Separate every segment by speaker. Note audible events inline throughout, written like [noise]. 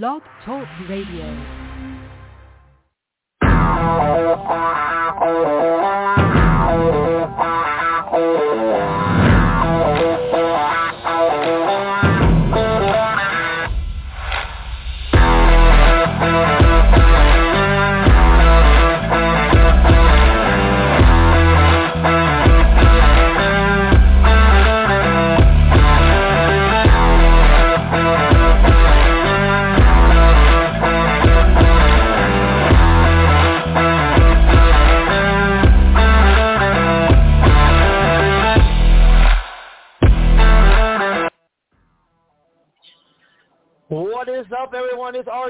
Speaker 1: Blog Talk Radio.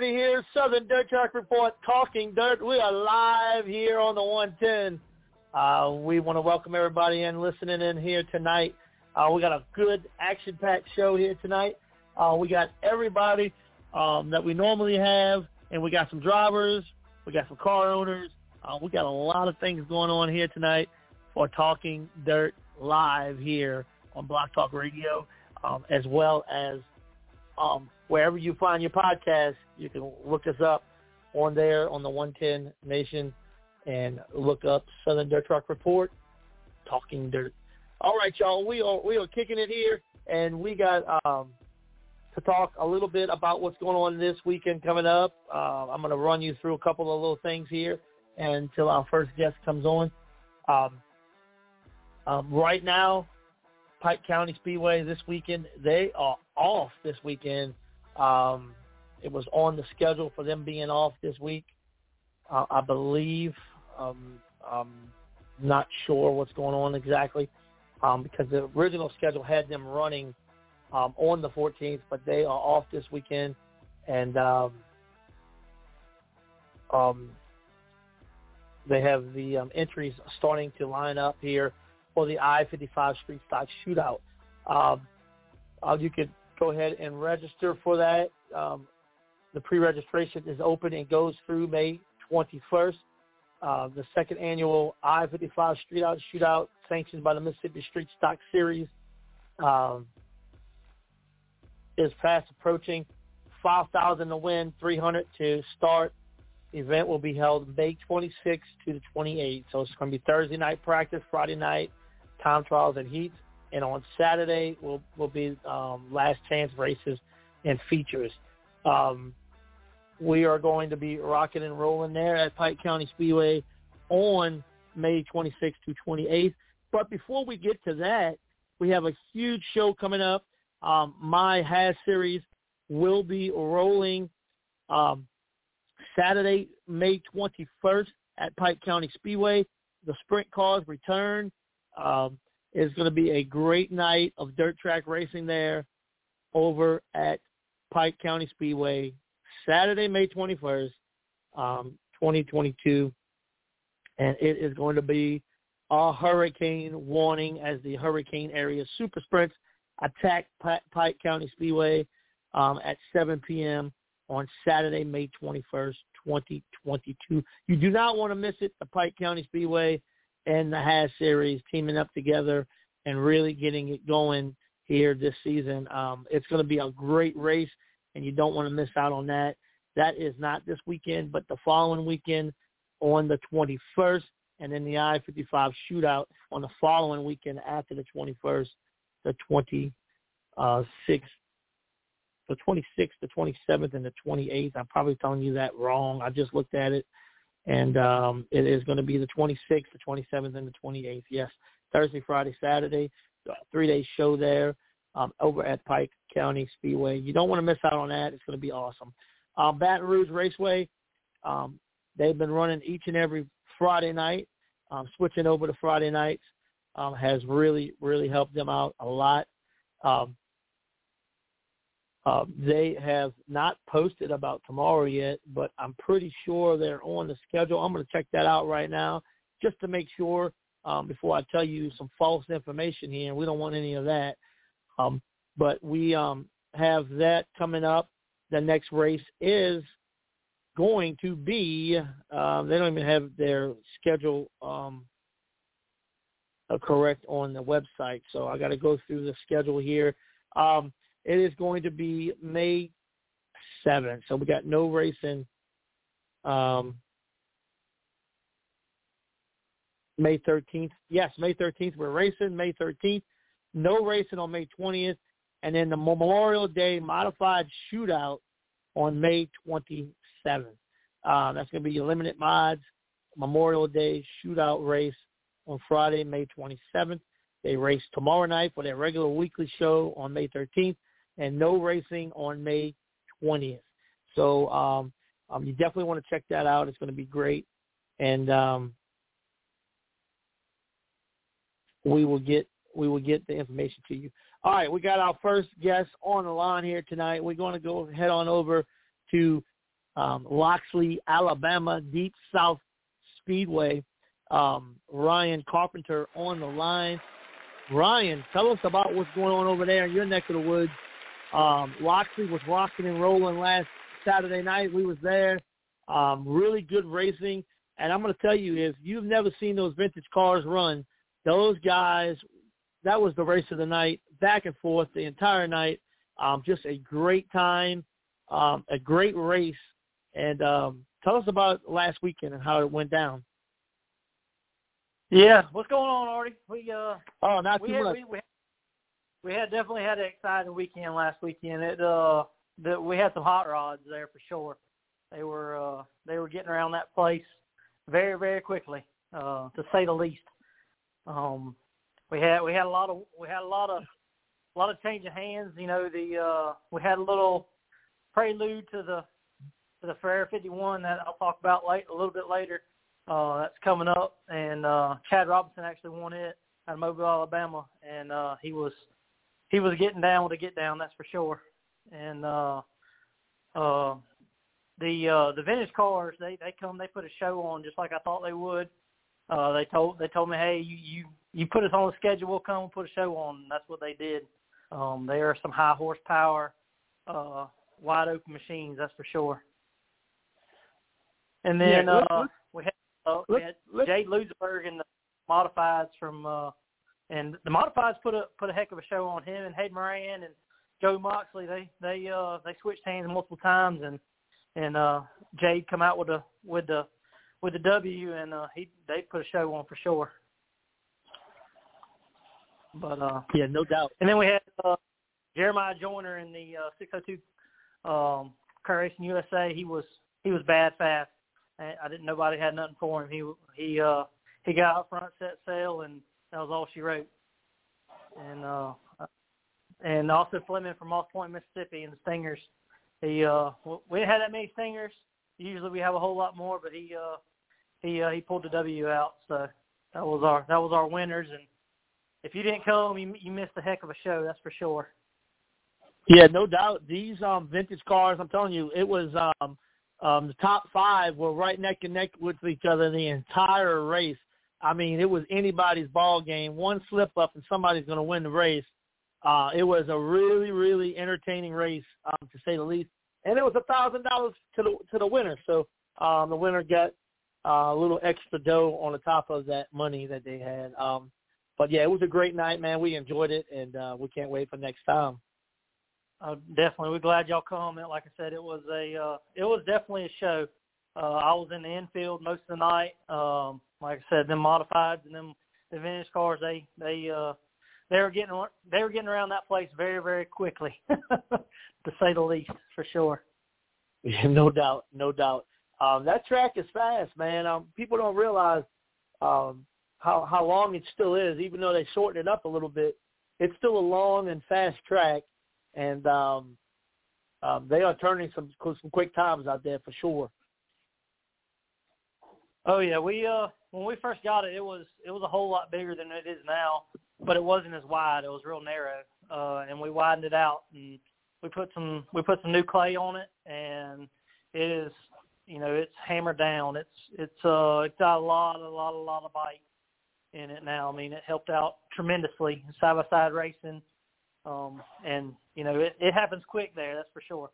Speaker 2: Everyone? Here, Southern Dirt Track Report, Talking Dirt. We are live here on the 110. Uh, we want to welcome everybody in listening in here tonight. Uh, we got a good action-packed show here tonight. Uh, we got everybody um, that we normally have, and we got some drivers, we got some car owners. Uh, we got a lot of things going on here tonight for Talking Dirt live here on Blog Talk Radio, um, as well as um, wherever you find your podcast, you can look us up on there on the 110 Nation and look up Southern Dirt Track Report, Talking Dirt. All right, y'all, we are we are kicking it here, and we got um, to talk a little bit about what's going on this weekend coming up. Uh, I'm going to run you through a couple of little things here until our first guest comes on. Um, um, right now, Pike County Speedway this weekend. They are off this weekend. Um, it was on the schedule for them being off this week. Uh, I believe. Um, I'm not sure what's going on exactly um, because the original schedule had them running um, on the 14th, but they are off this weekend, and um, um, they have the um, entries starting to line up here for the I-55 Street Stock Shootout. Um, uh, you could go ahead and register for that. Um, the pre-registration is open and goes through May 21st. Uh, the second annual I-55 Street Stock Shootout, sanctioned by the Mississippi Street Stock Series, um, is fast approaching. 5,000 to win, 300 to start. The event will be held May 26th to the 28th. So it's going to be Thursday night practice, Friday night time trials and heats, and on Saturday will will be um, last chance races and features. Um, we are going to be rocking and rolling there at Pike County Speedway on May 26th to 28th. But before we get to that, we have a huge show coming up. Um, my Has series will be rolling um, Saturday, May 21st at Pike County Speedway. The sprint cars return. Um, it's going to be a great night of dirt track racing there over at Pike County Speedway, Saturday, May 21st, um, 2022. And it is going to be a hurricane warning as the hurricane area super sprints attack Pike County Speedway um, at 7 p.m. on Saturday, May 21st, 2022. You do not want to miss it. The Pike County Speedway and the Has series teaming up together and really getting it going here this season. Um, it's going to be a great race, and you don't want to miss out on that. That is not this weekend, but the following weekend on the 21st, and then the I-55 shootout on the following weekend after the 21st, the 26th, the 26th, the 27th, and the 28th. I'm probably telling you that wrong. I just looked at it and um, it is going to be the 26th, the 27th, and the 28th. Yes, Thursday, Friday, Saturday, three-day show there um, over at Pike County Speedway. You don't want to miss out on that. It's going to be awesome. Um, Baton Rouge Raceway, um, they've been running each and every Friday night. Um, switching over to Friday nights um, has really, really helped them out a lot. Um, uh, they have not posted about tomorrow yet, but I'm pretty sure they're on the schedule. I'm going to check that out right now just to make sure um, before I tell you some false information here. And we don't want any of that. Um, but we um, have that coming up. The next race is going to be, uh, they don't even have their schedule um, uh, correct on the website. So I got to go through the schedule here. Um, it is going to be May 7th. So we got no racing um, May 13th. Yes, May 13th. We're racing May 13th. No racing on May 20th. And then the Memorial Day modified shootout on May 27th. Uh, that's going to be your limited mods Memorial Day shootout race on Friday, May 27th. They race tomorrow night for their regular weekly show on May 13th, and no racing on May 20th. So um, um, you definitely want to check that out. It's going to be great, and um, we will get we will get the information to you. All right, we got our first guest on the line here tonight. We're going to go head on over to um, Loxley, Alabama, Deep South Speedway. Um, Ryan Carpenter on the line. Ryan, tell us about what's going on over there in your neck of the woods. Um, Loxley was rocking and rolling last Saturday night. We was there. Um, really good racing. And I'm going to tell you, if you've never seen those vintage cars run, those guys, that was the race of the night, back and forth the entire night. Um, just a great time, um, a great race. And um, tell us about last weekend and how it went down.
Speaker 1: Yeah, what's going on, Artie? We uh
Speaker 2: oh, not
Speaker 1: we
Speaker 2: too
Speaker 1: had,
Speaker 2: much.
Speaker 1: We, we, we had definitely had an exciting weekend last weekend. It uh that we had some hot rods there for sure. They were uh they were getting around that place very very quickly, uh to say the least. Um we had we had a lot of we had a lot of a lot of change of hands, you know, the uh we had a little prelude to the to the Forever 51 that I'll talk about late a little bit later. Uh, that's coming up, and uh, Chad Robinson actually won it out of Mobile, Alabama, and uh, he was he was getting down with a get down, that's for sure. And uh, uh, the uh, the vintage cars, they they come, they put a show on just like I thought they would. Uh, they told they told me, hey, you you you put us on the schedule, we'll come and put a show on. And that's what they did. Um, they are some high horsepower, uh, wide open machines, that's for sure. And then
Speaker 2: Yeah, let-
Speaker 1: uh,
Speaker 2: let-
Speaker 1: we had uh, we had
Speaker 2: let-
Speaker 1: Jade Luzenberg and the modifieds from uh and the modifieds put a put a heck of a show on him and Hayden Moran and Joe Moxley. They they uh they switched hands multiple times and and uh Jade come out with the with the with the W and uh he they put a show on for sure. But uh
Speaker 2: Yeah, no doubt.
Speaker 1: and then we had uh, Jeremiah Joyner in the uh, 602 um, Crate Racing USA. He was he was bad fast. I, I didn't. Nobody had nothing for him. He he uh, he got out front, set sail, and that was all she wrote. And uh, and Austin Fleming from Moss Point, Mississippi, and the Stingers. He uh, we didn't have that many Stingers. Usually we have a whole lot more, but he uh, he uh, he pulled the W out. So that was our that was our winners. And if you didn't come, you you missed a heck of a show. That's for sure.
Speaker 2: Yeah, no doubt. These um vintage cars, I'm telling you, it was um um the top five were right neck and neck with each other the entire race. I mean, it was anybody's ball game. One slip up and somebody's going to win the race. Uh, it was a really, really entertaining race, um, to say the least. And it was a thousand dollars to the to the winner. So um, the winner got uh, a little extra dough on the top of that money that they had. Um, but yeah, it was a great night, man. We enjoyed it, and uh, we can't wait for next time.
Speaker 1: Uh, definitely, we're glad y'all come. Like I said, it was a uh, it was definitely a show. Uh, I was in the infield most of the night. Um, like I said, them modifieds and them the vintage cars, they they uh, they were getting they were getting around that place very very quickly, [laughs] to say the least, for sure.
Speaker 2: Yeah, no doubt, no doubt. Um, that track is fast, man. Um, people don't realize um, how how long it still is, even though they shortened it up a little bit. It's still a long and fast track, and um, um, they are turning some some quick times out there for sure.
Speaker 1: Oh yeah, we uh when we first got it, it was it was a whole lot bigger than it is now, but it wasn't as wide. It was real narrow, uh, and we widened it out and we put some we put some new clay on it, and it is you know it's hammered down. It's it's uh it's got a lot a lot a lot of bite in it now. I mean, it helped out tremendously side by side racing, um, and you know it it happens quick there. That's for sure.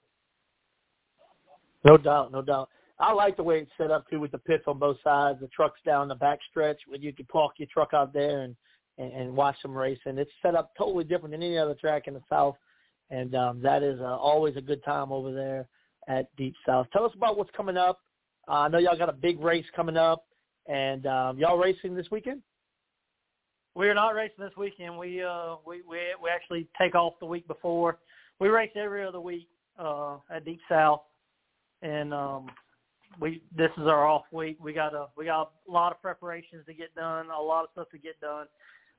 Speaker 2: No doubt, no doubt. I like the way it's set up too, with the pits on both sides, the trucks down the back stretch, where you can park your truck out there and and, and watch some racing. It's set up totally different than any other track in the South, and um, that is uh, always a good time over there. at Deep South. Tell us about what's coming up. Uh, I know y'all got a big race coming up, and um, y'all racing this weekend.
Speaker 1: We are not racing this weekend. We uh we we we actually take off the week before. We race every other week uh at Deep South, and um we this is our off week. We got a we got a lot of preparations to get done, a lot of stuff to get done.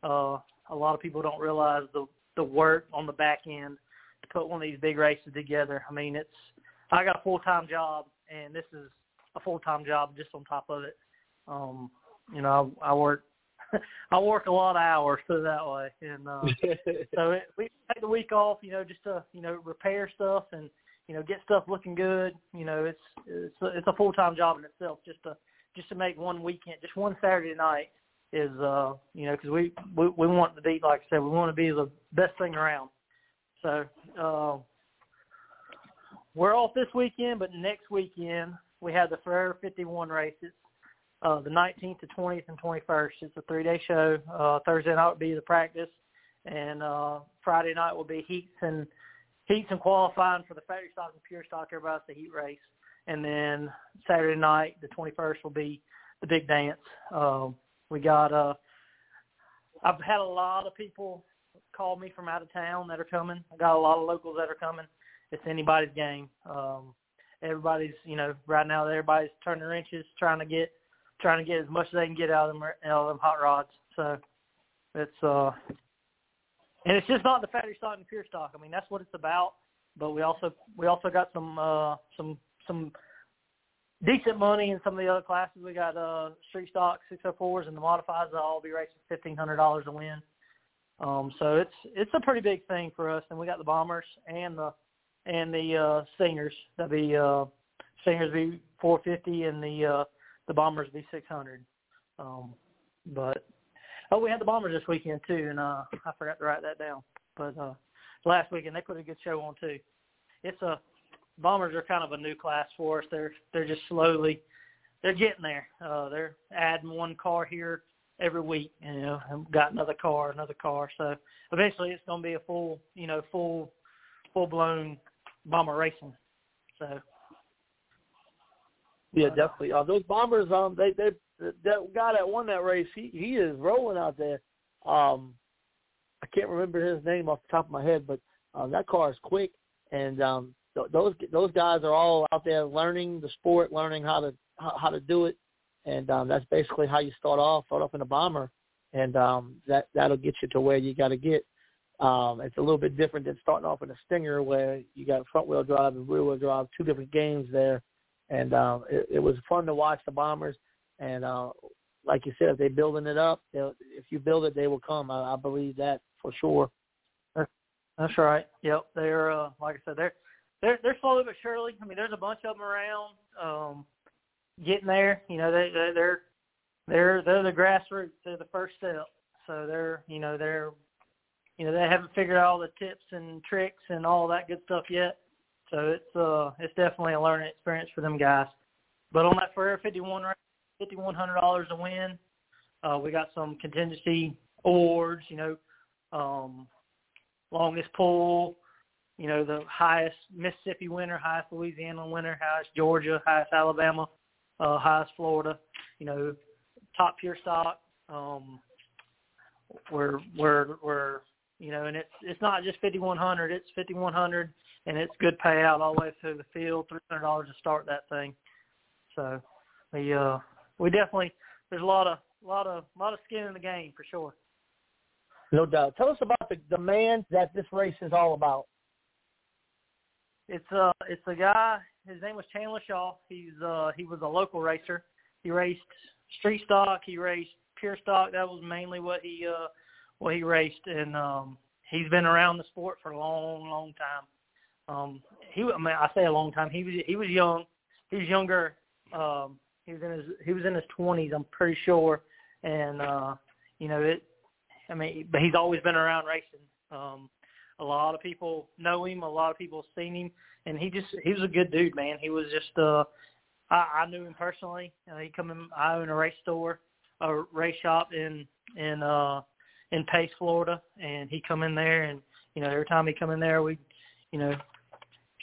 Speaker 1: Uh, a lot of people don't realize the the work on the back end to put one of these big races together. I mean, it's I got a full time job, and this is a full time job just on top of it. Um, you know, I, I work [laughs] I work a lot of hours, put it that way, and uh, [laughs] so it, we take the week off, you know, just to you know repair stuff and you know get stuff looking good. You know, it's it's a, it's a full time job in itself just to just to make one weekend, just one Saturday night is uh you know because we, we we want to be like I said we want to be the best thing around. So uh, we're off this weekend, but next weekend we have the Forever 51 races. Uh, the 19th to 20th and 21st. It's a three-day show. Uh, Thursday night will be the practice, and uh, Friday night will be heats and heats and qualifying for the factory stock and pure stock. Everybody's the heat race, and then Saturday night, the 21st, will be the big dance. Um, we got uh I've had a lot of people call me from out of town that are coming. I got a lot of locals that are coming. It's anybody's game. Um everybody's, you know, right now everybody's turning wrenches trying to get trying to get as much as they can get out of them out of them hot rods. So it's uh and it's just not the factory stock and pure stock. I mean, that's what it's about. But we also we also got some uh some some decent money in some of the other classes. We got uh street stock 604s and the modifieds. They'll all be racing fifteen hundred dollars a win. Um, so it's it's a pretty big thing for us. And we got the bombers and the and the uh, Stingers. That'll be uh, Stingers be four fifty and the uh, the bombers be six hundred. Um, but oh, we had the bombers this weekend too, and uh, I forgot to write that down. But uh, last weekend they put a good show on too. It's a bombers are kind of a new class for us. They're they're just slowly they're getting there. Uh, they're adding one car here every week. You know, and got another car, another car. So eventually, it's going to be a full, you know, full, full blown bomber racing. So.
Speaker 2: Yeah, definitely. Uh, those bombers, um, they they that guy that won that race, he he is rolling out there. Um, I can't remember his name off the top of my head, but um, that car is quick, and um, those those guys are all out there learning the sport, learning how to how, how to do it, and um, that's basically how you start off. Start off in a bomber, and um, that that'll get you to where you got to get. Um, it's a little bit different than starting off in a Stinger, where you got front wheel drive and rear wheel drive, two different games there, and um, it, it was fun to watch the bombers. And uh, like you said, if they're building it up, if you build it, they will come. I, I believe that for sure.
Speaker 1: That's right. Yep, they're uh, like I said, they're they're they're slowly but surely. I mean, there's a bunch of them around um, getting there. You know, they, they they're they're they're the grassroots. They're the first step. So they're you know they're you know they haven't figured out all the tips and tricks and all that good stuff yet. So it's uh it's definitely a learning experience for them guys. But on that Forever 51 race, $5,100 to win. Uh, we got some contingency awards, you know, um, longest pull, you know, the highest Mississippi winner, highest Louisiana winner, highest Georgia, highest Alabama, uh, highest Florida, you know, top pure stock. Um, we're, we're, we're, you know, and it's, it's not just 5,100, it's 5,100 and it's good payout all the way through the field, $300 to start that thing. So the, uh, we definitely there's a lot of lot of lot of skin in the game for sure.
Speaker 2: No doubt. Tell us about the demand that this race is all about.
Speaker 1: It's uh it's a guy. His name was Chandler Shaw. He's uh he was a local racer. He raced street stock. He raced pure stock. That was mainly what he uh what he raced, and um he's been around the sport for a long, long time. Um he I mean I say a long time. He was he was young. He was younger. Um he was in his he was in his twenties. I'm pretty sure, and uh you know it. I mean, but he's always been around racing. Um a lot of people know him. A lot of people have seen him, and he just he was a good dude, man. He was just uh, I, I knew him personally. Uh, he come in. I own a race store, a race shop in in uh in Pace, Florida, and he come in there, and you know every time he come in there, we, you know,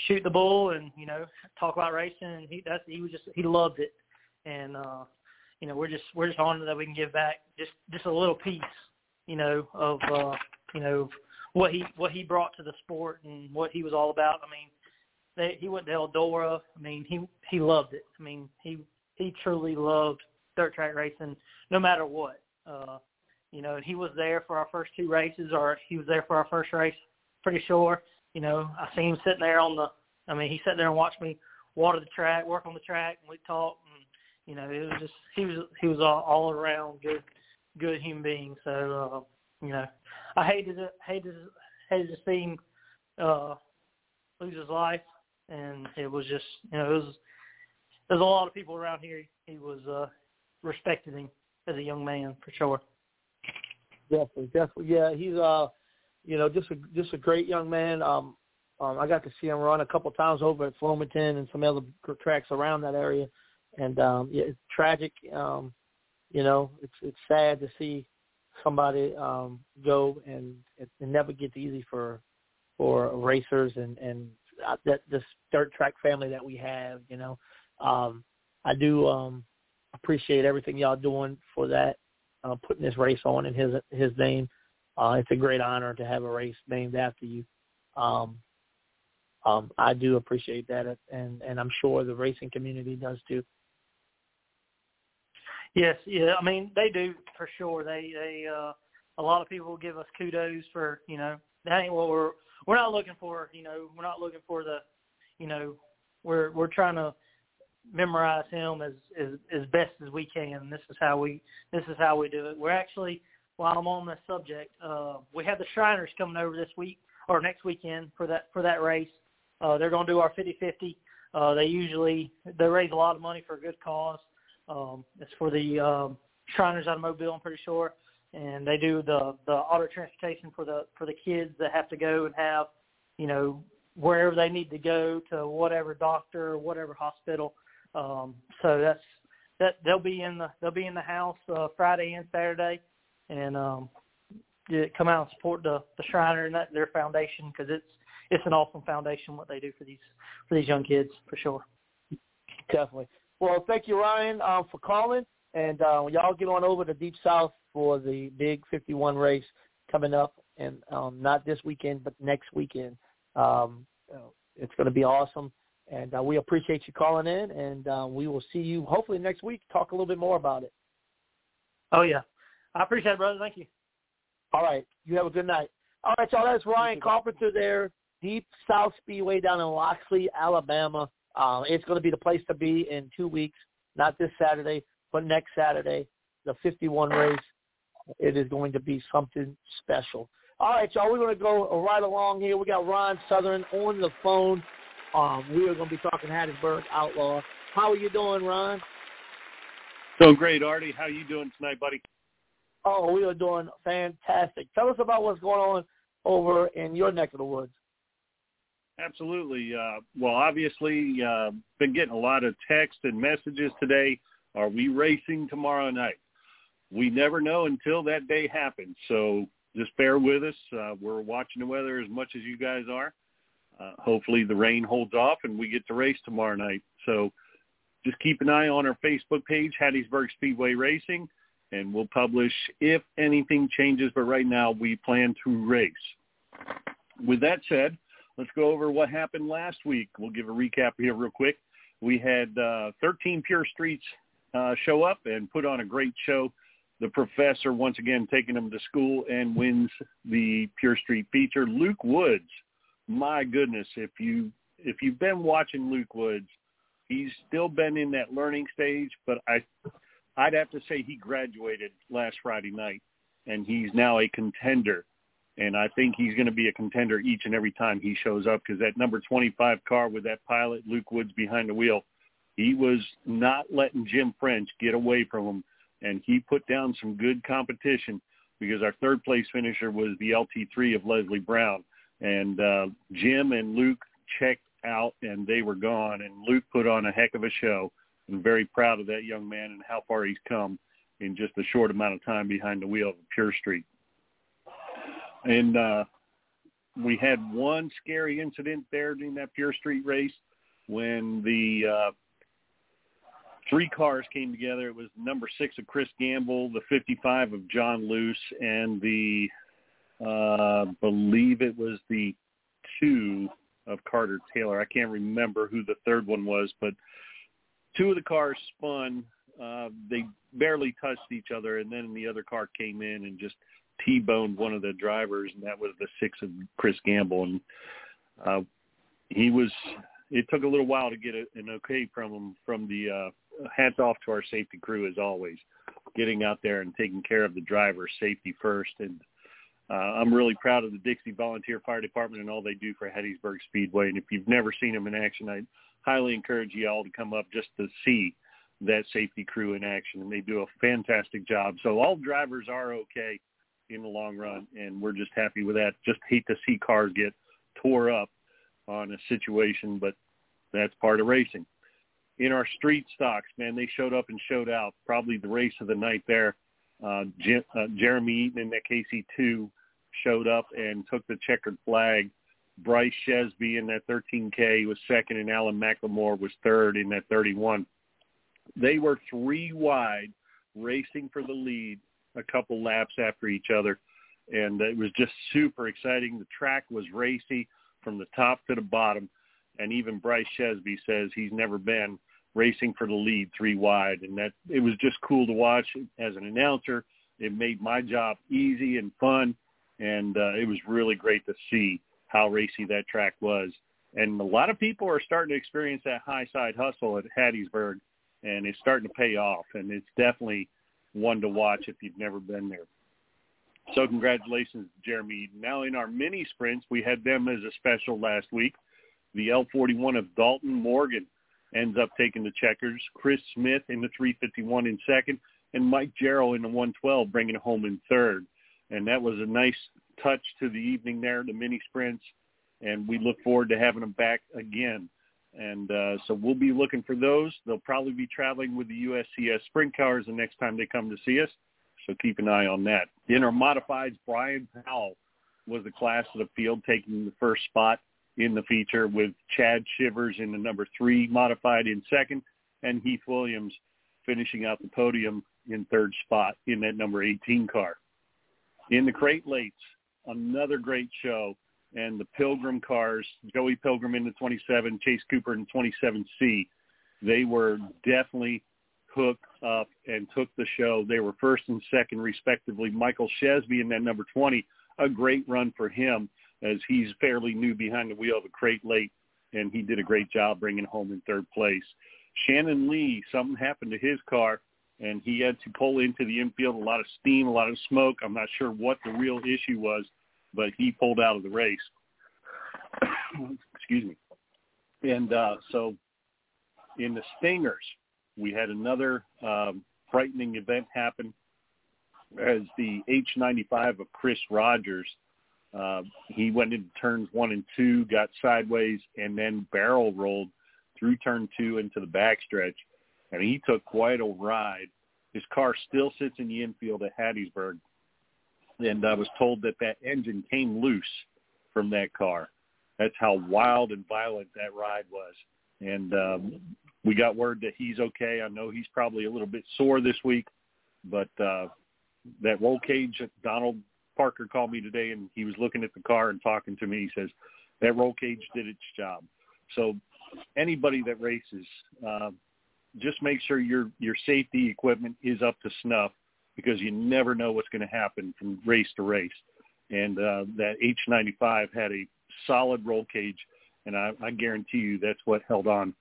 Speaker 1: shoot the bull and you know talk about racing. And he that's he was just he loved it, and uh, you know we're just we're just honored that we can give back just just a little piece, you know, of uh, you know what he what he brought to the sport and what he was all about. I mean, they, he went to Eldora. I mean, he he loved it. I mean, he he truly loved dirt track racing, no matter what. Uh, you know, he was there for our first two races, or he was there for our first race. Pretty sure. You know, I seen him sitting there on the. I mean, he sat there and watched me water the track, work on the track, and we talked. You know, it was just he was he was all, all around good, good human being. So uh, you know, I hated it, hated hated to see him uh, lose his life, and it was just you know it was there's a lot of people around here. He was uh, respected him as a young man for sure.
Speaker 2: Definitely, definitely, yeah. He's uh, you know, just a just a great young man. Um, um, I got to see him run a couple times over at Flomaton and some other tracks around that area, and um, yeah, it's tragic. Um, you know, it's it's sad to see somebody um, go and it, it never gets easy for for racers and and uh, that this dirt track family that we have. You know, um, I do um, appreciate everything y'all doing for that, uh, putting this race on in his his name. Uh, it's a great honor to have a race named after you. Um, um, I do appreciate that, and and I'm sure the racing community does too.
Speaker 1: Yes, yeah. I mean, they do for sure. They they uh, a lot of people give us kudos for you know that ain't what we're we're not looking for. You know, we're not looking for the you know we're we're trying to memorize him as as as best as we can. This is how we this is how we do it. We're actually while I'm on this subject, uh, we have the Shriners coming over this week or next weekend for that for that race. Uh, they're going to do our 50-50. Uh, they usually they raise a lot of money for a good cause. Um, it's for the um, Shriners out of Mobile, I'm pretty sure, and they do the the auto transportation for the for the kids that have to go and have, you know, wherever they need to go to whatever doctor or whatever hospital. Um, so that's that they'll be in the they'll be in the house uh, Friday and Saturday, and um, come out and support the the Shriner and that their foundation because it's it's an awesome foundation what they do for these for these young kids for sure.
Speaker 2: Definitely. Well, thank you, Ryan, um, for calling. And uh, y'all get on over to Deep South for the big 51 race coming up, and um, not this weekend, but next weekend. Um, it's going to be awesome, and uh, we appreciate you calling in, and uh, we will see you hopefully next week. Talk a little bit more about it.
Speaker 1: Oh yeah, I appreciate it, brother. Thank you.
Speaker 2: All right, you have a good night. All right, y'all. That's Ryan Carpenter there, Deep South Speedway down in Loxley, Alabama. Uh, it's going to be the place to be in two weeks, not this Saturday, but next Saturday, the 51 race. It is going to be something special. All right, y'all, we're going to go right along here. We got Ron Southern on the phone. Um, we are going to be talking Hattiesburg Outlaw. How are you doing, Ron?
Speaker 3: Doing great, Artie. How are you doing tonight, buddy?
Speaker 2: Oh, we are doing fantastic. Tell us about what's going on over in your neck of the woods.
Speaker 3: Absolutely. Uh, well, obviously, uh, been getting a lot of text and messages today. Are we racing tomorrow night? We never know until that day happens. So just bear with us. Uh, we're watching the weather as much as you guys are. Uh, hopefully the rain holds off and we get to race tomorrow night. So just keep an eye on our Facebook page, Hattiesburg Speedway Racing, and we'll publish if anything changes. But right now we plan to race. With that said, let's go over what happened last week. We'll give a recap here real quick. We had uh, 13 Pure Streets uh, show up and put on a great show. The professor once again taking them to school and wins the Pure Street feature. Luke Woods, my goodness, if you if you've been watching Luke Woods, he's still been in that learning stage, but I I'd have to say he graduated last Friday night and he's now a contender and I think he's going to be a contender each and every time he shows up because that number 25 car with that pilot Luke Woods behind the wheel, he was not letting Jim French get away from him, and he put down some good competition because our third place finisher was the LT3 of Leslie Brown, and uh, Jim and Luke checked out and they were gone, and Luke put on a heck of a show. I'm very proud of that young man and how far he's come in just a short amount of time behind the wheel of Pure Street. And uh, we had one scary incident there during that Pure Street race when the uh, three cars came together. It was number six of Chris Gamble, the 55 of John Luce, and the uh, believe it was the two of Carter Taylor. I can't remember who the third one was, but two of the cars spun. Uh, they barely touched each other, and then the other car came in and just T-boned one of the drivers, and that was the six of Chris Gamble. And uh, he was. It took a little while to get a, an okay from him. From the uh, hats off to our safety crew as always, getting out there and taking care of the driver, safety first, and uh, I'm really proud of the Dixie Volunteer Fire Department and all they do for Hattiesburg Speedway. And if you've never seen them in action, I highly encourage you all to come up just to see that safety crew in action. And they do a fantastic job. So all drivers are okay in the long run, and we're just happy with that. Just hate to see cars get tore up on a situation, but that's part of racing. In our street stocks, man, they showed up and showed out. Probably the race of the night there. Uh, Jim, uh, Jeremy Eaton in that KC2 showed up and took the checkered flag. Bryce Shesby in that 13K was second, and Alan McLemore was third in that 31. They were three wide, racing for the lead a couple laps after each other, and it was just super exciting. The track was racy from the top to the bottom, and even Bryce Shesby says he's never been racing for the lead three wide, and that it was just cool to watch as an announcer. It made my job easy and fun and uh, it was really great to see how racy that track was. And a lot of people are starting to experience that high side hustle at Hattiesburg, and it's starting to pay off. And it's definitely one to watch if you've never been there. So congratulations, Jeremy. Now in our mini sprints, we had them as a special last week. The L41 of Dalton Morgan ends up taking the checkers. Chris Smith in the 351 in second, and Mike Jarrell in the 112 bringing home in third and that was a nice touch to the evening there, the mini sprints, and we look forward to having them back again. And uh, so we'll be looking for those. They'll probably be traveling with the USCS sprint cars the next time they come to see us. So keep an eye on that. In our modifieds, Brian Powell was the class of the field, taking the first spot in the feature with Chad Shivers in the number three modified in second, and Heath Williams finishing out the podium in third spot in that number 18 car in the crate lates, another great show. And the Pilgrim cars, Joey Pilgrim in the 27, Chase Cooper in the 27C, they were definitely hooked up and took the show. They were first and second, respectively. Michael Shesby in that number 20, a great run for him as he's fairly new behind the wheel of a crate late, and he did a great job bringing home in third place. Shannon Lee, something happened to his car and he had to pull into the infield a lot of steam, a lot of smoke. I'm not sure what the real issue was, but he pulled out of the race. [coughs] Excuse me. And uh, so in the Stingers, we had another um, frightening event happen as the H95 of Chris Rogers. Uh, he went into turns one and two, got sideways, and then barrel rolled through turn two into the backstretch and he took quite a ride. His car still sits in the infield at Hattiesburg, and I was told that that engine came loose from that car. That's how wild and violent that ride was. And um, we got word that he's okay. I know he's probably a little bit sore this week, but uh, that roll cage, Donald Parker called me today, and he was looking at the car and talking to me. He says that roll cage did its job. So anybody that races, uh, just make sure your your safety equipment is up to snuff because you never know what's going to happen from race to race. And uh, that H95 had a solid roll cage, and I, I guarantee you that's what held on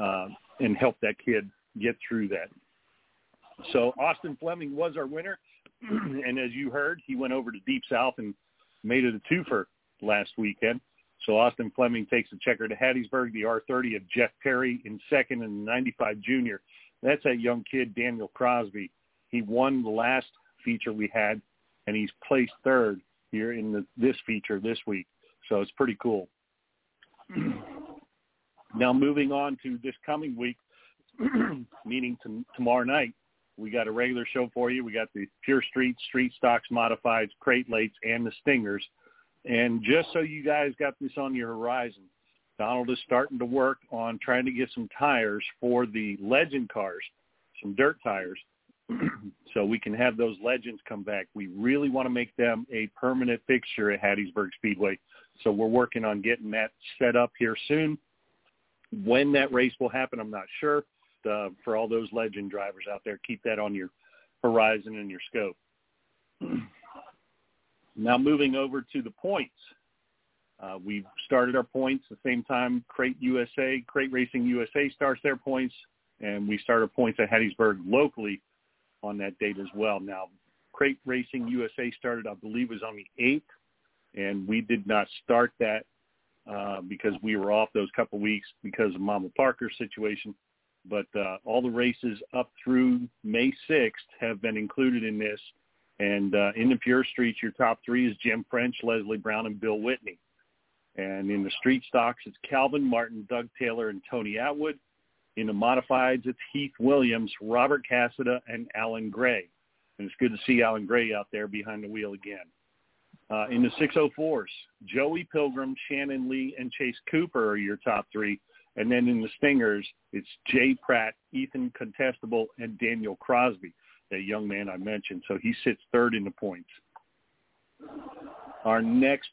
Speaker 3: uh, and helped that kid get through that. So Austin Fleming was our winner, [clears throat] and as you heard, he went over to Deep South and made it a twofer last weekend. So Austin Fleming takes the checker to Hattiesburg, the R30 of Jeff Perry in second and 95 junior. That's that young kid, Daniel Crosby. He won the last feature we had, and he's placed third here in the, this feature this week. So it's pretty cool. Mm-hmm. now moving on to this coming week, [clears throat] meaning to, tomorrow night, we got a regular show for you. We got the Pure Street, Street Stocks Modifieds, Crate Lates, and the Stingers – And just so you guys got this on your horizon, Donald is starting to work on trying to get some tires for the legend cars, some dirt tires, [clears throat] so we can have those legends come back. We really want to make them a permanent fixture at Hattiesburg Speedway. So we're working on getting that set up here soon. When that race will happen, I'm not sure. Uh, for all those legend drivers out there, keep that on your horizon and your scope. [clears throat] now moving over to the points. Uh, we've started our points the same time Crate USA, Crate Racing USA starts their points, and we start our points at Hattiesburg locally on that date as well. Now, Crate Racing USA started, I believe, was on the 8th, and we did not start that uh, because we were off those couple weeks because of Mama Parker's situation. But uh, all the races up through May 6th have been included in this. And uh, in the pure streets, your top three is Jim French, Leslie Brown, and Bill Whitney. And in the street stocks, it's Calvin Martin, Doug Taylor, and Tony Atwood. In the modifieds, it's Heath Williams, Robert Cassida, and Alan Gray. And it's good to see Alan Gray out there behind the wheel again. Uh, in the 604s, Joey Pilgrim, Shannon Lee, and Chase Cooper are your top three. And then in the Stingers, it's Jay Pratt, Ethan Contestable, and Daniel Crosby, that young man I mentioned. So he sits third in the points. Our next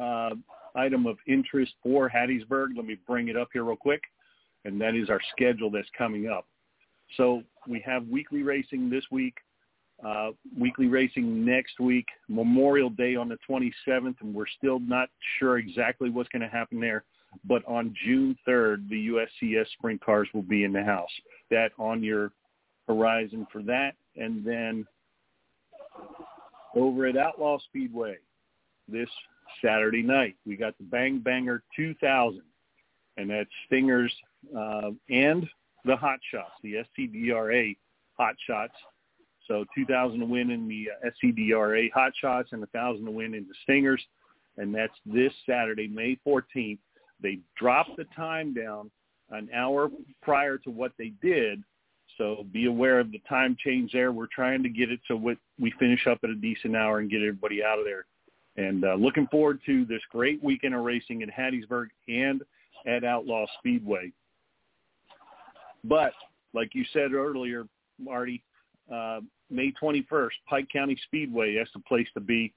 Speaker 3: uh, item of interest for Hattiesburg, let me bring it up here real quick, and that is our schedule that's coming up. So we have weekly racing this week, uh, weekly racing next week, Memorial Day on the 27th, and we're still not sure exactly what's going to happen there. But on June 3rd, the USCS sprint cars will be in the house. That on your horizon for that. And then over at Outlaw Speedway this Saturday night, we got the Bang Banger 2000, and that's Stingers uh, and the Hot Shots, the SCDRA Hot Shots so 2,000 to win in the uh, SCDRA Hot Shots and 1,000 to win in the Stingers. And that's this Saturday, May 14th. They dropped the time down an hour prior to what they did. So be aware of the time change there. We're trying to get it so we finish up at a decent hour and get everybody out of there. And uh, looking forward to this great weekend of racing in Hattiesburg and at Outlaw Speedway. But like you said earlier, Artie, uh, May 21st, Pike County Speedway. That's the place to be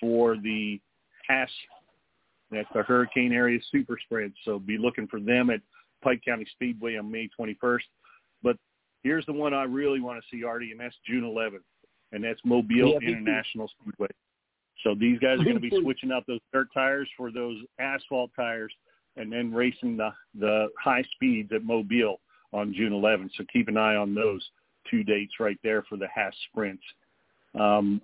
Speaker 3: for the Haas. That's the Hurricane Area Super Sprint. So be looking for them at Pike County Speedway on May 21st. But here's the one I really want to see, Artie, and that's June 11th, and that's Mobile yeah, International Speedway. So these guys are going to be switching out those dirt tires for those asphalt tires, and then racing the the high speeds at Mobile on June 11th. So keep an eye on those two dates right there for the Haas sprints. Um,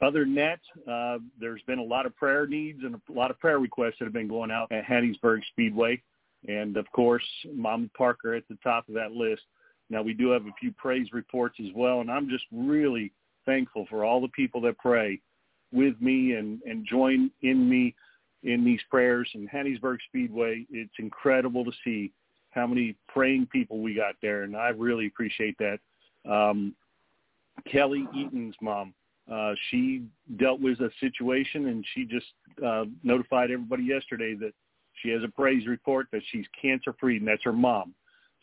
Speaker 3: other than that, uh, there's been a lot of prayer needs and a lot of prayer requests that have been going out at Hattiesburg Speedway. And of course, Mom Parker at the top of that list. Now we do have a few praise reports as well, and I'm just really thankful for all the people that pray with me and, and join in me in these prayers. And Hattiesburg Speedway, it's incredible to see how many praying people we got there, and I really appreciate that. Um, Kelly Eaton's mom, uh, she dealt with a situation and she just uh, notified everybody yesterday that she has a praise report that she's cancer free, and that's her mom.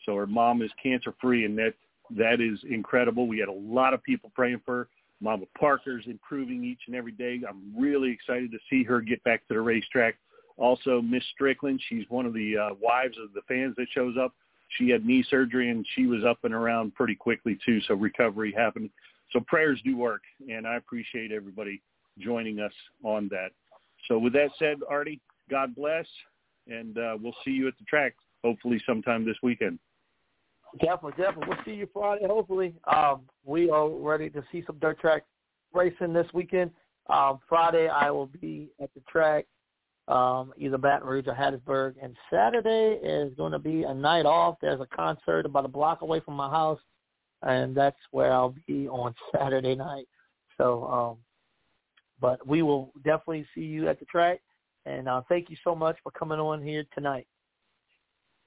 Speaker 3: So her mom is cancer free, and that that is incredible. We had a lot of people praying for her. Mama Parker's improving each and every day. I'm really excited to see her get back to the racetrack. Also, Miss Strickland, she's one of the uh, wives of the fans that shows up she had knee surgery and she was up and around pretty quickly too. So recovery happened. So prayers do work, and I appreciate everybody joining us on that. So with that said, Artie, God bless, and uh, we'll see you at the track hopefully sometime this weekend.
Speaker 2: Definitely, definitely. We'll see you Friday. Hopefully, um, we are ready to see some dirt track racing this weekend. Um, Friday, I will be at the track um, either Baton Rouge or Hattiesburg. And Saturday is going to be a night off. There's a concert about a block away from my house, and that's where I'll be on [laughs] Saturday night. So, um, but we will definitely see you at the track. And uh, thank you so much for coming on here tonight.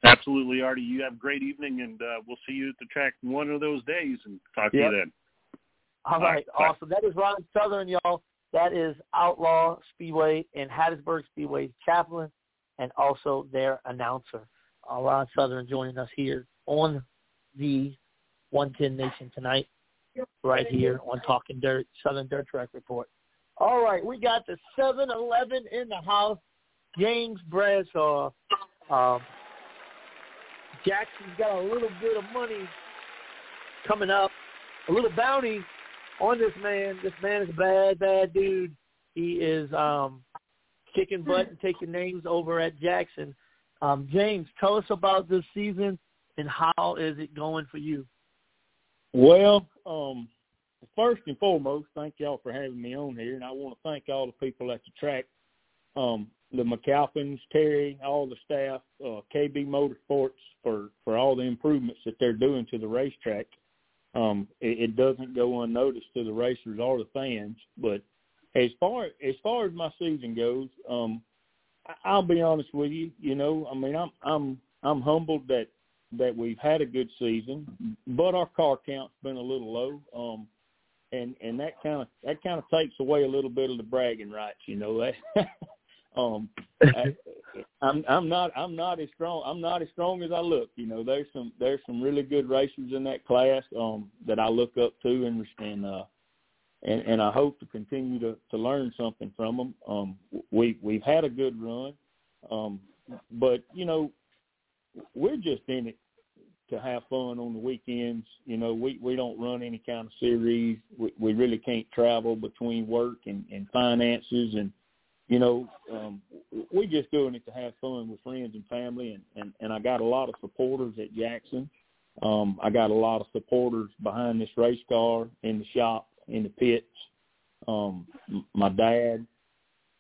Speaker 3: Absolutely, Artie. You have a great evening, and uh, we'll see you at the track one of those days and talk
Speaker 2: yep.
Speaker 3: to you then.
Speaker 2: All, All right, right. awesome. That is Ron Southern, y'all. That is Outlaw Speedway and Hattiesburg Speedway's chaplain and also their announcer. Uh, Ron Southern joining us here on the 110 Nation tonight, right here on Talking Dirt, Southern Dirt Track Report. All right, we got the 7-Eleven in the house. James Bradshaw. Um, Jackson's got a little bit of money coming up, a little bounty on this man. This man is a bad, bad dude. He is um, kicking butt and taking names over at Jackson. Um, James, tell us about this season and how is it going for you?
Speaker 4: Well, um, first and foremost, thank y'all for having me on here, and I want to thank all the people at the track, um, the McAlpins, Terry, all the staff, uh, KB Motorsports for for all the improvements that they're doing to the racetrack. Um, it, it doesn't go unnoticed to the racers or the fans, but as far as far as my season goes, um, I'll be honest with you. You know, I mean, I'm I'm I'm humbled that that we've had a good season, but our car count's been a little low. Um, and and that kind of that kind of takes away a little bit of the bragging rights, you know. That [laughs] um, I, I'm I'm not I'm not as strong I'm not as strong as I look. You know, there's some there's some really good racers in that class um, that I look up to and and uh, and and I hope to continue to to learn something from them. Um, we we've had a good run, um, but you know, we're just in it to have fun on the weekends. You know, we we don't run any kind of series. We, we really can't travel between work and, and finances, and you know, um, we're just doing it to have fun with friends and family. And and and I got a lot of supporters at Jackson. Um, I got a lot of supporters behind this race car in the shop, in the pits. Um, my dad,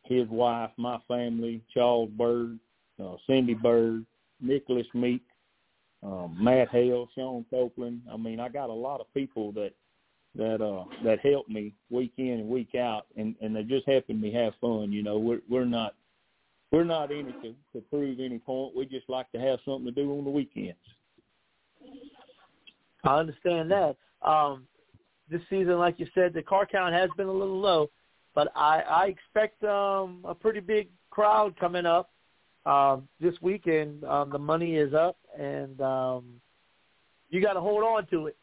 Speaker 4: his wife, my family, Charles Bird, uh, Cindy Bird, Nicholas Meek, um, Matt Hale, Sean Copeland. I mean, I got a lot of people that that uh that help me week in and week out, and and they just helping me have fun. You know, we're we're not we're not in it to, to prove any point. We just like to have something to do on the weekends.
Speaker 2: I understand that. Um, this season, like you said, the car count has been a little low, but I, I expect um, a pretty big crowd coming up um, this weekend. Um, the money is up, and um, you got to hold on to it.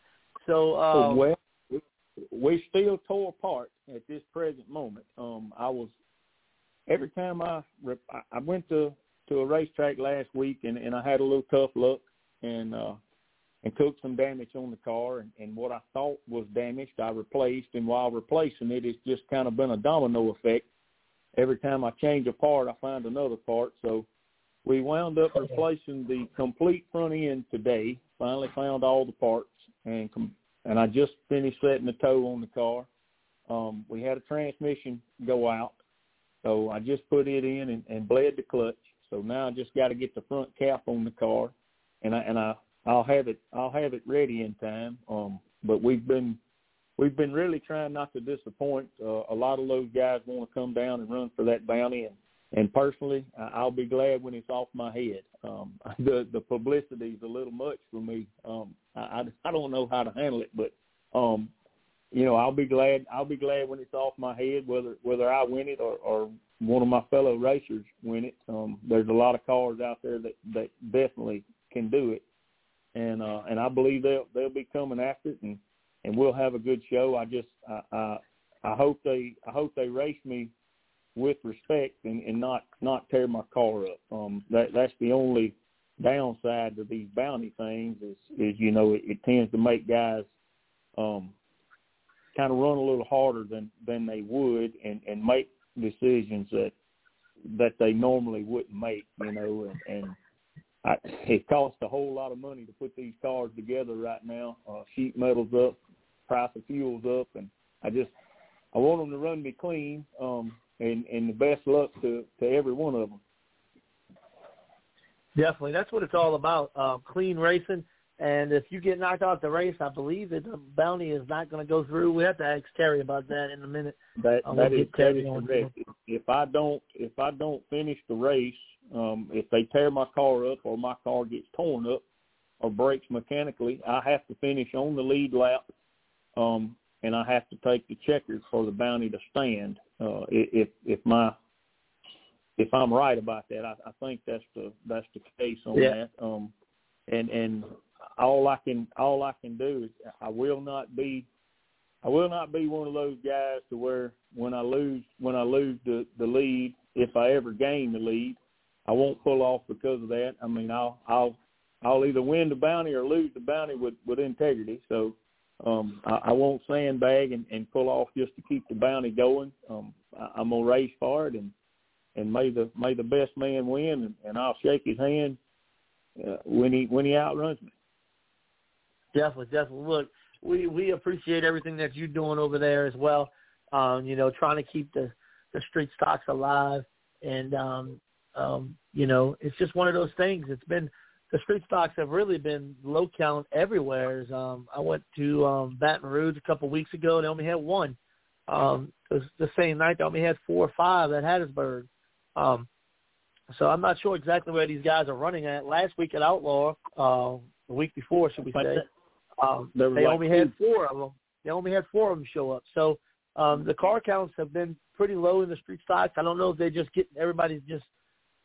Speaker 2: So, um,
Speaker 4: well, we still tore apart at this present moment. Um, I was every time I I went to to a racetrack last week and and I had a little tough luck and uh and took some damage on the car and, and what I thought was damaged I replaced and while replacing it it's just kind of been a domino effect. Every time I change a part I find another part. So we wound up replacing the complete front end today. Finally found all the parts and com- and I just finished setting the toe on the car. Um, we had a transmission go out, so I just put it in and, and bled the clutch. So now I just got to get the front cap on the car, and I and I I'll have it I'll have it ready in time. Um, but we've been we've been really trying not to disappoint. Uh, a lot of those guys want to come down and run for that bounty, and and personally, I'll be glad when it's off my head. Um, [laughs] the the publicity is a little much for me. Um, I I don't know how to handle it, but um, you know, I'll be glad. I'll be glad when it's off my head, whether whether I win it or, or one of my fellow racers win it. Um, there's a lot of cars out there that that definitely can do it, and uh, and I believe they'll they'll be coming after it, and and we'll have a good show. I just I I, I hope they I hope they race me with respect and, and not not tear my car up. Um, that that's the only downside to these bounty things is is you know it, it tends to make guys um, kind of run a little harder than than they would and and make decisions that that they normally wouldn't make. You know, and, and I, it costs a whole lot of money to put these cars together right now. Uh, sheet metal's up, price of fuel's up, and I just I want them to run me clean. Um, and and the best luck to to every one of them.
Speaker 2: Definitely, that's what it's all about. Uh, clean racing, and if you get knocked out the race, I believe that the bounty is not going to go through. We have to ask Terry about that in a minute.
Speaker 4: That uh, that is, is correct. If I don't if I don't finish the race, um, if they tear my car up or my car gets torn up or breaks mechanically, I have to finish on the lead lap, um, and I have to take the checkers for the bounty to stand Uh, if if my if I'm right about that, I, I think that's the that's the case on
Speaker 2: yeah.
Speaker 4: that. Um, and and all I can all I can do is I will not be I will not be one of those guys to where when I lose when I lose the the lead, if I ever gain the lead, I won't pull off because of that. I mean, I'll I'll I'll either win the bounty or lose the bounty with with integrity. So um, I, I won't sandbag and, and pull off just to keep the bounty going. Um, I, I'm gonna race for it and and may the may the best man win, and, and I'll shake his hand uh, when he when he outruns me.
Speaker 2: Definitely, definitely. Look, we we appreciate everything that you're doing over there as well. Um, you know, trying to keep the the street stocks alive, and um, um, you know, it's just one of those things. It's been the street stocks have really been low count everywhere. Um, I went to um, Baton Rouge a couple weeks ago, and they only had one. Um, it was the same night they only had four or five at Hattiesburg. Um, so I'm not sure exactly where these guys are running at. Last week at Outlaw, uh, the week before, should we say, um, they like only two. had four of them. They only had four of them show up. So um, the car counts have been pretty low in the street stocks. I don't know if they're just get everybody's just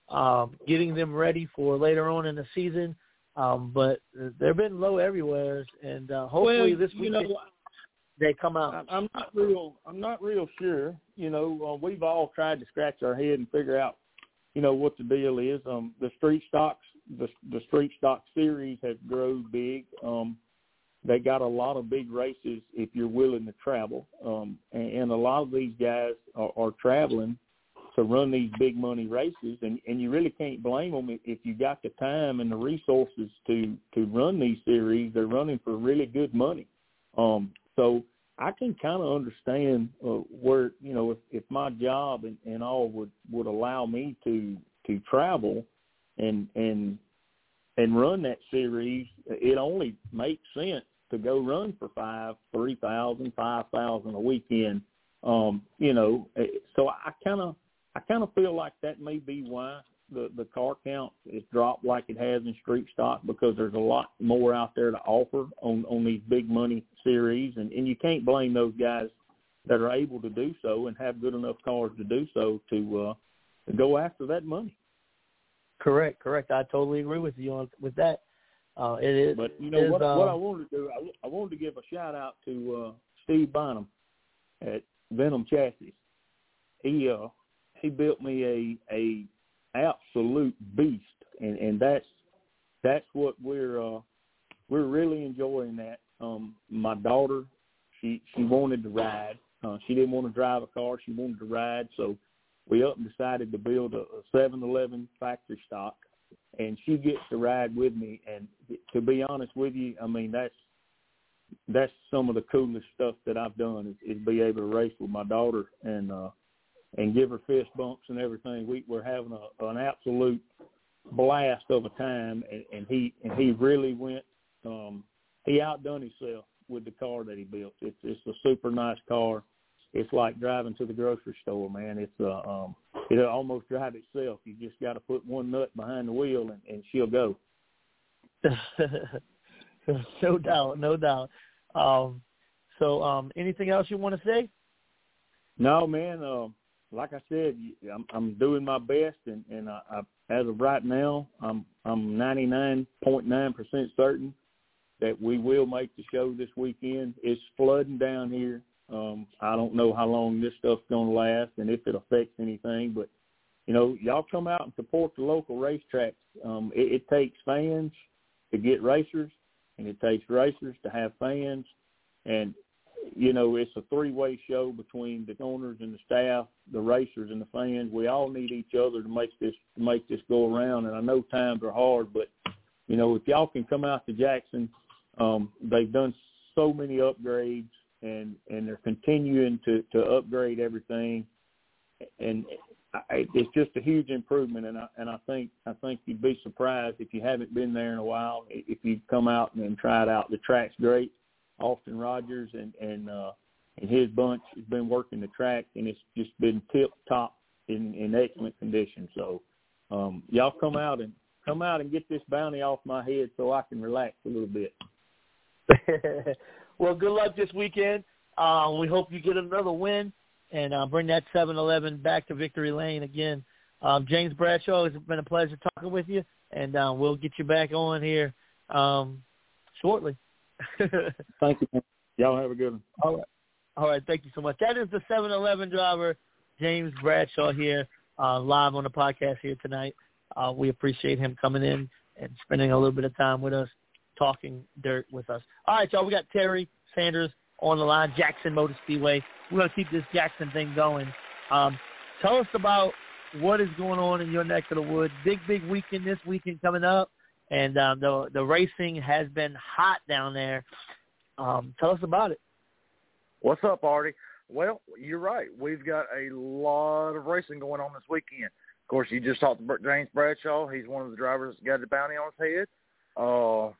Speaker 2: um, getting them ready for later on in the season, um, but they've been low everywhere. And uh, hopefully
Speaker 4: well,
Speaker 2: this week
Speaker 4: know,
Speaker 2: they come out.
Speaker 4: I'm not real. I'm not real sure. You know, uh, we've all tried to scratch our head and figure out, you know, what the deal is. Um, the street stocks, the the street stock series has grown big. Um, they got a lot of big races if you're willing to travel, um, and, and a lot of these guys are, are traveling to run these big money races, and and you really can't blame them if, you got the time and the resources to to run these series. They're running for really good money. Um, so I can kind of understand uh, where you know if, if my job and, and all would would allow me to to travel and and and run that series, it only makes sense to go run for five, three thousand, five thousand a weekend. Um, you know, eh, so I kind of I kind of feel like that may be why the the car count is dropped like it has in street stock because there's a lot more out there to offer on on these big money series, and and you can't blame those guys that are able to do so and have good enough cars to do so to uh, to go after that money.
Speaker 2: Correct, correct. I totally agree with you on with that. Uh, it is.
Speaker 4: But you know
Speaker 2: is,
Speaker 4: what?
Speaker 2: uh,
Speaker 4: what I wanted to do, I, I wanted to give a shout out to uh, Steve Bynum at Venom Chassis. He uh, he built me a a absolute beast, and and that's that's what we're uh, we're really enjoying. That um, my daughter, she she wanted to ride. Uh, she didn't want to drive a car. She wanted to ride, so we up and decided to build a, a 7-Eleven factory stock, and she gets to ride with me. And to be honest with you, I mean that's that's some of the coolest stuff that I've done is, is be able to race with my daughter and uh and give her fist bumps and everything. We were having a, an absolute blast of a time, and, and he and he really went. Um, he outdone himself with the car that he built. It's it's a super nice car. It's like driving to the grocery store, man. It's uh, um, it'll almost drive itself. You just got to put one nut behind the wheel, and, and she'll go. [laughs]
Speaker 2: no doubt, no doubt. Um, so, um, anything else you want to say?
Speaker 4: No, man. Um, like I said, I'm, I'm doing my best, and, and I, I, as of right now, I'm I'm 99.9% certain that we will make the show this weekend. It's flooding down here. Um, I don't know how long this stuff's to last and if it affects anything, but you know, y'all come out and support the local racetracks. Um, it, it takes fans to get racers, and it takes racers to have fans. And you know, it's a three-way show between the owners and the staff, the racers and the fans. We all need each other to make this to make this go around. And I know times are hard, but you know, if y'all can come out to Jackson, um, they've done so many upgrades, and and they're continuing to to upgrade everything, and I, it's just a huge improvement. And I and I think I think you'd be surprised if you haven't been there in a while if you come out and try it out. The track's great Austin Rogers and and uh, and his bunch has been working the track, and it's just been tip top in in excellent condition. So um, y'all come out and come out and get this bounty off my head so I can relax a little bit. [laughs]
Speaker 2: well, good luck this weekend. Uh, we hope you get another win. and uh, bring that 7-Eleven back to victory lane again. Um, James Bradshaw, it's been a pleasure talking with you, and uh, we'll get you back on here um, shortly. [laughs]
Speaker 4: Thank you. Y'all have a good one.
Speaker 2: All right. All right. Thank you so much. That is the 7-Eleven driver, James Bradshaw here, uh, live on the podcast here tonight. Uh, we appreciate him coming in and spending a little bit of time with us, talking dirt with us. All right, y'all. We got Terry Sanders on the line, Jackson Motor Speedway. We're going to keep this Jackson thing going. Um, tell us about what is going on in your neck of the woods. Big, big weekend this weekend coming up, and um, the the racing has been hot down there. Um, tell us about it.
Speaker 5: What's up, Artie? Well, you're right. We've got a lot of racing going on this weekend. Of course, you just talked to James Bradshaw. He's one of the drivers that got the bounty on his head. Uh,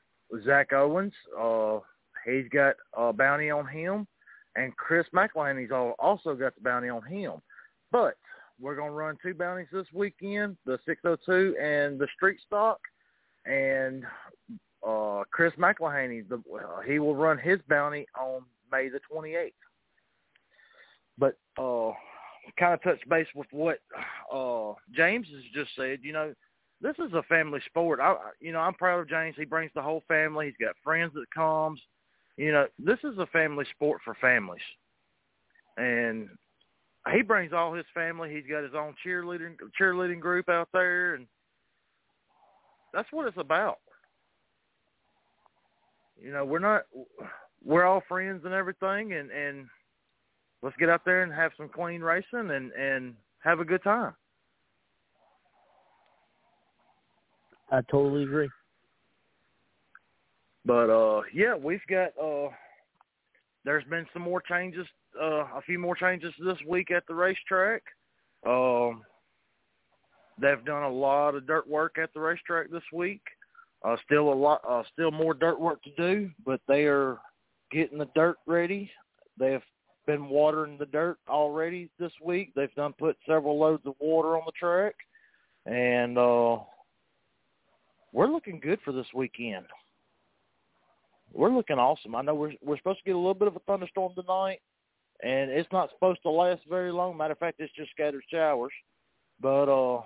Speaker 5: Zach Owens, uh, he's got a bounty on him. And Chris McElhaney's also got the bounty on him. But we're going to run two bounties this weekend, the 602 and the street stock. And uh, Chris McElhaney, the, uh, he will run his bounty on May the 28th. But uh, kind of touch base with what uh, James has just said. You know, this is a family sport. I, you know, I'm proud of James. He brings the whole family. He's got friends that comes. You know, this is a family sport for families, and he brings all his family. He's got his own cheerleading cheerleading group out there, and that's what it's about. You know, we're not we're all friends and everything, and and let's get out there and have some clean racing and and have a good time.
Speaker 2: I totally agree.
Speaker 5: But uh yeah, we've got uh there's been some more changes uh a few more changes this week at the racetrack. Um they've done a lot of dirt work at the racetrack this week. Uh still a lot uh still more dirt work to do, but they are getting the dirt ready. They've been watering the dirt already this week. They've done put several loads of water on the track, and uh, we're looking good for this weekend. We're looking awesome. I know we're we're supposed to get a little bit of a thunderstorm tonight, and it's not supposed to last very long. Matter of fact, it's just scattered showers, but uh,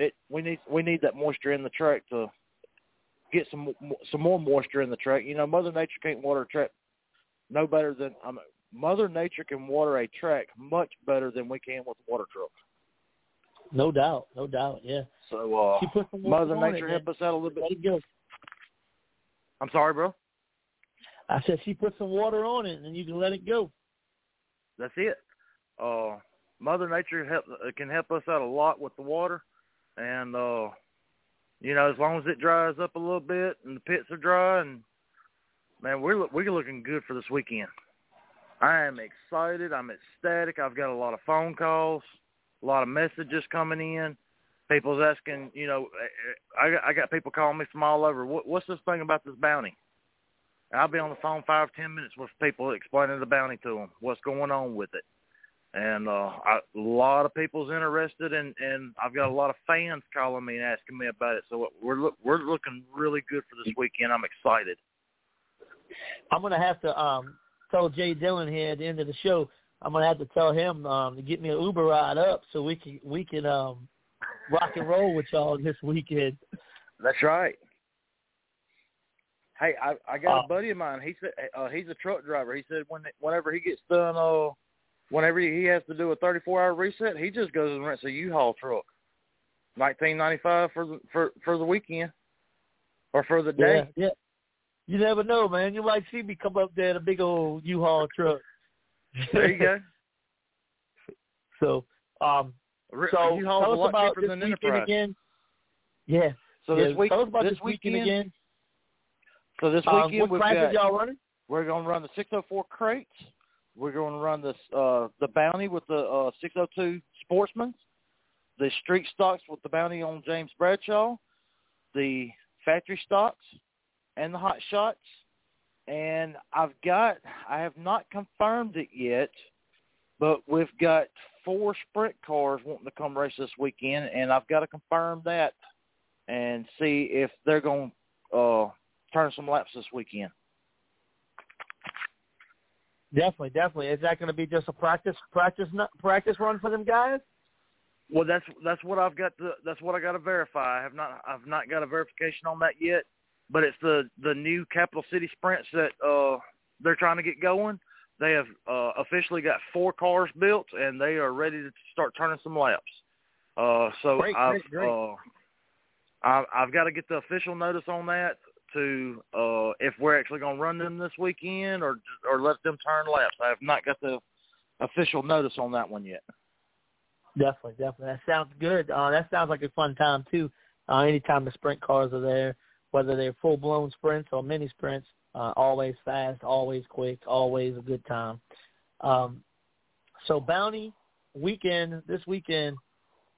Speaker 5: it we need we need that moisture in the track to get some some more moisture in the track. You know, Mother Nature can't water a track no better than I mean, Mother Nature can water a track much better than we can with a water truck.
Speaker 2: No doubt, no doubt, yeah.
Speaker 5: So uh,
Speaker 2: she put some
Speaker 5: Mother Nature help us out a little bit.
Speaker 2: Let it go.
Speaker 5: I'm sorry, bro.
Speaker 2: I said she put some water on it, and you can let it go.
Speaker 5: That's it. Uh, Mother Nature help, uh, can help us out a lot with the water, and uh, you know, as long as it dries up a little bit and the pits are dry, and man, we're we're looking good for this weekend. I am excited. I'm ecstatic. I've got a lot of phone calls, a lot of messages coming in. People's asking, you know, I, I got people calling me from all over. What, what's this thing about this bounty? I'll be on the phone five, ten minutes with people explaining the bounty to them, what's going on with it. And uh, I, a lot of people's interested, and and I've got a lot of fans calling me and asking me about it. So we're look, we're looking really good for this weekend. I'm excited.
Speaker 2: I'm gonna have to um told Jay Dillon here at the end of the show, I'm gonna have to tell him um, to get me an Uber ride up so we can we can um, rock and roll with y'all this weekend.
Speaker 5: That's right. Hey, I I got uh, a buddy of mine. He said uh, he's a truck driver. He said when whenever he gets done, uh, whenever he has to do a 34 hour reset, he just goes and rents a U-Haul truck. 1995 for the for for the weekend or for the day.
Speaker 2: Yeah, yeah you never know, man. You might see me come up there in a big old U-Haul truck.
Speaker 5: There you go. [laughs]
Speaker 2: so, um, so
Speaker 5: U-Haul's
Speaker 2: tell
Speaker 5: us
Speaker 2: about
Speaker 5: this
Speaker 2: weekend
Speaker 5: Enterprise.
Speaker 2: again. Yeah.
Speaker 5: So
Speaker 2: yeah.
Speaker 5: this week,
Speaker 2: tell us about
Speaker 5: this,
Speaker 2: this
Speaker 5: weekend,
Speaker 2: weekend again.
Speaker 5: So this
Speaker 2: Um,
Speaker 5: weekend
Speaker 2: what
Speaker 5: we've
Speaker 2: classes y'all running?
Speaker 5: we're going to run the 604 crates. We're going to run this uh, the bounty with the uh, 602 Sportsman, the street stocks with the bounty on James Bradshaw, the factory stocks, and the hot shots. And I've got, I have not confirmed it yet, but we've got four sprint cars wanting to come race this weekend, and I've got to confirm that and see if they're going to uh, turn some laps this weekend.
Speaker 2: Definitely, definitely. Is that going to be just a practice practice practice run for them guys?
Speaker 5: Well, that's that's what I've got to that's what I got to verify. I have not I've not got a verification on that yet, but it's the the new Capital City sprints that uh they're trying to get going. They have uh, officially got four cars built and they are ready to start turning some laps. Uh, so
Speaker 2: great,
Speaker 5: I've
Speaker 2: great, great.
Speaker 5: Uh, I, I've got to get the official notice on that to uh, if we're actually going to run them this weekend or or let them turn laps. I have not got the official notice on that one yet.
Speaker 2: Definitely, definitely. That sounds good. Uh, that sounds like a fun time too. Uh, anytime the sprint cars are there, whether they're full blown sprints or mini sprints, uh, always fast, always quick, always a good time. Um, so Bounty weekend this weekend,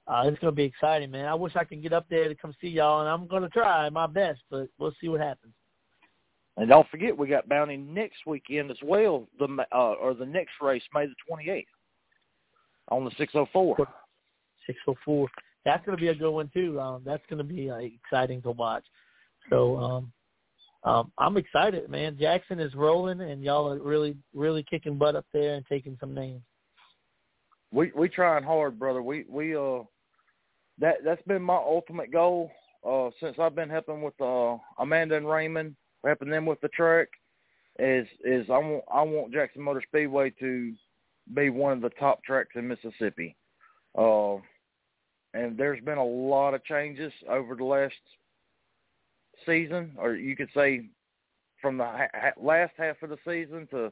Speaker 2: uh, it's going to be exciting, man. I wish I could get up there to come see y'all, and I'm going to try my best, but we'll see what happens.
Speaker 5: And don't forget, we got Bounty next weekend as well, the uh, or the next race, May the 28th on the 604.
Speaker 2: 604. That's going to be a good one too. Um, that's going to be uh, exciting to watch. So um, um, I'm excited, man. Jackson is rolling, and y'all are really, really kicking butt up there and taking some names.
Speaker 5: We we trying hard, brother. We we uh that that's been my ultimate goal uh since I've been helping with uh Amanda and Raymond, helping them with the track. Is is I want I want Jackson Motor Speedway to be one of the top tracks in Mississippi. Uh, and there's been a lot of changes over the last season, or you could say from the ha- last half of the season to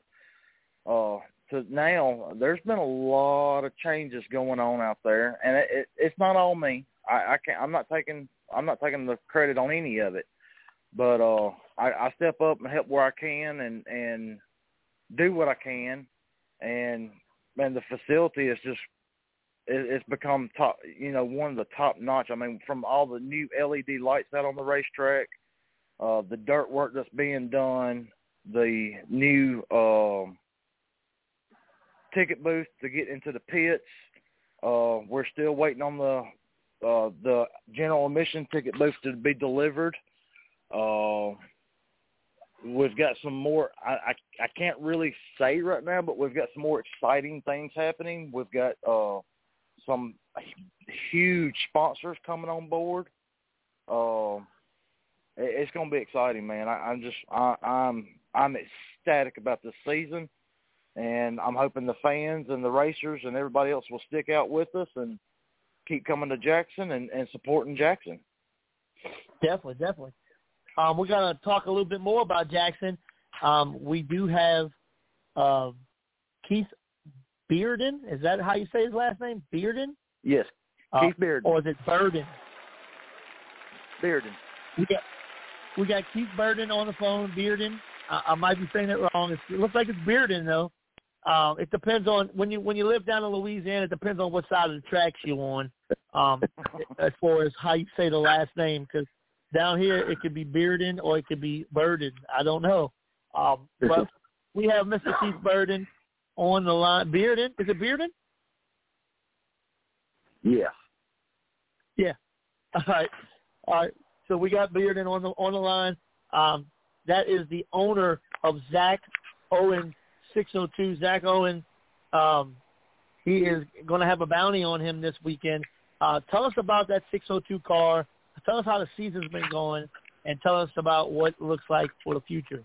Speaker 5: uh, to now. There's been a lot of changes going on out there, and it, it, it's not all me. I, I can't. I'm not taking. I'm not taking the credit on any of it, but uh, I, I step up and help where I can, and and do what I can, and man, the facility is just it, it's become top. You know, one of the top notch. I mean, from all the new LED lights out on the racetrack, uh, the dirt work that's being done, the new um, ticket booth to get into the pits. Uh, we're still waiting on the uh, the general admission ticket booth to be delivered. Uh, we've got some more. I, I I can't really say right now, but we've got some more exciting things happening. We've got uh, some huge sponsors coming on board. Uh, it, it's going to be exciting, man. I, I'm just I, I'm I'm ecstatic about this season, and I'm hoping the fans and the racers and everybody else will stick out with us and keep coming to Jackson and, and supporting Jackson.
Speaker 2: Definitely, definitely. Um, we're going to talk a little bit more about Jackson. Um, we do have uh, Keith Bearden. Is that how you say his last name? Bearden?
Speaker 5: Yes,
Speaker 2: uh,
Speaker 5: Keith Bearden.
Speaker 2: Or is it Burden?
Speaker 5: Bearden.
Speaker 2: We got we got Keith Burden on the phone. Bearden. I, I might be saying it wrong. It's, it looks like it's Bearden though. Um, it depends on when you when you live down in Louisiana. It depends on what side of the tracks you're on, um, [laughs] as far as how you say the last name. Because down here, it could be Bearden or it could be Burden. I don't know. Um, but we have Mr. Keith Burden on the line. Bearden, is it Bearden?
Speaker 5: Yeah.
Speaker 2: Yeah. [laughs] All right. All right. So we got Bearden on the on the line. Um, that is the owner of Zach Owen 602. Zach Owen, um, he is going to have a bounty on him this weekend. Uh, tell us about that 602 car tell us how the season's been going, and tell us about what it looks like for the future.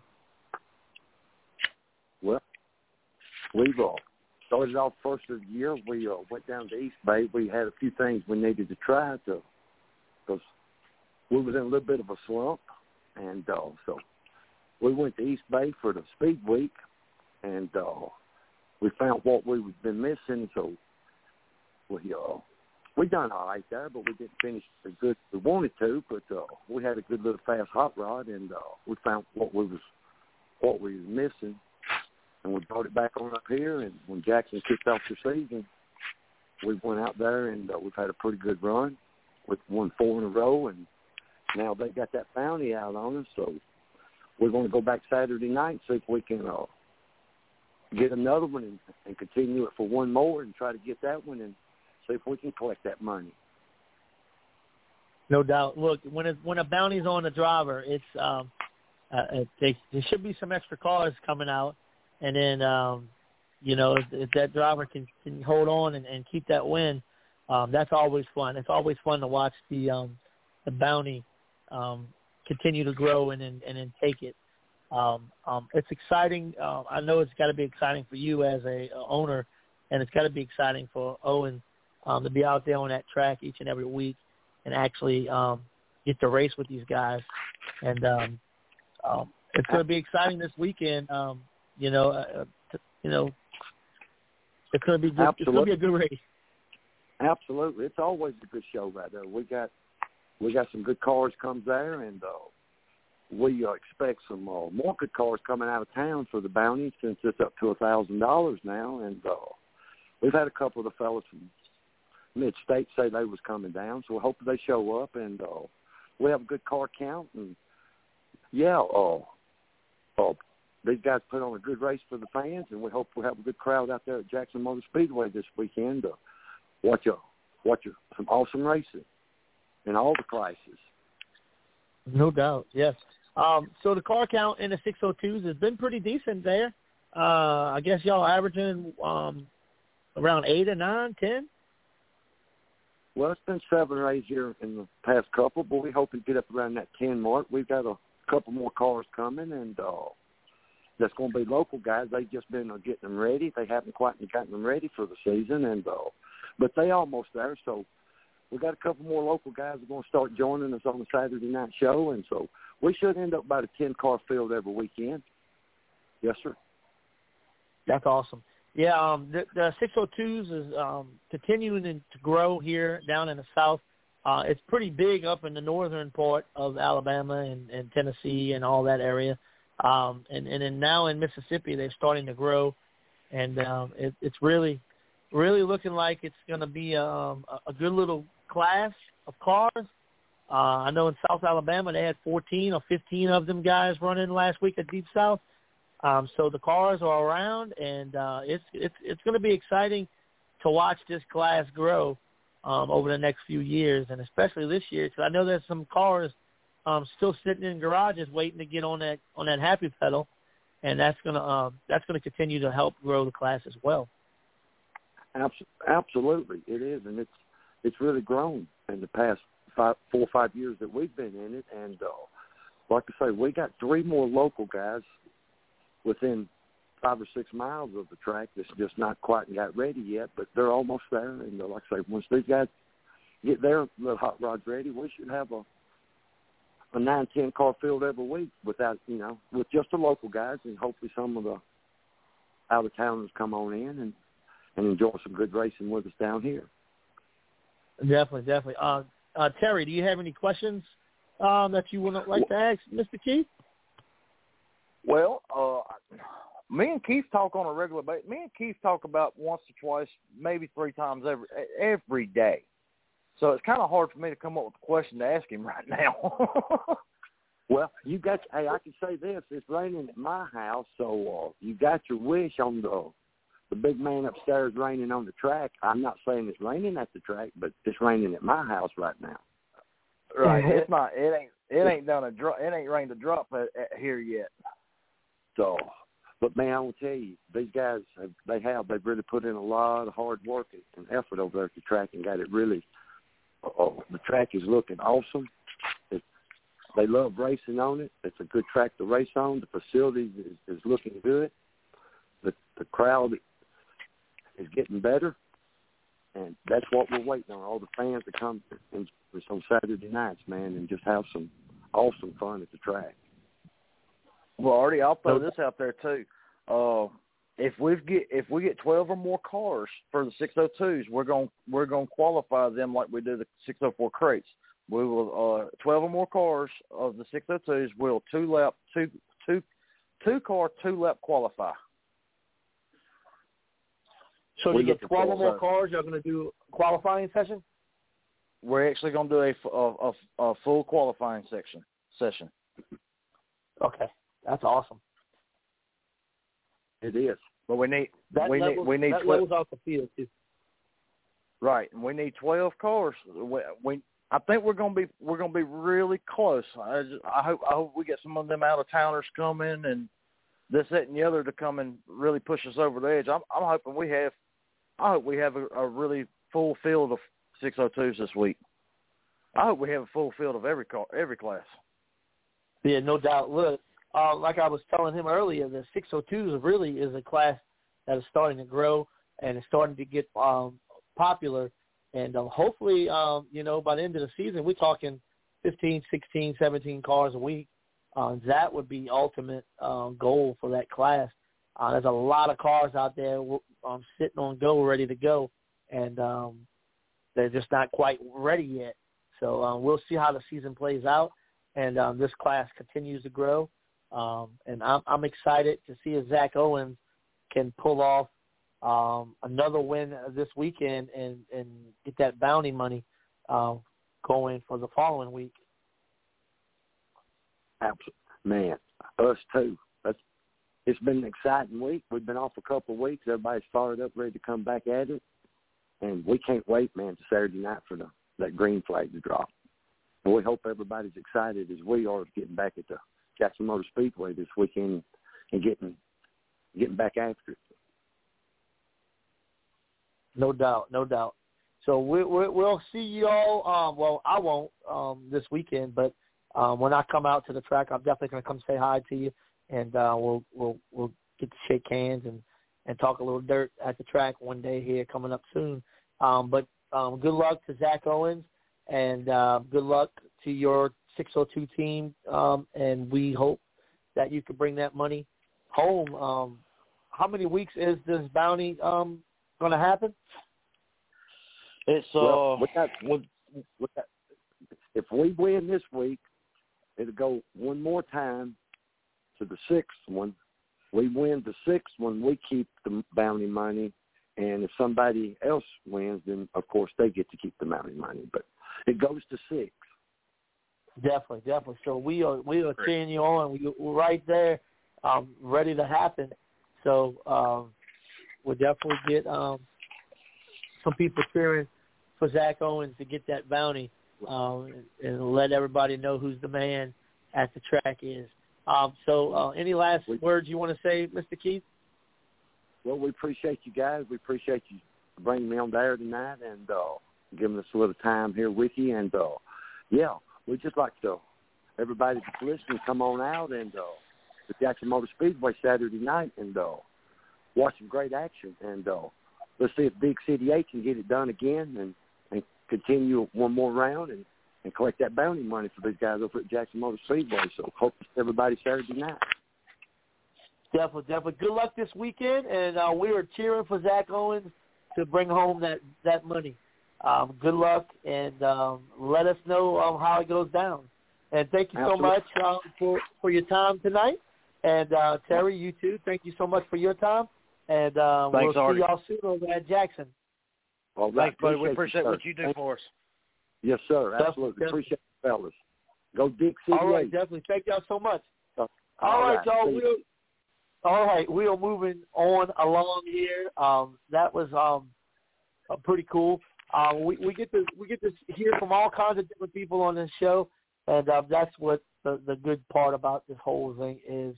Speaker 6: Well, we've uh, started off first of the year. We uh, went down to East Bay. We had a few things we needed to try to, because we was in a little bit of a slump, and uh, so we went to East Bay for the Speed Week, and uh, we found what we've been missing. So we uh, we done all right there, but we didn't finish as good as we wanted to. But uh, we had a good little fast hot rod, and uh, we found what we was what we was missing, and we brought it back on up here. And when Jackson kicked off the season, we went out there and uh, we've had a pretty good run. We've won four in a row, and now they got that bounty out on us. So we're going to go back Saturday night and see if we can uh, get another one and, and continue it for one more and try to get that one and see if we can collect that money.
Speaker 2: No doubt. Look, when it, when a bounty's on the driver, it's um, uh, it, they, there should be some extra cars coming out. and then um, you know if, if that driver can, can hold on and, and keep that win, um, that's always fun. It's always fun to watch the um, the bounty um, continue to grow and and, and then take it. Um, um, it's exciting. Uh, I know it's got to be exciting for you as a, a owner, and it's got to be exciting for Owen um, to be out there on that track each and every week and actually um, get to race with these guys. And um, um, it's going to be exciting this weekend. Um, you know, uh, t- you know, it's going to be good. It's going to be a good race.
Speaker 6: Absolutely, it's always a good show right there. We got we got some good cars comes there, and uh, we expect some uh, good cars coming out of town for the bounty since it's up to a thousand dollars now, and uh, we've had a couple of the fellas from mid state say they was coming down, so we hope they show up and uh, we have a good car count and yeah, uh, uh, these guys put on a good race for the fans, and we hope we have a good crowd out there at Jackson Motor Speedway this weekend to watch a watch a, some awesome racing in all the classes.
Speaker 2: No doubt, yes. Um, so the car count in the 602s has been pretty decent there. Uh, I guess y'all averaging um, around eight or nine, ten.
Speaker 6: Well, it's been seven or eight here in the past couple, but we hope to get up around that ten mark. We've got a couple more cars coming, and uh, that's going to be local guys. They've just been uh, getting them ready. They haven't quite gotten them ready for the season, and uh, but they almost there. So we got a couple more local guys are going to start joining us on the Saturday night show, and so we should end up about a ten car field every weekend. Yes, sir.
Speaker 2: That's awesome. Yeah, um, the, the 602s is um, continuing to grow here down in the south. Uh, it's pretty big up in the northern part of Alabama and, and Tennessee and all that area. Um, and, and then now in Mississippi, they're starting to grow, and um, it, it's really, really looking like it's going to be um, a, a good little class of cars. Uh, I know in South Alabama they had 14 or 15 of them guys running last week at Deep South. Um, so the cars are around, and uh, it's it's it's going to be exciting to watch this class grow um, over the next few years, and especially this year because I know there's some cars um, still sitting in garages waiting to get on that on that happy pedal, and that's gonna uh, that's gonna continue to help grow the class as well.
Speaker 6: Absolutely, it is, and it's it's really grown in the past five, four or five years that we've been in it, and uh, like I say, we got three more local guys within five or six miles of the track that's just not quite got ready yet, but they're almost there. And uh, like I say, once these guys get their little hot rods ready, we should have a a nine ten car field every week without you know with just the local guys and hopefully some of the out of towners come on in and and enjoy some good racing with us down here.
Speaker 2: Definitely, definitely. Uh, uh, Terry, do you have any questions um, that you would like to ask Mr. Keith?
Speaker 5: Well, uh, me and Keith talk on a regular basis. Me and Keith talk about once or twice, maybe three times every every day. So it's kind of hard for me to come up with a question to ask him [laughs] right now.
Speaker 6: well, you got. Hey, I can say this: it's raining at my house, so uh, you got your wish on the the big man upstairs raining on the track. I'm not saying it's raining at the track, but it's raining at my house right now.
Speaker 5: Right. it's not. It ain't. It ain't done a drop. It ain't rained a drop at, at here yet.
Speaker 6: So, but man, I will tell you, these guys, have, they have, they've really put in a lot of hard work and effort over there at the track and got it really, uh, oh, the track is looking awesome. It, they love racing on it. It's a good track to race on. The facility is, is looking good. The, the crowd is getting better. And that's what we're waiting on, all the fans to come and on Saturday nights, man, and just have some awesome fun at the track.
Speaker 5: Well, Artie, I'll throw this out there too. Uh, if we get if we get twelve or more cars for the six oh twos, we're going we're going to qualify them like we do the six oh four crates. We will uh, twelve or more cars of the six oh twos will two lap two two two car two lap qualify.
Speaker 2: So we get twelve or more cars. You're going to do qualifying session.
Speaker 5: We're actually going to do a, a, a, a full qualifying section session.
Speaker 2: Okay. That's awesome.
Speaker 6: It is.
Speaker 5: But we need
Speaker 2: that
Speaker 5: we
Speaker 2: levels,
Speaker 5: need we need
Speaker 2: that
Speaker 5: 12,
Speaker 2: levels out the field too.
Speaker 5: Right, and we need twelve cars. We, we I think we're gonna be we're gonna be really close. I just, I hope I hope we get some of them out of towners coming and this, that, and the other to come and really push us over the edge. I'm, I'm hoping we have, I hope we have a, a really full field of 602s this week. I hope we have a full field of every car, every class.
Speaker 2: Yeah, no doubt. Look, uh, like I was telling him earlier, the 602s really is a class that is starting to grow and it's starting to get um, popular. And um, hopefully, um, you know, by the end of the season, we're talking 15, 16, 17 cars a week. Uh, that would be ultimate um, goal for that class. Uh, there's a lot of cars out there um, sitting on go, ready to go, and um, they're just not quite ready yet. So um, we'll see how the season plays out, and um, this class continues to grow. Um, and I'm, I'm excited to see if Zach Owens can pull off um, another win this weekend and, and get that bounty money uh, going for the following week.
Speaker 6: Absolutely, man. Us too. It's been an exciting week. We've been off a couple of weeks. Everybody's fired up, ready to come back at it, and we can't wait, man, to Saturday night for the that green flag to drop. And we hope everybody's excited as we are getting back at the Jackson Motor Speedway this weekend and getting getting back after it.
Speaker 2: No doubt, no doubt. So we, we, we'll see you all. Um, well, I won't um, this weekend, but um, when I come out to the track, I'm definitely going to come say hi to you, and uh, we'll we'll we'll get to shake hands and and talk a little dirt at the track one day here coming up soon. Um, but um, good luck to Zach Owens, and uh, good luck to your 602 team, um, and we hope that you can bring that money home. Um, how many weeks is this bounty um, going to happen?
Speaker 5: It's uh,
Speaker 6: well, with that, with, with that, if we win this week, it'll go one more time to the sixth one. We win the sixth one, we keep the bounty money, and if somebody else wins, then of course they get to keep the bounty money. But it goes to six.
Speaker 2: Definitely, definitely. So we are we are cheering you on. We, we're right there, um, ready to happen. So um, we'll definitely get um, some people cheering for Zach Owens to get that bounty um, and let everybody know who's the man at the track is. Um, so, uh, any last words you want to say, Mr. Keith?
Speaker 6: Well, we appreciate you guys. We appreciate you bringing me on there tonight and uh, giving us a little time here with you. And uh, yeah, we just like to everybody that's listening come on out and uh, the Jackson Motor Speedway Saturday night and uh, watch some great action. And uh, let's see if Big City Eight can get it done again and and continue one more round and and collect that bounty money for these guys over at Jackson Motor Speedway. So hope everybody Saturday night.
Speaker 2: Definitely, definitely. Good luck this weekend, and uh, we are cheering for Zach Owens to bring home that that money. Um, good luck, and um, let us know um, how it goes down. And thank you
Speaker 6: Absolutely.
Speaker 2: so much um, for for your time tonight. And uh, Terry, you too. Thank you so much for your time. And uh,
Speaker 5: Thanks,
Speaker 2: we'll
Speaker 5: Artie.
Speaker 2: see y'all soon over at Jackson.
Speaker 6: All right,
Speaker 5: Thanks, buddy. We
Speaker 6: appreciate
Speaker 5: appreciate
Speaker 6: you,
Speaker 5: what you do
Speaker 6: Thank-
Speaker 5: for us.
Speaker 6: Yes, sir. Absolutely.
Speaker 2: definitely.
Speaker 6: Appreciate it, fellas. Go Dick City
Speaker 2: All right, definitely. Thank y'all so much.
Speaker 6: All
Speaker 2: all right,
Speaker 6: right,
Speaker 2: y'all. We'll, all right, we are moving on along here. Um, that was um, uh, pretty cool. Uh, we, we get to we get to hear from all kinds of different people on this show, and uh, that's what the, the good part about this whole thing is.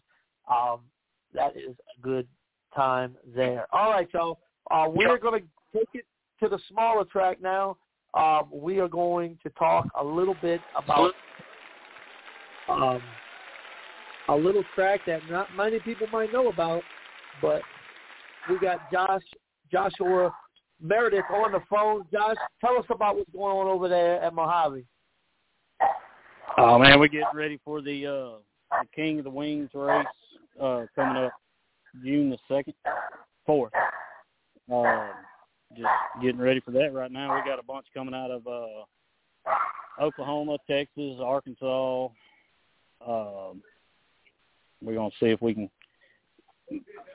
Speaker 2: Um, that is a good time there. All right, y'all. Uh, we're going to take it to the smaller track now. Um, we are going to talk a little bit about um, a little track that not many people might know about, but we got Josh Joshua Meredith on the phone. Josh, tell us about what's going on over there at Mojave.
Speaker 7: Oh man, we're getting ready for the uh the King of the Wings race uh coming up June the second, fourth. Um just getting ready for that right now. We got a bunch coming out of uh Oklahoma, Texas, Arkansas. Um we're gonna see if we can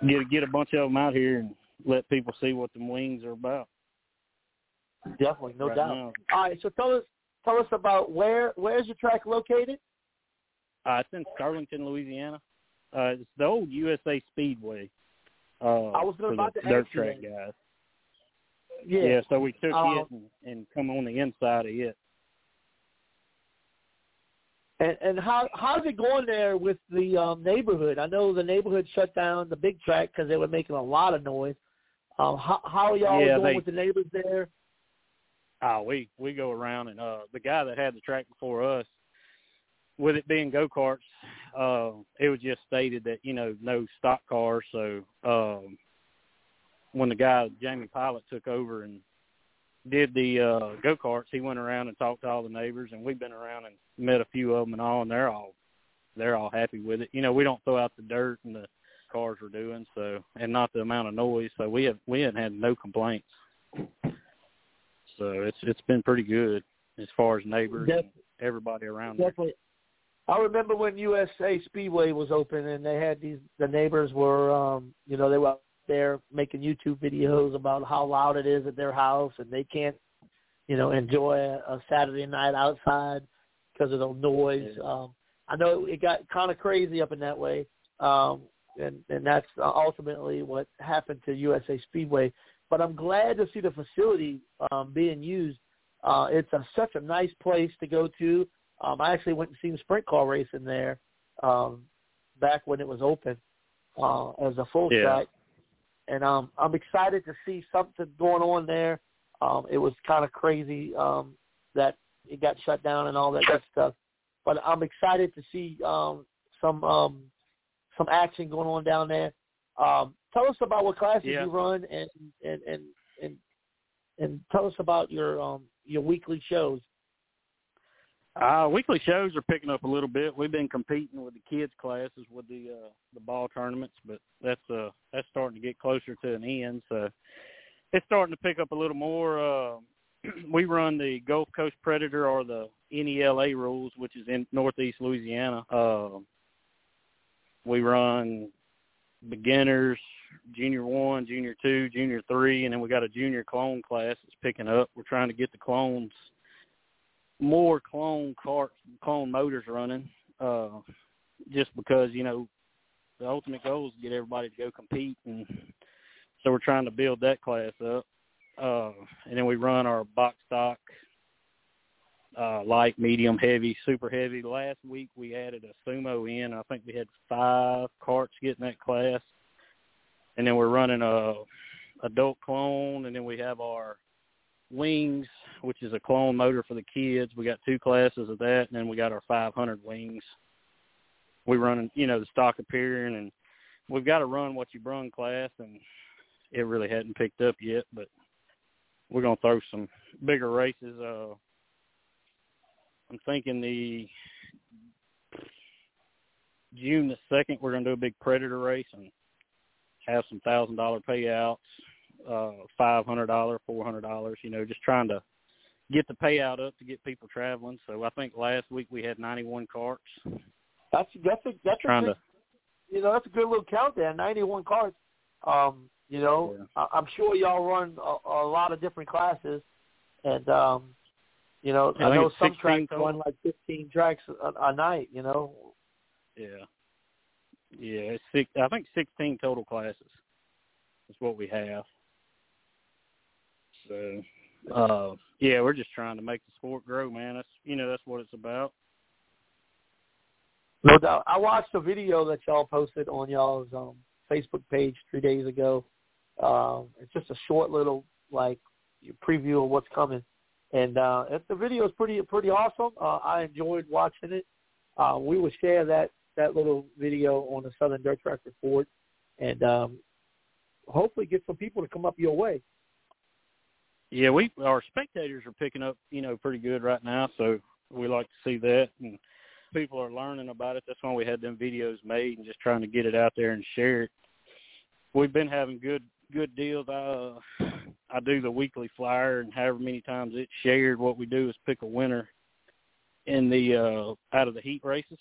Speaker 7: get get a bunch of them out here and let people see what the wings are about.
Speaker 2: Definitely, no
Speaker 7: right
Speaker 2: doubt.
Speaker 7: now.
Speaker 2: All right, so tell us tell us about where where's your track located?
Speaker 7: Uh, it's in Sterlington, Louisiana. Uh, it's the old USA Speedway. Uh,
Speaker 2: I was about to
Speaker 7: dirt
Speaker 2: ask you
Speaker 7: track
Speaker 2: that.
Speaker 7: guys.
Speaker 2: Yeah.
Speaker 7: Yeah, so we took
Speaker 2: Um,
Speaker 7: it and, and come on the inside of it.
Speaker 2: And and how how's it going there with the um, neighborhood? I know the neighborhood shut down the big track because they were making a lot of noise. Um, how how are y'all
Speaker 7: Yeah,
Speaker 2: doing
Speaker 7: they-
Speaker 2: with the neighbors there?
Speaker 7: Oh, we we go around and uh the guy that had the track before us, with it being go karts, uh, it was just stated that you know no stock cars. So um, when the guy Jamie Pilot took over and did the uh go karts, he went around and talked to all the neighbors, and we've been around and met a few of them and all, and they're all they're all happy with it. You know, we don't throw out the dirt and the cars were doing so, and not the amount of noise. So we have we haven't had no complaints. So it's it's been pretty good as far as neighbors
Speaker 2: Def-
Speaker 7: and everybody around there.
Speaker 2: I remember when USA Speedway was open and they had these the neighbors were um you know they were there making YouTube videos about how loud it is at their house and they can't you know enjoy a, a Saturday night outside because of the noise.
Speaker 7: Yeah.
Speaker 2: Um I know it got kind of crazy up in that way. Um and and that's ultimately what happened to USA Speedway. But I'm glad to see the facility um being used. Uh it's a, such a nice place to go to. Um, I actually went and seen sprint car racing there um, back when it was open uh, as a full
Speaker 7: Yeah.
Speaker 2: track, and um, I'm excited to see something going on there. Um, it was kind of crazy um, that it got shut down and all that good stuff, but I'm excited to see um, some um, some action going on down there. Um, tell us about what classes
Speaker 7: Yeah.
Speaker 2: you run and and and and and tell us about your um, your weekly shows.
Speaker 7: Uh, weekly shows are picking up a little bit. We've been competing with the kids classes with the uh, the ball tournaments, but that's uh that's starting to get closer to an end. So it's starting to pick up a little more. Uh, [clears throat] we run the Gulf Coast Predator or the NELA rules, which is in Northeast Louisiana. Uh, we run beginners, junior one, junior two, junior three, and then we got a junior clone class that's picking up. We're trying to get the clones more clone carts, clone motors running, uh, just because you know the ultimate goal is to get everybody to go compete, and so we're trying to build that class up. Uh, and then we run our box stock, uh, light, medium, heavy, super heavy. Last week we added a sumo in. I think we had five carts getting that class, and then we're running a adult clone, and then we have our wings, which is a clone motor for the kids. We got two classes of that, and then we got our 500 wings. We run, you know, the stock appearing, and we've got a run what you brung class, and it really hadn't picked up yet, but we're gonna throw some bigger races. Uh, I'm thinking the June the second, we're gonna do a big predator race and have some thousand dollar payouts uh five hundred dollar, four hundred dollars, you know, just trying to get the payout up to get people traveling. So I think last week we had ninety one carts.
Speaker 2: That's that's a that's a good,
Speaker 7: to
Speaker 2: you know that's a good little count there. Ninety one cards. Um, you know,
Speaker 7: Yeah.
Speaker 2: I, I'm sure y'all run a, a lot of different classes, and um, you know,
Speaker 7: I
Speaker 2: I, know some tracks
Speaker 7: total.
Speaker 2: run like fifteen tracks a, a night. You know,
Speaker 7: yeah. Yeah, it's six I think sixteen total classes is what we have. So uh yeah, we're just trying to make the sport grow, man. That's you know, that's what it's about.
Speaker 2: no doubt. I watched a video that y'all posted on y'all's um, Facebook page three days ago. Um, it's just a short little like preview of what's coming, and uh, it, the video is pretty pretty awesome. Uh, I enjoyed watching it. Uh, we will share that that little video on the Southern Dirt Track Report, and um, hopefully get some people to come up your way.
Speaker 7: Yeah, we our spectators are picking up, you know, pretty good right now, so we like to see that and people are learning about it. That's why we had them videos made and just trying to get it out there and share it. We've been having good good deals. I uh, I do the weekly flyer and however many times it's shared, what we do is pick a winner in the uh out of the heat races.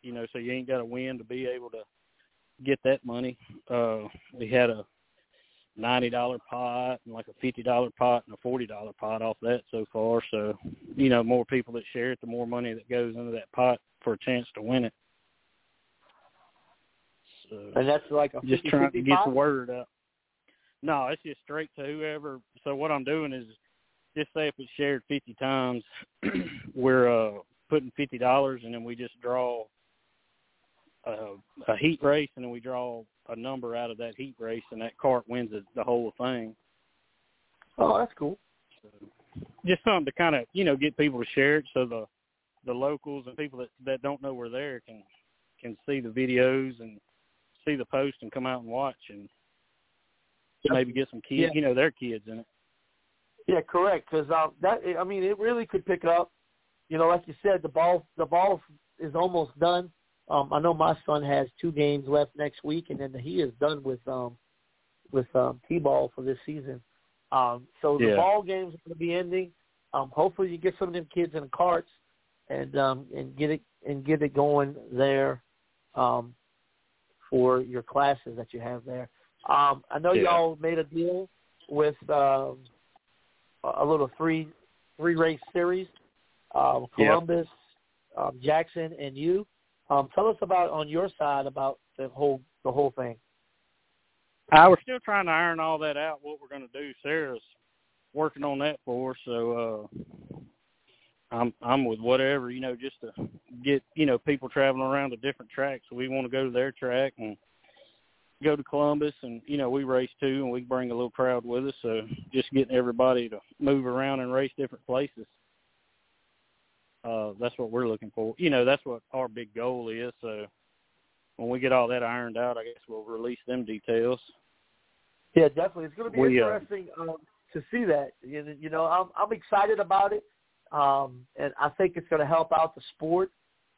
Speaker 7: You know, so you ain't got to win to be able to get that money. Uh we had a ninety dollar pot and like a fifty dollar pot and a forty dollar pot off that so far. So, you know, more people that share it, the more money that goes into that pot for a chance to win it. So
Speaker 2: And that's like a
Speaker 7: just
Speaker 2: 50,
Speaker 7: trying to get
Speaker 2: pot?
Speaker 7: the word out. No, it's just straight to whoever. So what I'm doing is just say if it's shared 50 times, [clears throat] we're uh putting fifty dollars, and then we just draw a, a heat race, and then we draw a number out of that heat race, and that cart wins the, the whole thing.
Speaker 2: Oh, that's cool.
Speaker 7: So, just something to kind of you know get people to share it, so the the locals and people that that don't know we're there can can see the videos and see the post and come out and watch and maybe get some kids,
Speaker 2: Yeah.
Speaker 7: you know, their kids in it.
Speaker 2: Yeah, correct. Because um, that I mean, it really could pick up. You know, like you said, the ball the ball is almost done. Um, I know my son has two games left next week, and then he is done with um, with um, t-ball for this season. Um, so the
Speaker 7: Yeah.
Speaker 2: ball games are going to be ending. Um, hopefully, you get some of them kids in the carts and um, and get it and get it going there um, for your classes that you have there. Um, I know
Speaker 7: Yeah.
Speaker 2: y'all made a deal with um, a little three three race series. Um. Columbus, um, Jackson, and you. Um, tell us about on your side about the whole the whole thing.
Speaker 7: Uh, we're still trying to iron all that out. What we're going to do, Sarah's working on that for us. So uh, I'm I'm with whatever you know, just to get you know people traveling around to different tracks. We want to go to their track and go to Columbus, and you know we race too, and we bring a little crowd with us. So just getting everybody to move around and race different places. Uh, that's what we're looking for. You know, that's what our big goal is. So when we get all that ironed out, I guess we'll release them details.
Speaker 2: Yeah, definitely. It's going to be
Speaker 7: We, uh,
Speaker 2: interesting um, to see that. You, you know, I'm I'm excited about it, um, and I think it's going to help out the sport.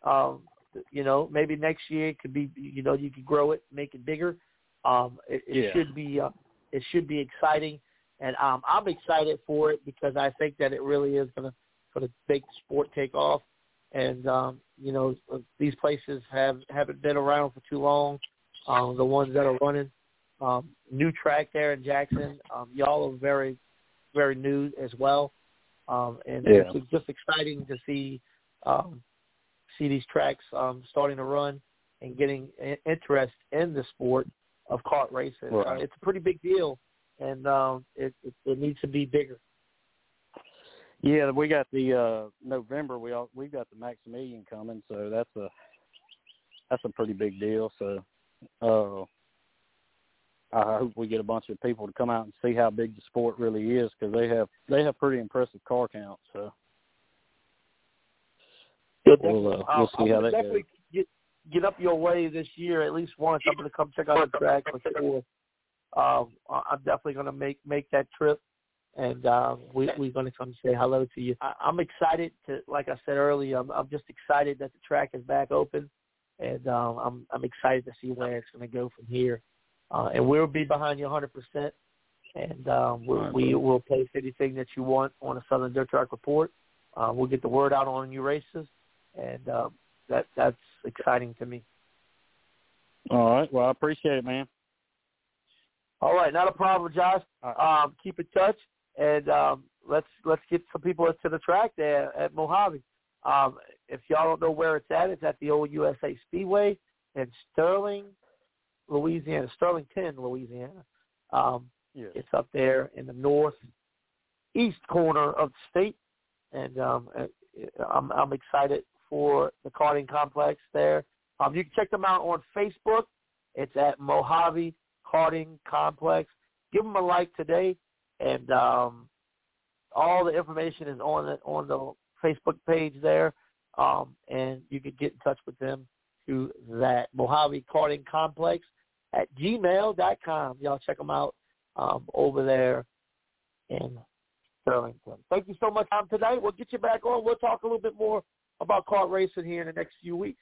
Speaker 2: Um, you know, maybe next year it could be. You know, you could grow it, make it bigger. Um, it, it
Speaker 7: Yeah.
Speaker 2: should be. Uh, it should be exciting, and um, I'm excited for it because I think that it really is going to make the sport take off. And um, you know, these places have haven't been around for too long. Um, the ones that are running um, new track there in Jackson. Um, y'all are very, very new as well, um, and
Speaker 7: Yeah.
Speaker 2: it's just exciting to see um, see these tracks um, starting to run and getting interest in the sport of kart racing. Uh, it's a pretty big deal, and um, it, it, it needs to be bigger.
Speaker 7: Yeah, we got the uh November. We all we've got the Maximilian coming, so that's a that's a pretty big deal. So, uh, I hope we get a bunch of people to come out and see how big the sport really is because they have they have pretty impressive car counts. So
Speaker 2: Good.
Speaker 7: We'll, uh, we'll see
Speaker 2: I'm
Speaker 7: how
Speaker 2: gonna
Speaker 7: that goes.
Speaker 2: get get up your way this year at least once. I'm going to come check out the track for sure. Um, I'm definitely going to make make that trip, and uh, we, we're going to come say hello to you. I, I'm excited to, like I said earlier, I'm, I'm just excited that the track is back open, and um, I'm I'm excited to see where it's going to go from here. Uh, and we'll be behind you 100 percent, and um, we, we will place anything that you want on the Southern Dirt Track Report. Uh, we'll get the word out on your races, and um, that that's exciting to me.
Speaker 7: all right, well I appreciate it, man.
Speaker 2: All right, not a problem, Josh.
Speaker 7: Right.
Speaker 2: Um, keep in touch, and um, let's let's get some people to the track there at Mojave. Um, if y'all don't know where it's at, it's at the old USA Speedway in Sterling, Louisiana, Sterlington, Louisiana. Um,
Speaker 7: Yes.
Speaker 2: it's up there in the northeast corner of the state, and um, uh, I'm, I'm excited for the karting complex there. Um, you can check them out on Facebook. It's at Mojave Karting Complex. Give them a like today, and um, all the information is on the on the Facebook page there, um, and you can get in touch with them through that Mojave Karting Complex at gmail.com. Y'all check them out um, over there in Sterlington. Thank you so much for tonight. We'll get you back on. We'll talk a little bit more about kart racing here in the next few weeks.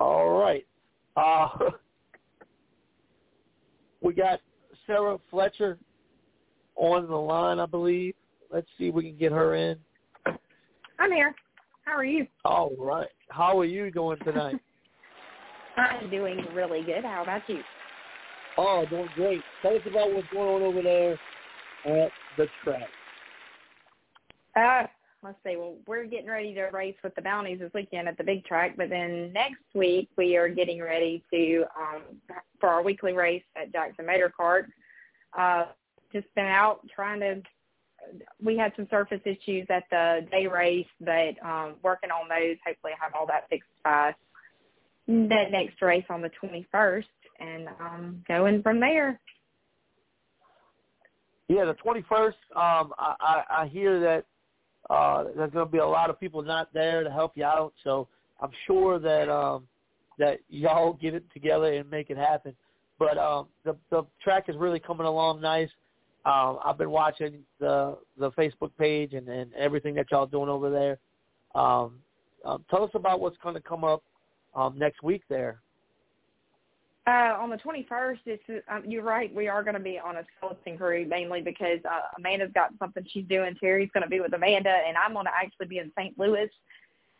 Speaker 2: All right. Uh, we got Sarah Fletcher on the line, I believe. Let's see if we can get her in.
Speaker 8: I'm here. How are you?
Speaker 2: All right. How are you doing tonight? [laughs]
Speaker 8: I'm doing really good. How about you?
Speaker 2: oh, doing great. Tell us about what's going on over there at the track.
Speaker 8: Uh, let's see. Well, we're getting ready to race with the bounties this weekend at the big track, but then next week we are getting ready to um for our weekly race at Jackson Motor Kart. Uh, just been out trying to. We had some surface issues at the day race, but um working on those. Hopefully, have all that fixed by that next race on the 21st, and um going from there.
Speaker 2: Yeah, the 21st. Um, I, I, I hear that uh, there's going to be a lot of people not there to help you out. So I'm sure that um, that y'all get it together and make it happen. But um, the the track is really coming along nice. Um, I've been watching the the Facebook page and, and everything that y'all doing over there. Um, um, tell us about what's going to come up um, next week there.
Speaker 8: Uh, on the 21st, it's, um, you're right. We are going to be on a skeleton crew mainly because uh, Amanda's got something she's doing. Terry's going to be with Amanda, and I'm going to actually be in St. Louis.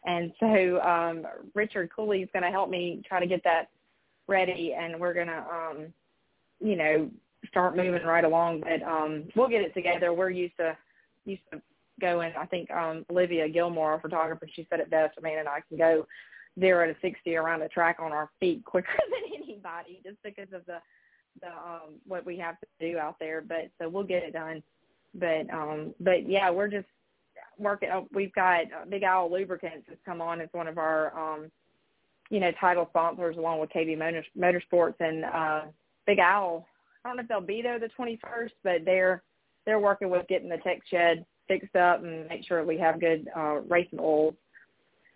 Speaker 8: And so um, Richard Cooley is going to help me try to get that ready, and we're to, um, you know, start moving right along. But um, we'll get it together. We're used to used to going. I think um, Olivia Gilmore, our photographer, she said it best. Amanda and I can go zero to sixty around the track on our feet quicker [laughs] than anybody, just because of the the um what we have to do out there. But so we'll get it done. But um but yeah, we're just working. We've got uh, Big Owl Lubricants has come on as one of our um you know title sponsors along with KB Motor, Motorsports and uh Big Owl. I don't know if they'll be there the 21st, but they're they're working with getting the tech shed fixed up and make sure we have good uh racing oil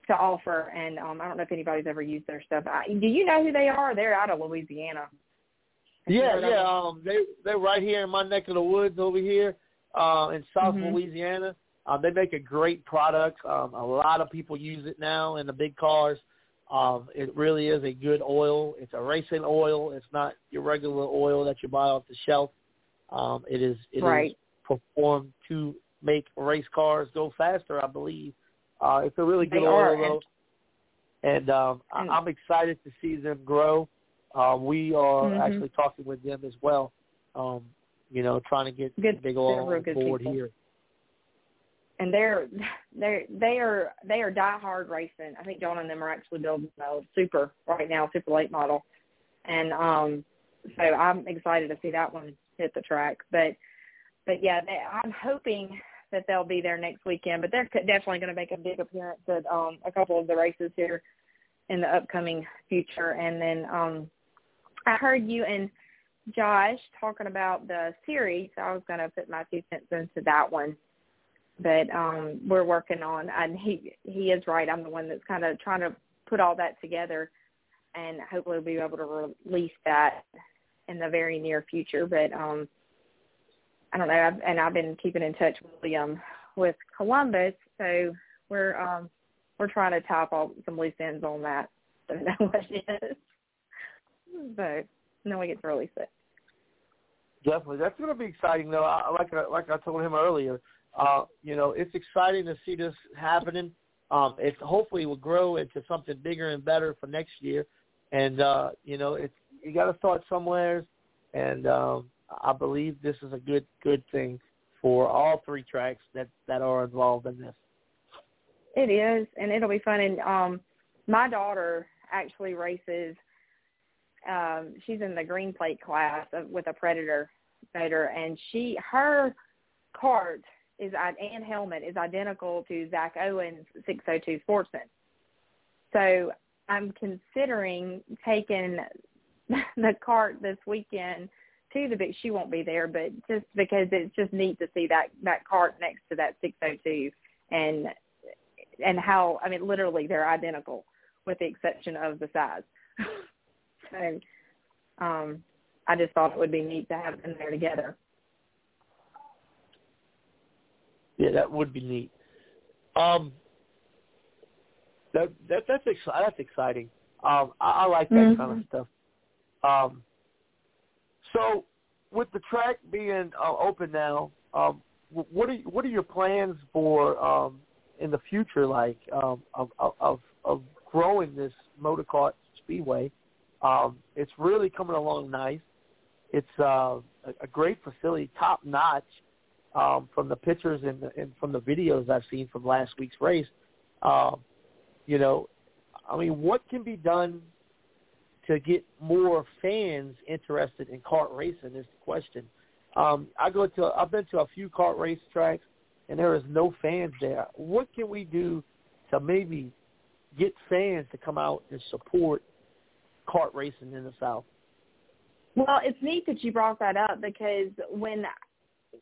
Speaker 8: to offer. And um, I don't know if anybody's ever used their stuff. I, do you know who they are? They're out of Louisiana.
Speaker 2: Yeah, yeah. Um, they they're right here in my neck of the woods over here, uh, in South
Speaker 8: mm-hmm.
Speaker 2: Louisiana. Um, they make a great product. Um, a lot of people use it now in the big cars. Um, it really is a good oil. It's a racing oil. It's not your regular oil that you buy off the shelf. Um, it is it
Speaker 8: right.
Speaker 2: is performed to make race cars go faster, I believe. Uh, it's a really good
Speaker 8: they
Speaker 2: oil,
Speaker 8: are,
Speaker 2: though. And, um,
Speaker 8: and
Speaker 2: I'm excited to see them grow. Uh, we are
Speaker 8: mm-hmm.
Speaker 2: actually talking with them as well. Um, you know, trying to get
Speaker 8: good,
Speaker 2: big oil
Speaker 8: on board
Speaker 2: people. here.
Speaker 8: And they're they're they are they are die hard racing. I think John and them are actually building a super right now, super late model. And um so I'm excited to see that one hit the track. But but yeah, they, I'm hoping that they'll be there next weekend, but they're definitely going to make a big appearance at um, a couple of the races here in the upcoming future. And then um, I heard you and Josh talking about the series. I was going to put my two cents into that one, but um, we're working on. And he he is right. I'm the one that's kind of trying to put all that together, and hopefully we'll be able to release that in the very near future. But um, I don't know, I've, and I've been keeping in touch with William with Columbus, so we're um we're trying to tie up all some loose ends on that. [laughs] Don't know what it is, but we get to release it.
Speaker 2: Definitely, that's going to be exciting though. I, like I, like I told him earlier, uh, you know, it's exciting to see this happening. Um, it hopefully will grow into something bigger and better for next year. And uh, you know, it's you got to start somewhere, and um, I believe this is a good good thing for all three tracks that that are involved in this.
Speaker 8: It is, and it'll be fun. And um, my daughter actually races. Um, she's in the green plate class of, with a Predator motor, and she her cart is and helmet is identical to Zach Owens' 602 Sportsman. So I'm considering taking [laughs] the cart this weekend to the big she won't be there, but just because it's just neat to see that that cart next to that 602 and and how I mean literally they're identical with the exception of the size. [laughs] so um I just thought it would be neat to have them there together.
Speaker 2: Yeah, that would be neat. Um, that that that's exci- that's exciting. Um, I, I like that
Speaker 8: mm-hmm.
Speaker 2: kind of stuff. Um, so, with the track being uh, open now, um, what are what are your plans for um, in the future, like um, of, of of growing this motor kart speedway? Um, it's really coming along nice. It's uh, a, a great facility, top notch. Um, from the pictures and, and from the videos I've seen from last week's race. Um, you know, I mean, what can be done to get more fans interested in kart racing is the question. Um, I go to I've been to a few kart race tracks and there is no fans there. What can we do to maybe get fans to come out and support kart racing in the South?
Speaker 8: Well, it's neat that you brought that up because when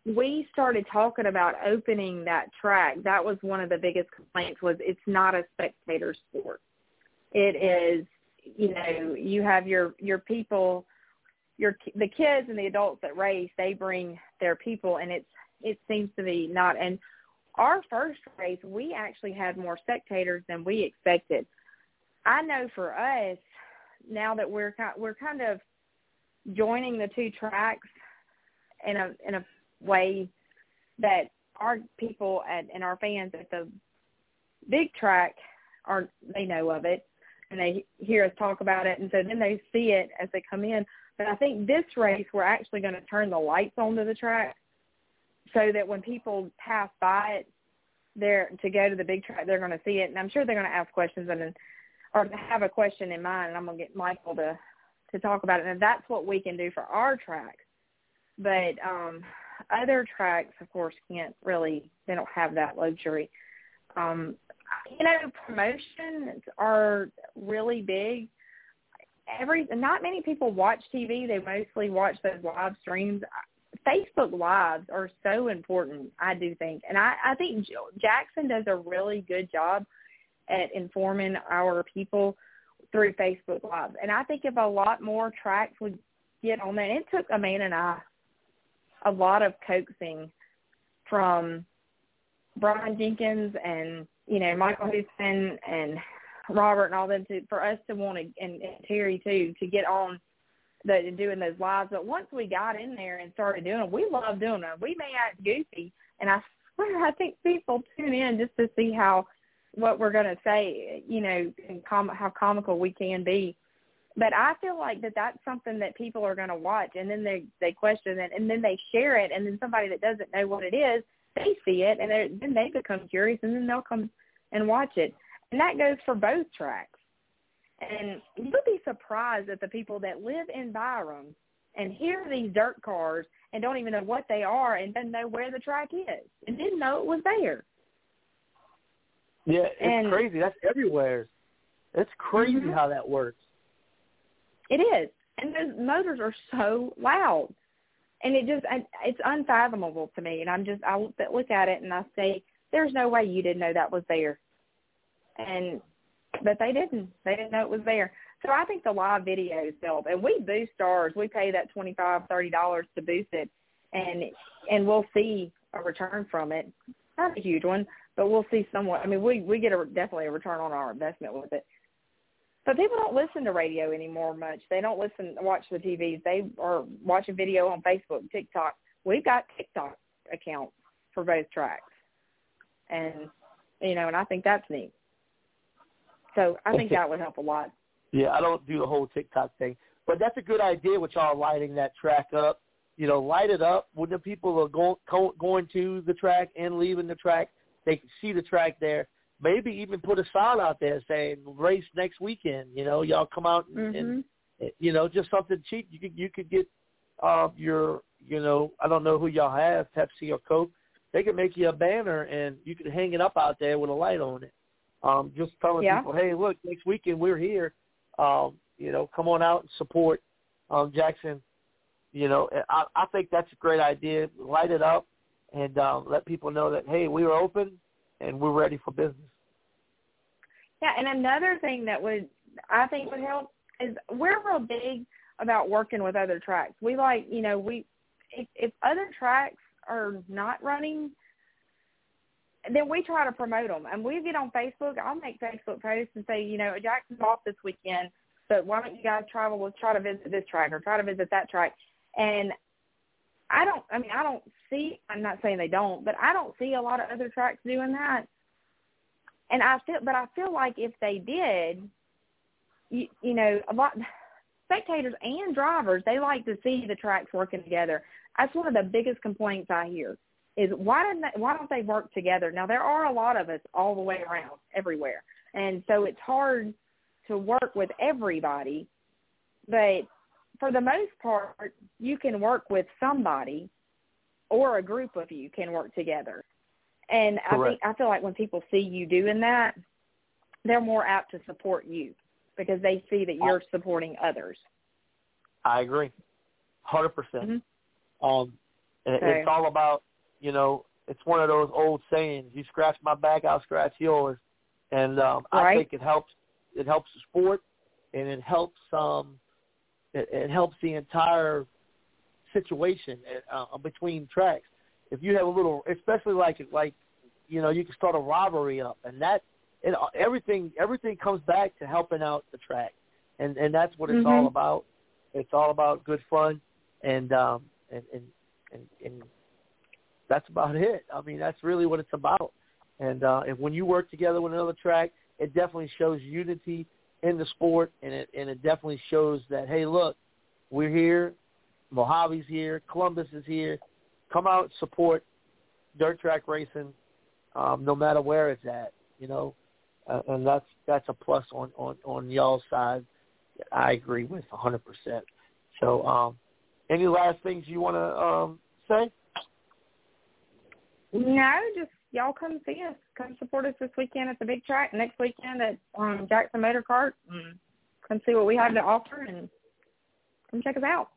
Speaker 8: we started talking about opening that track, that was one of the biggest complaints was it's not a spectator sport. It is, you know, you have your your people, your the kids and the adults that race, they bring their people, and it's it seems to be not. And our first race, we actually had more spectators than we expected. I know for us, now that we're kind, we're kind of joining the two tracks in a in a way that our people at, and our fans at the big track are they know of it and they hear us talk about it and so then they see it as they come in. But I think this race we're actually going to turn the lights onto the track so that when people pass by it there to go to the big track they're going to see it and I'm sure they're going to ask questions and then or have a question in mind and I'm going to get Michael to to talk about it and that's what we can do for our track. But um other tracks, of course, can't really. They don't have that luxury. Um, you know, promotions are really big. Every not many people watch TV. They mostly watch those live streams. Facebook Lives are so important, I do think, and I, I think Jackson does a really good job at informing our people through Facebook Lives. And I think if a lot more tracks would get on there, it took Amanda and I a lot of coaxing from Brian Jenkins and you know Michael Houston and Robert and all them to for us to want to and, and Terry too to get on the doing those lives. But once we got in there and started doing them, we love doing them. We may act goofy, and I swear I think people tune in just to see how what we're going to say, you know, and com- how comical we can be but I feel like that that's something that people are going to watch, and then they they question it, and then they share it, and then somebody that doesn't know what it is, they see it, and then they become curious, and then they'll come and watch it, and that goes for both tracks. And you'll be surprised at the people that live in Byram and hear these dirt cars and don't even know what they are and don't know where the track is and didn't know it was there.
Speaker 2: Yeah, it's
Speaker 8: and,
Speaker 2: crazy. That's everywhere. It's crazy
Speaker 8: mm-hmm.
Speaker 2: how that works.
Speaker 8: It is, and those motors are so loud, and it just it's unfathomable to me. And I'm just I look at it and I say, "There's no way you didn't know that was there," and but they didn't. They didn't know it was there. So I think the live videos help, and we boost ours. We pay that twenty five, thirty dollars to boost it, and and we'll see a return from it. Not a huge one, but we'll see somewhat. I mean, we we get a definitely a return on our investment with it. But people don't listen to radio anymore much. They don't listen, watch the TVs. They are watching video on Facebook, TikTok. We've got TikTok accounts for both tracks, and you know, and I think that's neat. So I think that would help a lot.
Speaker 2: Yeah, I don't do the whole TikTok thing, but that's a good idea with y'all lighting that track up. You know, light it up when the people are going going to the track and leaving the track. They can see the track there maybe even put a sign out there saying race next weekend. You know, y'all come out and,
Speaker 8: mm-hmm.
Speaker 2: and you know just something cheap. You could you could get uh, your you know I don't know who y'all have Pepsi or Coke. They could make you a banner and you could hang it up out there with a light on it. Um, just telling
Speaker 8: yeah.
Speaker 2: people, hey, look, next weekend we're here. Um, you know, come on out and support um, Jackson. You know, I, I think that's a great idea. Light it up and um, let people know that hey, we are open and we're ready for business.
Speaker 8: Yeah, and another thing that would I think would help is we're real big about working with other tracks. We like, you know, we if, if other tracks are not running, then we try to promote them. And we get on Facebook. I'll make Facebook posts and say, you know, Jackson's off this weekend, but why don't you guys travel? Let's try to visit this track or try to visit that track. And I don't. I mean, I don't see. I'm not saying they don't, but I don't see a lot of other tracks doing that. And I feel, but I feel like if they did, you, you know, a lot spectators and drivers they like to see the tracks working together. That's one of the biggest complaints I hear is why don't they, why don't they work together? Now there are a lot of us all the way around everywhere, and so it's hard to work with everybody. But for the most part, you can work with somebody, or a group of you can work together. And
Speaker 2: Correct.
Speaker 8: I think I feel like when people see you doing that, they're more apt to support you because they see that you're supporting others.
Speaker 2: I agree, 100
Speaker 8: Mm-hmm.
Speaker 2: percent. Um, and
Speaker 8: Okay.
Speaker 2: it's all about you know, it's one of those old sayings: "You scratch my back, I'll scratch yours." And um, I think it helps. It helps the sport, and it helps um, it, it helps the entire situation uh, between tracks. If you have a little, especially like like you know, you can start a rivalry up, and that it everything everything comes back to helping out the track, and and that's what it's
Speaker 8: Mhm.
Speaker 2: all about. It's all about good fun, and um and and and, and that's about it. I mean, that's really what it's about. And uh, and when you work together with another track, it definitely shows unity in the sport, and it and it definitely shows that hey, look, we're here, Mojave's here, Columbus is here. Come out, support dirt track racing, um, no matter where it's at. You know, uh, and that's that's a plus on on on y'all's side. I agree with 100%. So, um, any last things you want to um, say?
Speaker 8: No, just y'all come see us. Come support us this weekend at the big track. Next weekend at um, Jackson Motor Kart. And come see what we have to offer and come check us out.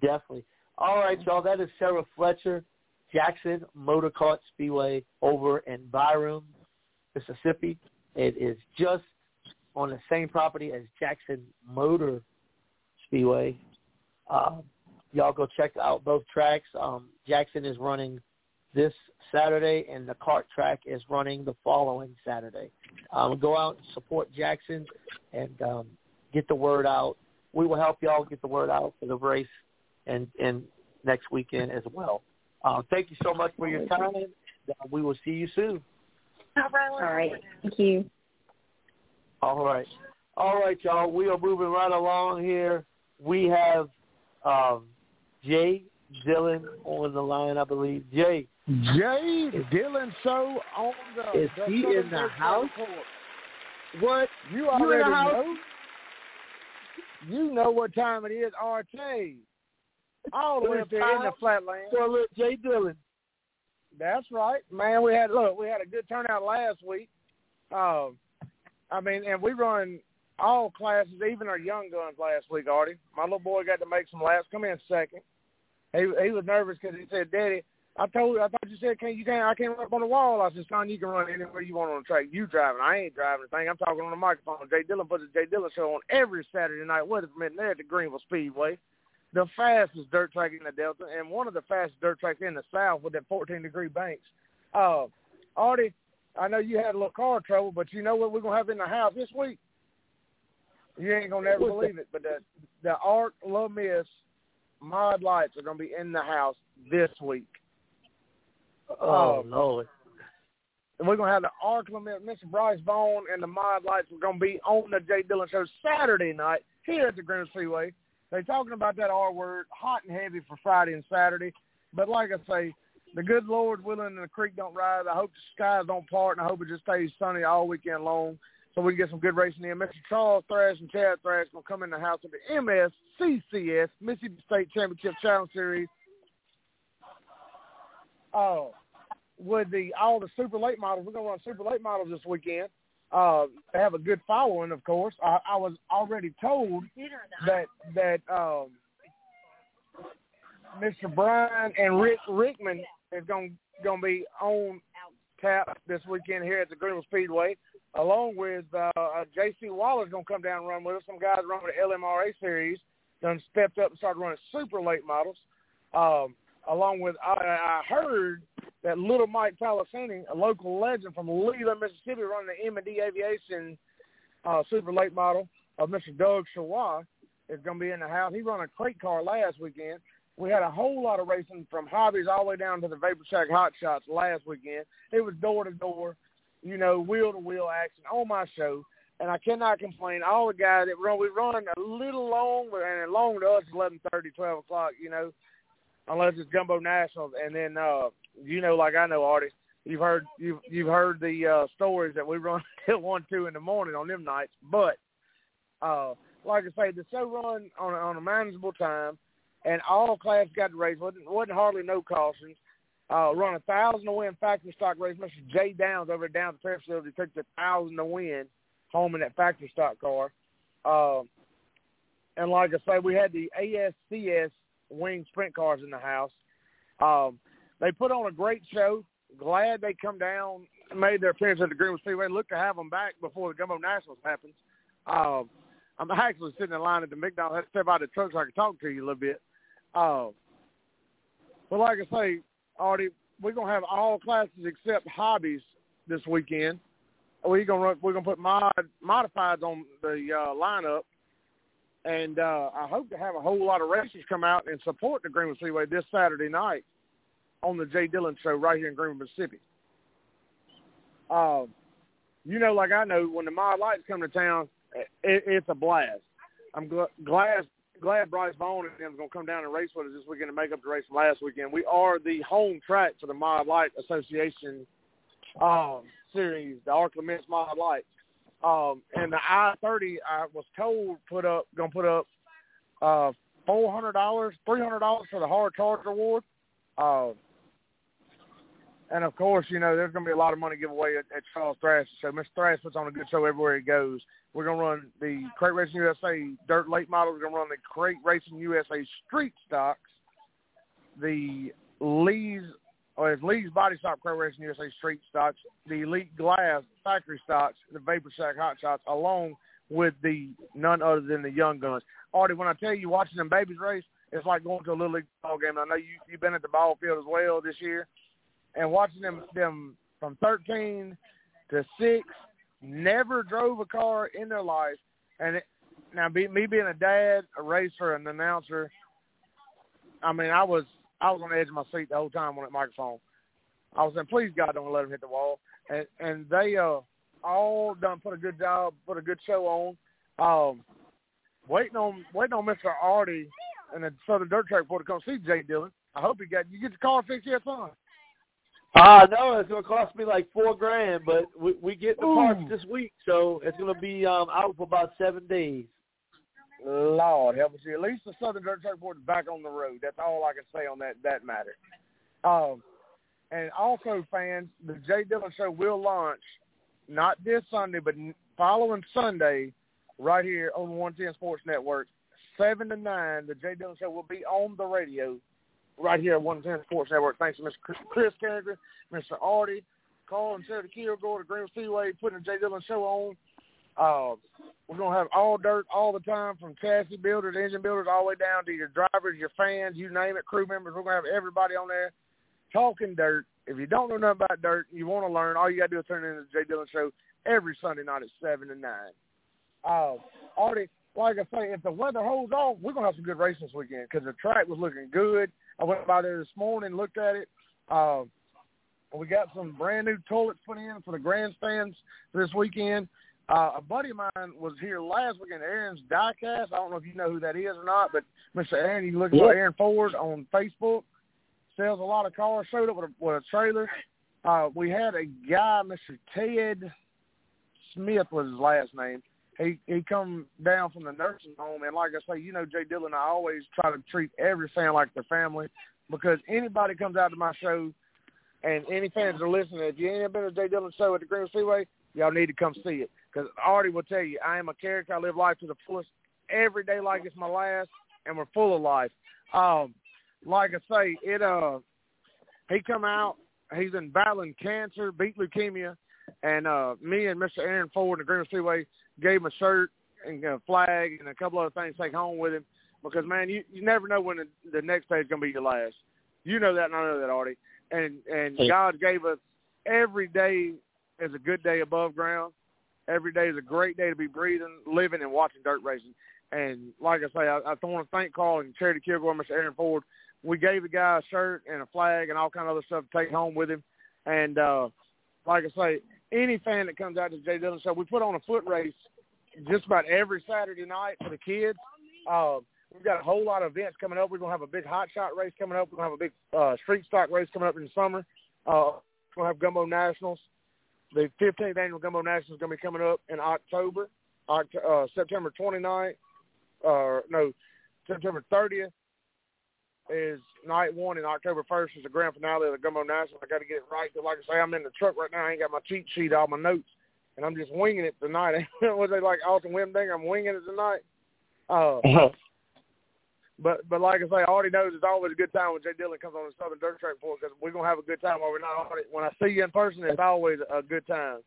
Speaker 2: Definitely. All right, y'all. That is Sarah Fletcher, Jackson Motor Kart Speedway over in Byram, Mississippi. It is just on the same property as Jackson Motor Speedway. Um, y'all go check out both tracks. Um, Jackson is running this Saturday, and the cart track is running the following Saturday. Um, go out and support Jackson and um, get the word out. We will help y'all get the word out for the race and and next weekend as well. Uh, thank you so much for your time. Uh, we will see you soon.
Speaker 8: All right. Thank you.
Speaker 2: All right. All right, y'all. We are moving right along here. We have um, Jay Dillon on the line, I believe. Jay.
Speaker 9: Jay Dillon, So on the
Speaker 2: Is
Speaker 9: the
Speaker 2: he
Speaker 9: Southern
Speaker 2: in the
Speaker 9: Dirt
Speaker 2: house?
Speaker 9: Report.
Speaker 2: What?
Speaker 9: You
Speaker 2: You in the
Speaker 9: already
Speaker 2: house?
Speaker 9: know. You know what time it is, Artie. All the way up there in the
Speaker 2: time
Speaker 9: flatland.
Speaker 2: For little Jay Dillon.
Speaker 9: That's right, man. We had look, we had a good turnout last week. Um, I mean, and we run all classes, even our young guns last week. Artie, my little boy got to make some laps. Come in second. He he was nervous because he said, "Daddy, I told I thought you said can't you can't I can't run up on the wall." I said, "Son, you can run anywhere you want on the track. You driving? I ain't driving the thing. I'm talking on the microphone." Jay Dillon puts the Jay Dillon show on every Saturday night. Weather permitting there at the Greenville Speedway the fastest dirt track in the Delta and one of the fastest dirt tracks in the South with that 14 degree banks. Uh, Artie, I know you had a little car trouble, but you know what we're gonna have in the house this week? You ain't gonna never believe it, but the the Arc La Miss mod lights are gonna be in the house this week.
Speaker 2: Oh,
Speaker 9: Um,
Speaker 2: Lord.
Speaker 9: And we're gonna have the La Mr. Bryce Vaughn and the mod lights are gonna be on the Jay Dillon show Saturday night here at the Greenville Speedway. They're talking about that R word, hot and heavy for Friday and Saturday. But like I say, the good Lord willing and the creek don't rise. I hope the skies don't part, and I hope it just stays sunny all weekend long so we can get some good racing in. Mr. Charles Thrash and Chad Thrash going to come in the house of the MSCCS, Mississippi State Championship Challenge Series. Oh, with the all the super late models, we're going to run super late models this weekend. Uh, they have a good following, of course. I, I was already told that that um, Mr. Brian and Rick Rickman is going going to be on tap this weekend here at the Greenville Speedway, along with uh, uh, J.C. Waller's going to come down and run with us. Some guys running the LMRA series done stepped up and started running super late models. Um, along with I, I heard that little Mike Palacini, a local legend from Leland, Mississippi, running the M&D Aviation uh, super late model of Mr. Doug Shawa is going to be in the house. He ran a crate car last weekend. We had a whole lot of racing from hobbies all the way down to the Vapor Shack Hot Shots last weekend. It was door to door, you know, wheel to wheel action on my show, and I cannot complain. All the guys that run, we run a little long, and long to us eleven thirty, twelve o'clock, you know, unless it's Gumbo Nationals, and then uh, you know, like I know, Artie, you've heard you've you've heard the uh, stories that we run [laughs] till one, two in the morning on them nights. But uh, like I say, the show run on on a manageable time, and all class got to race. wasn't wasn't hardly no cautions. Uh, run a thousand to win factory stock race. Mr. Jay Downs over at Downs Fair Facility took the thousand to win home in that factory stock car. Uh, and like I say, we had the ASCS wing sprint cars in the house. Um, they put on a great show. Glad they come down, made their appearance at the Greenwood Speedway. Look to have them back before the Gumbo Nationals happens. Um, I'm actually sitting in line at the McDonald's. I had to step out of the truck so I can talk to you a little bit. Uh, but like I say, Artie, we're gonna have all classes except hobbies this weekend. We're gonna run, we're gonna put mod modifieds on the uh, lineup, and uh, I hope to have a whole lot of racers come out and support the Greenwood Speedway this Saturday night on the Jay Dillon Show right here in Greenwood, Mississippi. Um, you know, like I know, when the mod lights come to town, it, it's a blast. I'm gl- glad glad Bryce Vaughn and them is going to come down and race with us this weekend to make up the race from last weekend. We are the home track for the Mod Light Association um, series, the ArkLaMiss Mod Light. Um, and the I-30, I was told, put up going to put up uh, $400, $300 for the Hard Charger Award. Uh, and of course, you know, there's going to be a lot of money giveaway at, at Charles Thrash show. Mr. Thrash puts on a good show everywhere he goes. We're going to run the Crate Racing USA Dirt Late Model. We're going to run the Crate Racing USA Street Stocks, the Lee's, or as Lee's Body Stock Crate Racing USA Street Stocks, the Elite Glass Factory Stocks, the Vapor Shack Hot Shots, along with the none other than the Young Guns. Artie, when I tell you watching them babies race, it's like going to a little league ball game. I know you you've been at the ball field as well this year and watching them them from 13 to six, never drove a car in their life. And it, now, be, me being a dad, a racer, an announcer, I mean, I was I was on the edge of my seat the whole time on that microphone. I was saying, please God, don't let them hit the wall. And and they uh all done put a good job, put a good show on. Um, waiting on waiting on Mister Artie and the Southern Dirt Track Report to come see Jay Dillon. I hope he got you get the car fixed yet, son.
Speaker 2: Uh no, it's gonna cost me like four grand, but we we get the
Speaker 9: Ooh.
Speaker 2: parts this week, so it's gonna be um out for about seven days.
Speaker 9: Lord help us. At least the Southern Dirt Track Report is back on the road. That's all I can say on that that matter. Um, and also, fans, the Jay Dillon Show will launch not this Sunday, but following Sunday, right here on 110 Sports Network, seven to nine. The Jay Dillon Show will be on the radio right here at 110 Sports Network. Thanks to Mr. Chris Carriger, Mr. Artie, Carl and Sarah Kilgore, the Greenville Speedway, putting the Jay Dillon Show on. Uh, we're going to have all dirt all the time from chassis builders, engine builders, all the way down to your drivers, your fans, you name it, crew members. We're going to have everybody on there talking dirt. If you don't know nothing about dirt, and you want to learn, all you got to do is turn in the Jay Dillon Show every Sunday night at 7 and 9. Uh, Artie, like I say, if the weather holds off, we're going to have some good racing this weekend because the track was looking good. I went by there this morning, looked at it. Uh, we got some brand new toilets put in for the grandstands this weekend. Uh, a buddy of mine was here last weekend, Aaron's Diecast. I don't know if you know who that is or not, but Mr. Aaron, you look for Aaron Ford on Facebook. Sells a lot of cars. Showed up with a, with a trailer. Uh, we had a guy, Mr. Ted Smith was his last name. He he come down from the nursing home, and like I say, you know, Jay Dillon, I always try to treat every fan like their family because anybody comes out to my show, and any fans are listening, if you ain't been to Jay Dillon show at the Green Seaway, y'all need to come see it because Artie will tell you, I am a character. I live life to the fullest every day like it's my last, and we're full of life. Um, like I say, it uh, he come out. He's been battling cancer, beat leukemia, and uh, me and Mr. Aaron Ford in the Green Seaway gave him a shirt and a flag and a couple other things to take home with him because man, you you never know when the, the next day is going to be your last. You know that, and I know that, Artie. And and
Speaker 2: Yeah.
Speaker 9: God gave us every day is a good day above ground. Every day is a great day to be breathing, living, and watching dirt racing. And like I say, I, I want to thank Carl and Charity Kilgore, Mr. Aaron Ford. We gave the guy a shirt and a flag and all kind of other stuff to take home with him. And uh, like I say, any fan that comes out to the Jay Dillon show, we put on a foot race just about every Saturday night for the kids. Uh, we've got a whole lot of events coming up. We're gonna have a big hot shot race coming up. We're gonna have a big uh, street stock race coming up in the summer. Uh, we're gonna have Gumbo Nationals. The 15th annual Gumbo Nationals is gonna be coming up in October, Oct- uh, September 29th, uh, no, September 30th is night one, and October 1st is the grand finale of the Gumbo Nationals. I got to get it right. But like I say, I'm in the truck right now. I ain't got my cheat sheet, all my notes, and I'm just winging it tonight. [laughs] Was they like Alton Wimdinger? I'm winging it tonight. Uh, but but like I say, Artie knows it's always a good time when Jay Dillon comes on the Southern Dirt Track Report because we're gonna have a good time over not Artie. When I see you in person, it's always a good time.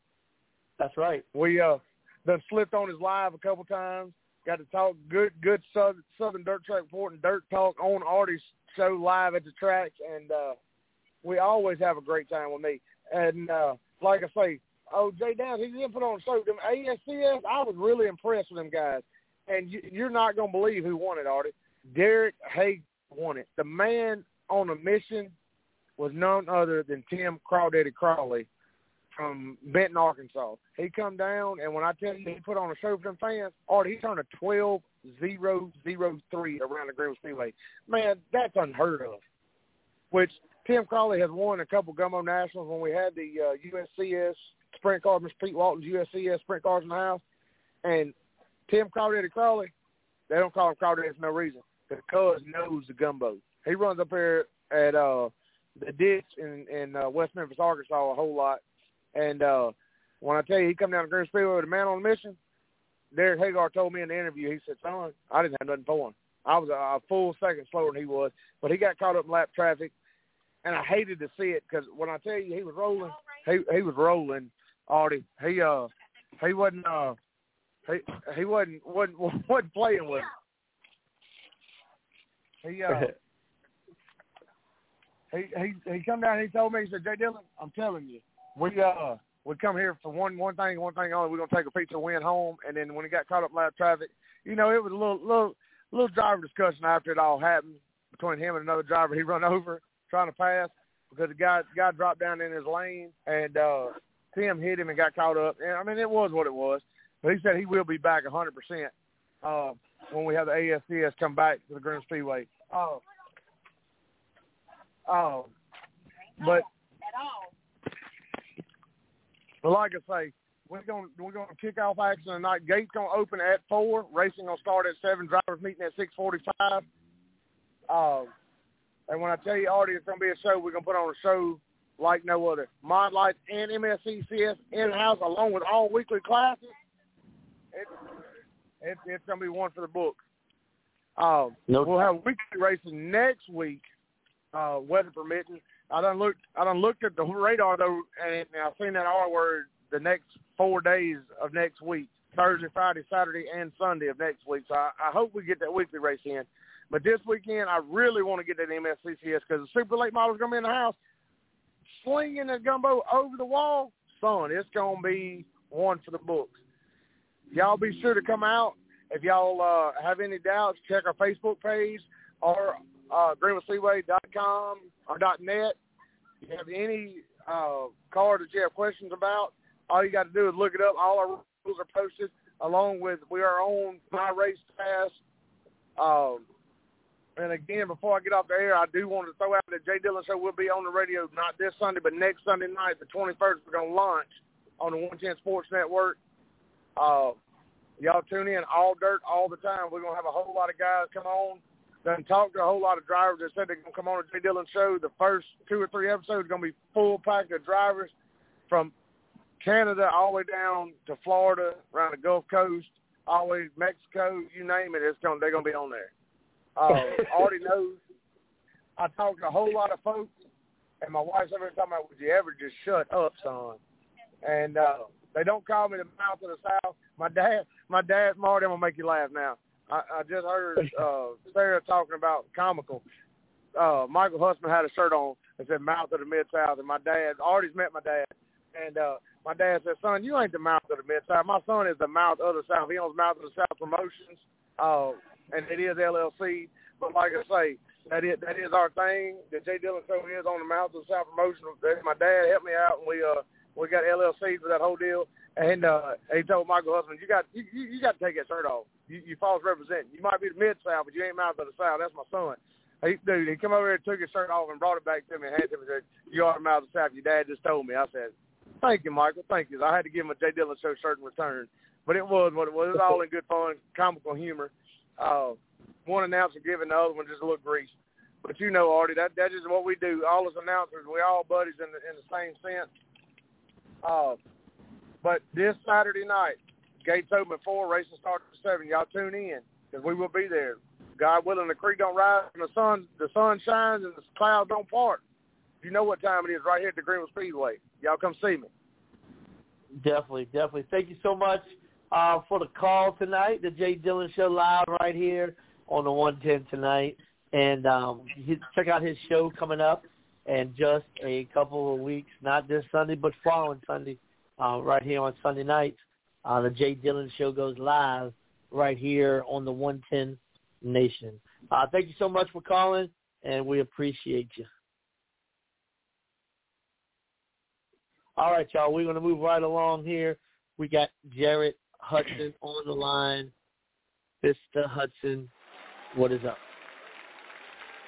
Speaker 2: That's right.
Speaker 9: We uh done slipped on his live a couple times. Got to talk good good Southern, Southern Dirt Track Report and Dirt Talk on Artie's show live at the track, and uh we always have a great time with me. And uh like I say, oh Jay Downs, he didn't put on a show. Them ASCS, I was really impressed with them guys. And you, you're not gonna believe who won it, Artie. Derek Haig won it. The man on a mission was none other than Tim Crawdaddy Crawley from Benton, Arkansas. He come down, and when I tell you he put on a show for them fans, Art, he turned a twelve zero zero three around the Greenville Speedway. Man, that's unheard of. Which Tim Crawley has won a couple Gumbo Nationals when we had the uh, USCS Sprint Cars, Mr. Pete Walton's USCS Sprint Cars in the house. And Tim Crawley, they don't call him Crawdaddy for no reason because knows the gumbo. He runs up here at uh the ditch in in uh, West Memphis, Arkansas, a whole lot. And uh when I tell you he come down to Green Speedway with a man on a mission, Derek Hagar told me in the interview, he said, "Son, I didn't have nothing for him. I was a, a full second slower than he was, but he got caught up in lap traffic, and I hated to see it because when I tell you he was rolling, he he was rolling. Artie, he uh he wasn't uh he he wasn't wasn't [laughs] wasn't playing with him. He uh, [laughs] he he he come down. and He told me he said, Jay Dillon, I'm telling you, we uh we come here for one one thing, one thing only. We're gonna take a pizza win home. And then when he got caught up in traffic, you know, it was a little little little driver discussion after it all happened between him and another driver. He run [laughs] over trying to pass because the guy guy dropped down in his lane and uh Tim hit him and got caught up. And I mean, it was what it was. But he said he will be back a 100% uh, when we have the ASCS come back to the Green Speedway. Oh. Oh. But but like I say, we're gonna we're gonna kick off action tonight. Gates gonna open at four. Racing gonna start at seven. Drivers meeting at six forty five. Um, and when I tell you, Artie, it's gonna be a show. We're gonna put on a show like no other. Mod Lights and MSCCS in house, along with all weekly classes. It, it, it's gonna be one for the book. Um,
Speaker 2: no.
Speaker 9: We'll have weekly racing next week, uh, weather permitting. I done looked. I done looked at the radar though, and I've seen that R word the next four days of next week: Thursday, Friday, Saturday, and Sunday of next week. So I, I hope we get that weekly race in. But this weekend, I really want to get that MSCCS because the super late model is going to be in the house, slinging the gumbo over the wall. Son, it's going to be one for the books. Y'all be sure to come out. If y'all uh, have any doubts, check our Facebook page or uh, GreenvilleSpeedway.com or .net. You have any uh, car that you have questions about, all you got to do is look it up. All our rules are posted, along with we are on My Race Pass. Um, and again, before I get off the air, I do want to throw out that Jay Dillon Show will be on the radio not this Sunday, but next Sunday night, the 21st. We're going to launch on the 110 Sports Network. Uh, y'all tune in all dirt all the time. We're going to have a whole lot of guys come on. Then talk to a whole lot of drivers that said they're going to come on the Jay Dillon Show. The first two or three episodes are going to be full pack of drivers from Canada all the way down to Florida, around the Gulf Coast, all the way to Mexico, you name it. It's gonna They're going to be on there. Uh, [laughs] already knows. I talked to a whole lot of folks, and my wife's ever talking about, would you ever just shut up, son? And uh, they don't call me the mouth of the South. My dad, my dad, Marty, I'm gonna make you laugh now. I, I just heard [laughs] uh, Sarah talking about comical. Uh, Michael Husband had a shirt on that said "Mouth of the Mid South," and my dad already met my dad, and uh, my dad said, "Son, you ain't the mouth of the Mid South. My son is the mouth of the South. He owns Mouth of the South Promotions." Uh, and it is LLC. But like I say, that is that is our thing. The Jay Dillon Show is on the Mouth of the South promotion. My dad helped me out, and we uh We got LLC for that whole deal. And uh, he told Michael Husband, you got you, you, got to take that shirt off. You, you false represent. You might be the mid south, but you ain't mouth of the south. That's my son. He, dude, he come over here took his shirt off and brought it back to me and handed it to me said, "You are the mouth of the south." Your dad just told me. I said, "Thank you, Michael. Thank you." I had to give him a Jay Dillon show shirt in return, but it was what it was. It was all in good fun, comical humor. Uh, one announcer giving the other one just a little grease. But you know, Artie, that that is what we do. All as announcers, we all buddies in the in the same sense. Uh, but this Saturday night, gates open at four, racing starts at seven. Y'all tune in because we will be there. God willing, the creek don't rise and the sun the sun shines and the clouds don't part. You know what time it is right here at the Greenville Speedway. Y'all come see me.
Speaker 2: Definitely, definitely. Thank you so much uh, for the call tonight. The Jay Dillon Show live right here on the 110 tonight. And um, check out his show coming up in just a couple of weeks, not this Sunday, but following Sunday, uh, right here on Sunday nights. Uh, the Jay Dillon Show goes live right here on the 110 Nation. Uh, thank you so much for calling, and we appreciate you. All right, y'all. We're going to move right along here. We got Jarrett Hudson on the line. Mr. Hudson, what is up?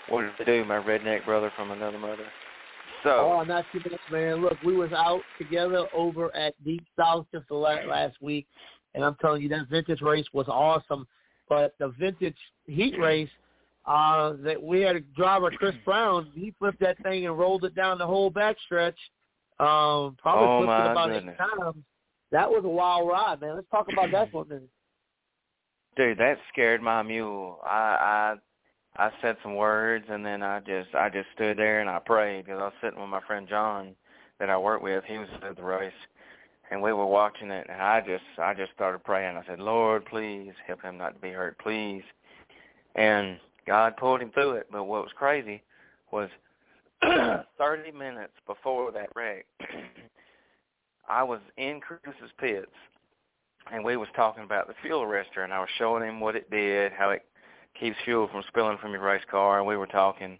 Speaker 10: What it do, my redneck brother from another mother? So,
Speaker 2: oh, not too much, man. Look, we was out together over at Deep South just last week, and I'm telling you that vintage race was awesome. But the vintage heat race, uh, that we had a driver Chris [clears throat] Brown, he flipped that thing and rolled it down the whole backstretch. Um, probably
Speaker 10: oh,
Speaker 2: flipped it about
Speaker 10: goodness.
Speaker 2: eight times. That was a wild ride, man. Let's talk about that [clears throat] for a minute.
Speaker 10: Dude, that scared my mule. I I I said some words and then I just I just stood there and I prayed because I was sitting with my friend John that I work with. He was at the race, and we were watching it, and I just I just started praying. I said, Lord, please help him not to be hurt, please. And God pulled him through it. But what was crazy was [clears throat] 30 minutes before that wreck, [clears throat] I was in Chris's pits, and we was talking about the fuel arrestor, and I was showing him what it did, how it keeps fuel from spilling from your race car, and we were talking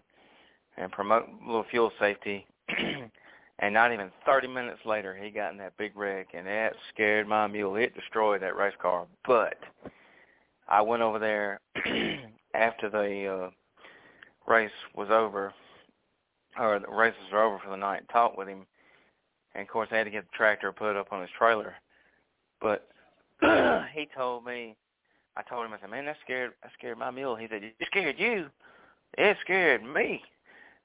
Speaker 10: and promoting a little fuel safety. [clears throat] and not even 30 minutes later, he got in that big wreck, and that scared my mule. It destroyed that race car. But I went over there [clears throat] after the uh, race was over, or the races were over for the night, and talked with him. And of course, I had to get the tractor put up on his trailer. But [clears throat] he told me, I told him, I said, man, that scared, that scared my mule. He said, it scared you? It scared me. [laughs]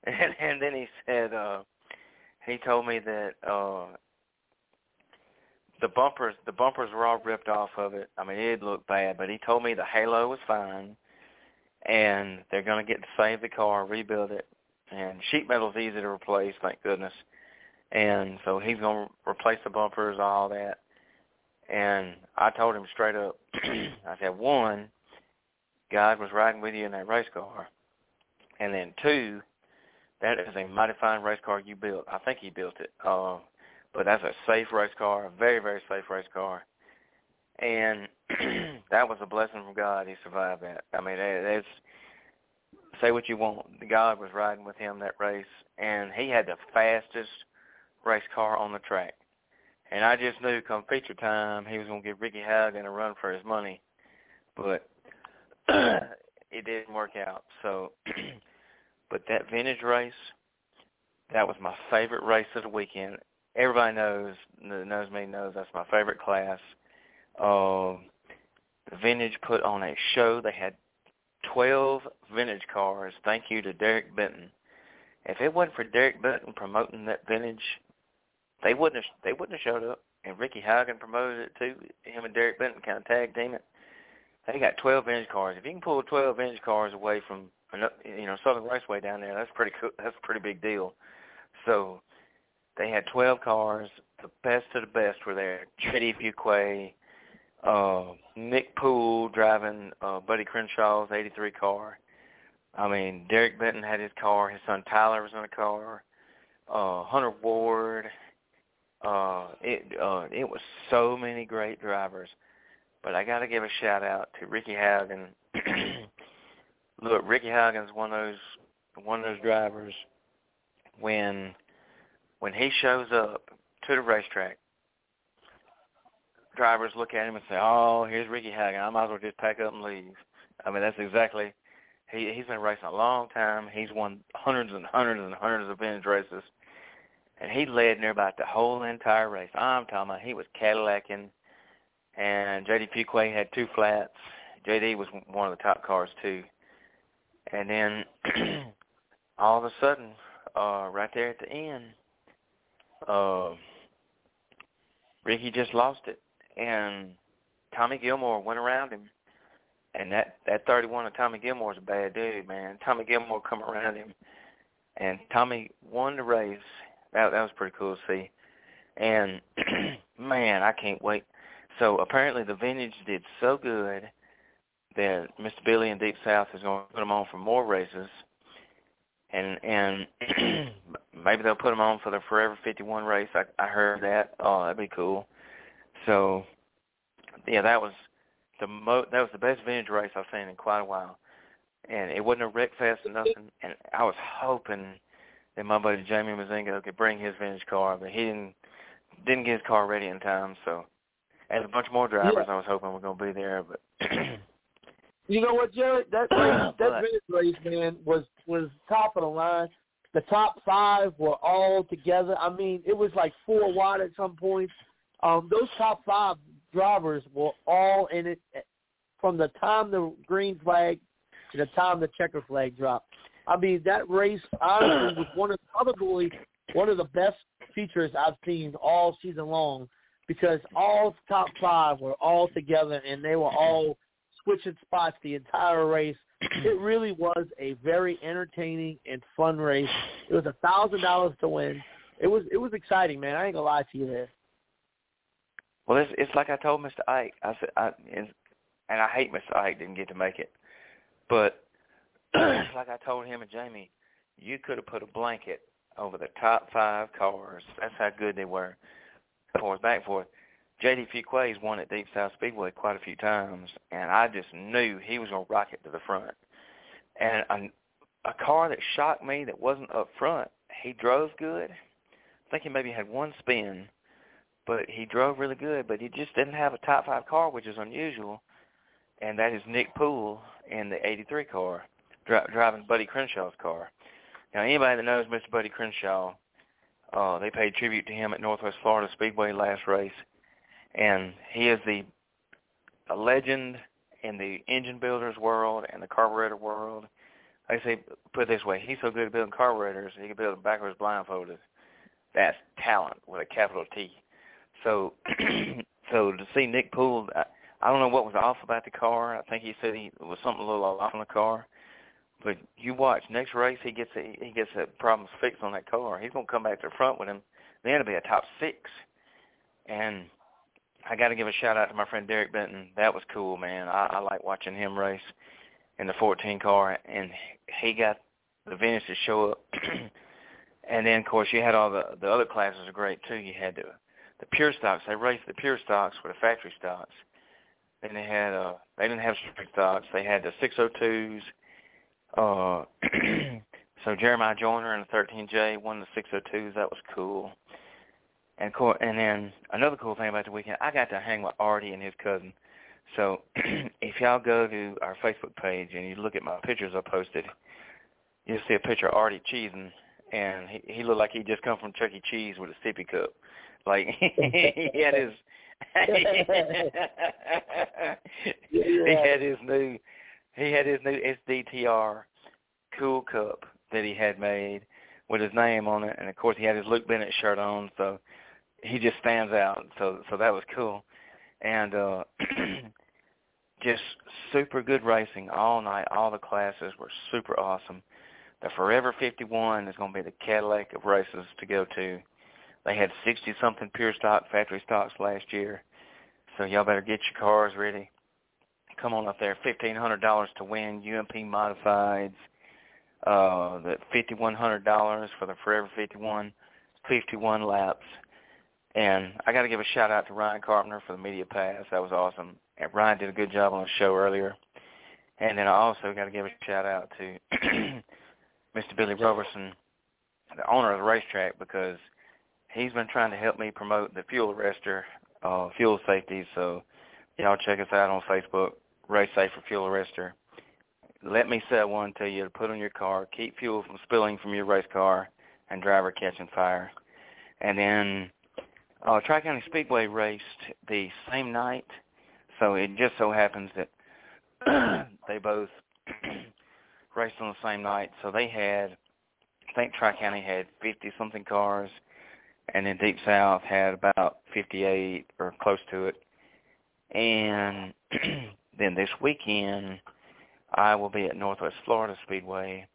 Speaker 10: And, and then he said, uh, he told me that uh the bumpers the bumpers were all ripped off of it. I mean, it looked bad, but he told me the halo was fine, and they're going to get to save the car, rebuild it, and sheet metal's easy to replace, thank goodness. And so he's going to replace the bumpers, all that. And I told him straight up, [clears throat] I said, one, God was riding with you in that race car, and then two, that is a mighty fine race car you built. I think he built it. Uh, but that's a safe race car, a very, very safe race car. And [clears throat] that was a blessing from God. He survived that. I mean, it's say what you want. God was riding with him that race, and he had the fastest race car on the track. And I just knew come feature time he was to give Ricky Haugen a run for his money, but [clears throat] it didn't work out. So [clears throat] But that vintage race, that was my favorite race of the weekend. Everybody knows knows me knows that's my favorite class. Uh, the vintage put on a show. They had twelve vintage cars. Thank you to Derek Benton. If it wasn't for Derek Benton promoting that vintage, they wouldn't have they wouldn't have showed up. And Ricky Haugen promoted it too. Him and Derek Benton kind of tag team it. They got twelve vintage cars. If you can pull twelve vintage cars away from you know Southern Raceway down there. That's pretty cool. That's a pretty big deal. So they had 12 cars. The best of the best were there. Eddie Fuquay, uh, Nick Poole driving uh, Buddy Crenshaw's 83 car. I mean, Derek Benton had his car. His son Tyler was in the car. Uh, Hunter Ward. Uh, it uh, it was so many great drivers. But I got to give a shout out to Ricky Haugen [clears throat] look, Ricky Haugen's one of those one of those drivers when when he shows up, to the racetrack. Drivers look at him and say, "Oh, here's Ricky Haugen. I might as well just pack up and leave." I mean, that's exactly. He he's been racing a long time. He's won hundreds and hundreds and hundreds of vintage races, and he led near about the whole entire race. I'm talking about he was Cadillacing, and J.D. Fuquay had two flats. J.D. was one of the top cars too, and then [clears throat] all of a sudden, uh, right there at the end, uh, Ricky just lost it, and Tommy Gilmore went around him and that that 31 of Tommy Gilmore's a bad dude, man. Tommy Gilmore come around him, and Tommy won the race. That that was pretty cool to see. And [clears throat] man, I can't wait. So apparently the vintage did so good that Mr. Billy in Deep South is going to put them on for more races, and and [clears throat] maybe they'll put them on for the Forever 51 race. I I heard that. Oh, that'd be cool. So yeah, that was the mo that was the best vintage race I've seen in quite a while. And it wasn't a wreck fest or nothing. And I was hoping that my buddy Jamie Mazingo could bring his vintage car, but he didn't didn't get his car ready in time. So, and a bunch more drivers
Speaker 2: yeah.
Speaker 10: I was hoping were going to be there, but. [clears throat]
Speaker 2: you know what, Jared? That [clears throat] race, that vintage race, man, was was top of the line. The top five were all together. I mean, it was like four wide at some points. Um, those top five drivers were all in it from the time the green flag to the time the checker flag dropped. I mean, that race honestly was [clears throat] one of probably one of the best features I've seen all season long because all top five were all together and they were all switching spots the entire race. It really was a very entertaining and fun race. It was a thousand dollars to win. It was it was exciting, man. I ain't gonna lie to you there.
Speaker 10: Well, it's it's like I told Mr. Ike. I said, I and, and I hate Mr. Ike didn't get to make it, but [clears throat] like I told him and Jamie, you could have put a blanket over the top five cars. That's how good they were. Forth, back forth. J.D. Fuquay's won at Deep South Speedway quite a few times, and I just knew he was going to rock it to the front. And a, a car that shocked me that wasn't up front, he drove good. I think he maybe had one spin, but he drove really good. But he just didn't have a top five car, which is unusual, and that is Nick Poole in the '83 car, dri- driving Buddy Crenshaw's car. Now, anybody that knows Mr. Buddy Crenshaw, uh, they paid tribute to him at Northwest Florida Speedway last race, and he is the a legend in the engine builders world and the carburetor world. I say, put it this way, he's so good at building carburetors, he can build them backwards blindfolded. That's talent with a capital T. So, [clears throat] so to see Nick Poole, I, I don't know what was off about the car. I think he said he was something a little off on the car. But you watch next race, he gets a, he gets the problems fixed on that car. He's gonna come back to the front with him. Then it'll be a top six. And I got to give a shout out to my friend Derek Benton. That was cool, man. I, I like watching him race in the 14 car, and he got the vintage to show up. [clears throat] and then, of course, you had all the the other classes are great too. You had the the pure stocks. They raced the pure stocks with the factory stocks. Then they had uh they didn't have street stocks. They had the 602s. Uh, [clears throat] so Jeremiah Joyner and the 13J won the 602s. That was cool. And cool, and then another cool thing about the weekend, I got to hang with Artie and his cousin. So [clears throat] if y'all go to our Facebook page and you look at my pictures I posted, you'll see a picture of Artie cheesing, and he, he looked like he just come from Chuck E. Cheese with a sippy cup. Like [laughs] he had his [laughs] he had his new he had his new SDTR cool cup that he had made with his name on it, and of course he had his Luke Bennett shirt on, so he just stands out. So so that was cool, and uh [clears throat] just super good racing all night. All the classes were super awesome. The Forever 51 is going to be the Cadillac of races to go to. They had 60 something pure stock factory stocks last year. So y'all better get your cars ready. Come on up there. $1,500 to win UMP modifieds. Uh, the $5,100 for the Forever 51, 51 laps. And I got to give a shout out to Ryan Carpenter for the media pass. That was awesome. And Ryan did a good job on the show earlier. And then I also got to give a shout out to [clears throat] Mr. Billy Roberson, the owner of the racetrack, because he's been trying to help me promote the fuel arrestor, uh, fuel safety. So y'all check us out on Facebook, Race Safe Fuel Arrestor. Let me sell one to you to put on your car, keep fuel from spilling from your race car and driver catching fire. And then uh, Tri County Speedway raced the same night, so it just so happens that [clears throat] they both [clears throat] raced on the same night. So they had, I think Tri County had 50 something cars, and then Deep South had about 58 or close to it. And [clears throat] then this weekend, I will be at Northwest Florida Speedway,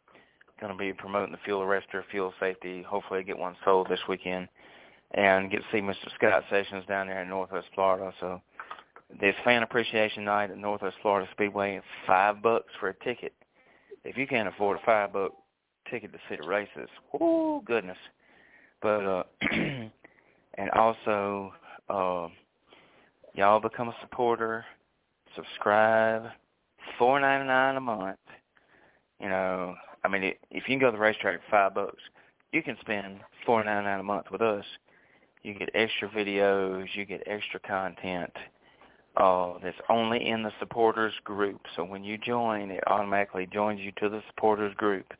Speaker 10: going to be promoting the fuel arrestor, fuel safety. Hopefully, get one sold this weekend, and get to see Mr. Scott Sessions down there in Northwest Florida. So, this fan appreciation night at Northwest Florida Speedway, five bucks for a ticket. If you can't afford a five buck ticket to see the races, oh goodness! But uh, [clears throat] and also, uh, y'all become a supporter, subscribe, four ninety nine a month. You know, I mean, if you can go to the racetrack for five bucks, you can spend four ninety nine a month with us. You get extra videos, you get extra content. Uh, that's only in the supporters group. So when you join, it automatically joins you to the supporters group.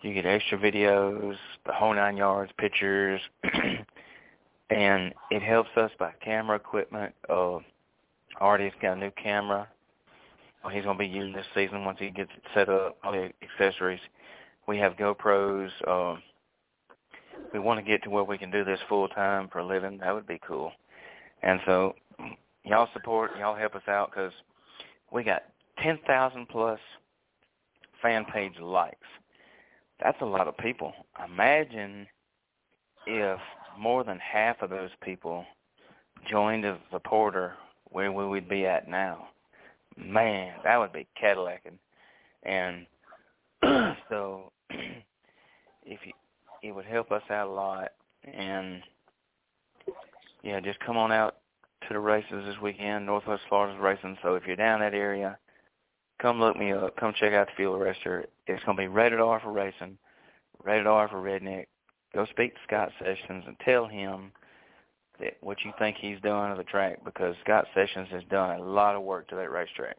Speaker 10: You get extra videos, the whole nine yards, pictures, [clears throat] and it helps us buy camera equipment. Uh, Artie's got a new camera. Well, he's going to be using this season once he gets it set up, all the accessories. We have GoPros. Uh, we want to get to where we can do this full time for a living. That would be cool. And so y'all support, y'all help us out because we got 10,000 plus fan page likes. That's a lot of people. Imagine if more than half of those people joined as a supporter, where would we be at now. Man, that would be Cadillacing. And [clears throat] so [clears throat] if you, it would help us out a lot and yeah, just come on out to the races this weekend. Northwest Florida's racing, so if you're down that area, come look me up. Come check out the Fuel Arrestor. It's going to be rated R for racing, rated R for redneck. Go speak to Scott Sessions and tell him that what you think he's doing to the track because Scott Sessions has done a lot of work to that racetrack.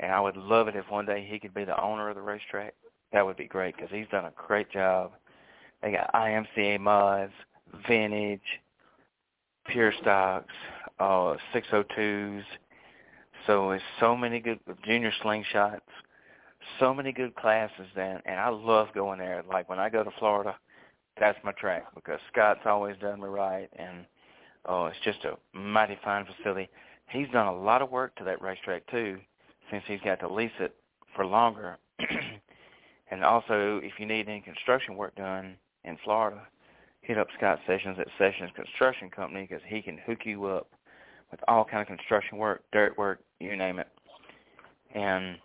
Speaker 10: And I would love it if one day he could be the owner of the racetrack. That would be great because he's done a great job. They got IMCA mods, vintage, pure stocks, uh, 602s. So it's so many good junior slingshots, so many good classes then, and I love going there. Like when I go to Florida, that's my track because Scott's always done me right, and oh, it's just a mighty fine facility. He's done a lot of work to that racetrack too, since he's got to lease it for longer. [clears throat] and also, if you need any construction work done in Florida, hit up Scott Sessions at Sessions Construction Company because he can hook you up with all kind of construction work, dirt work, you name it. And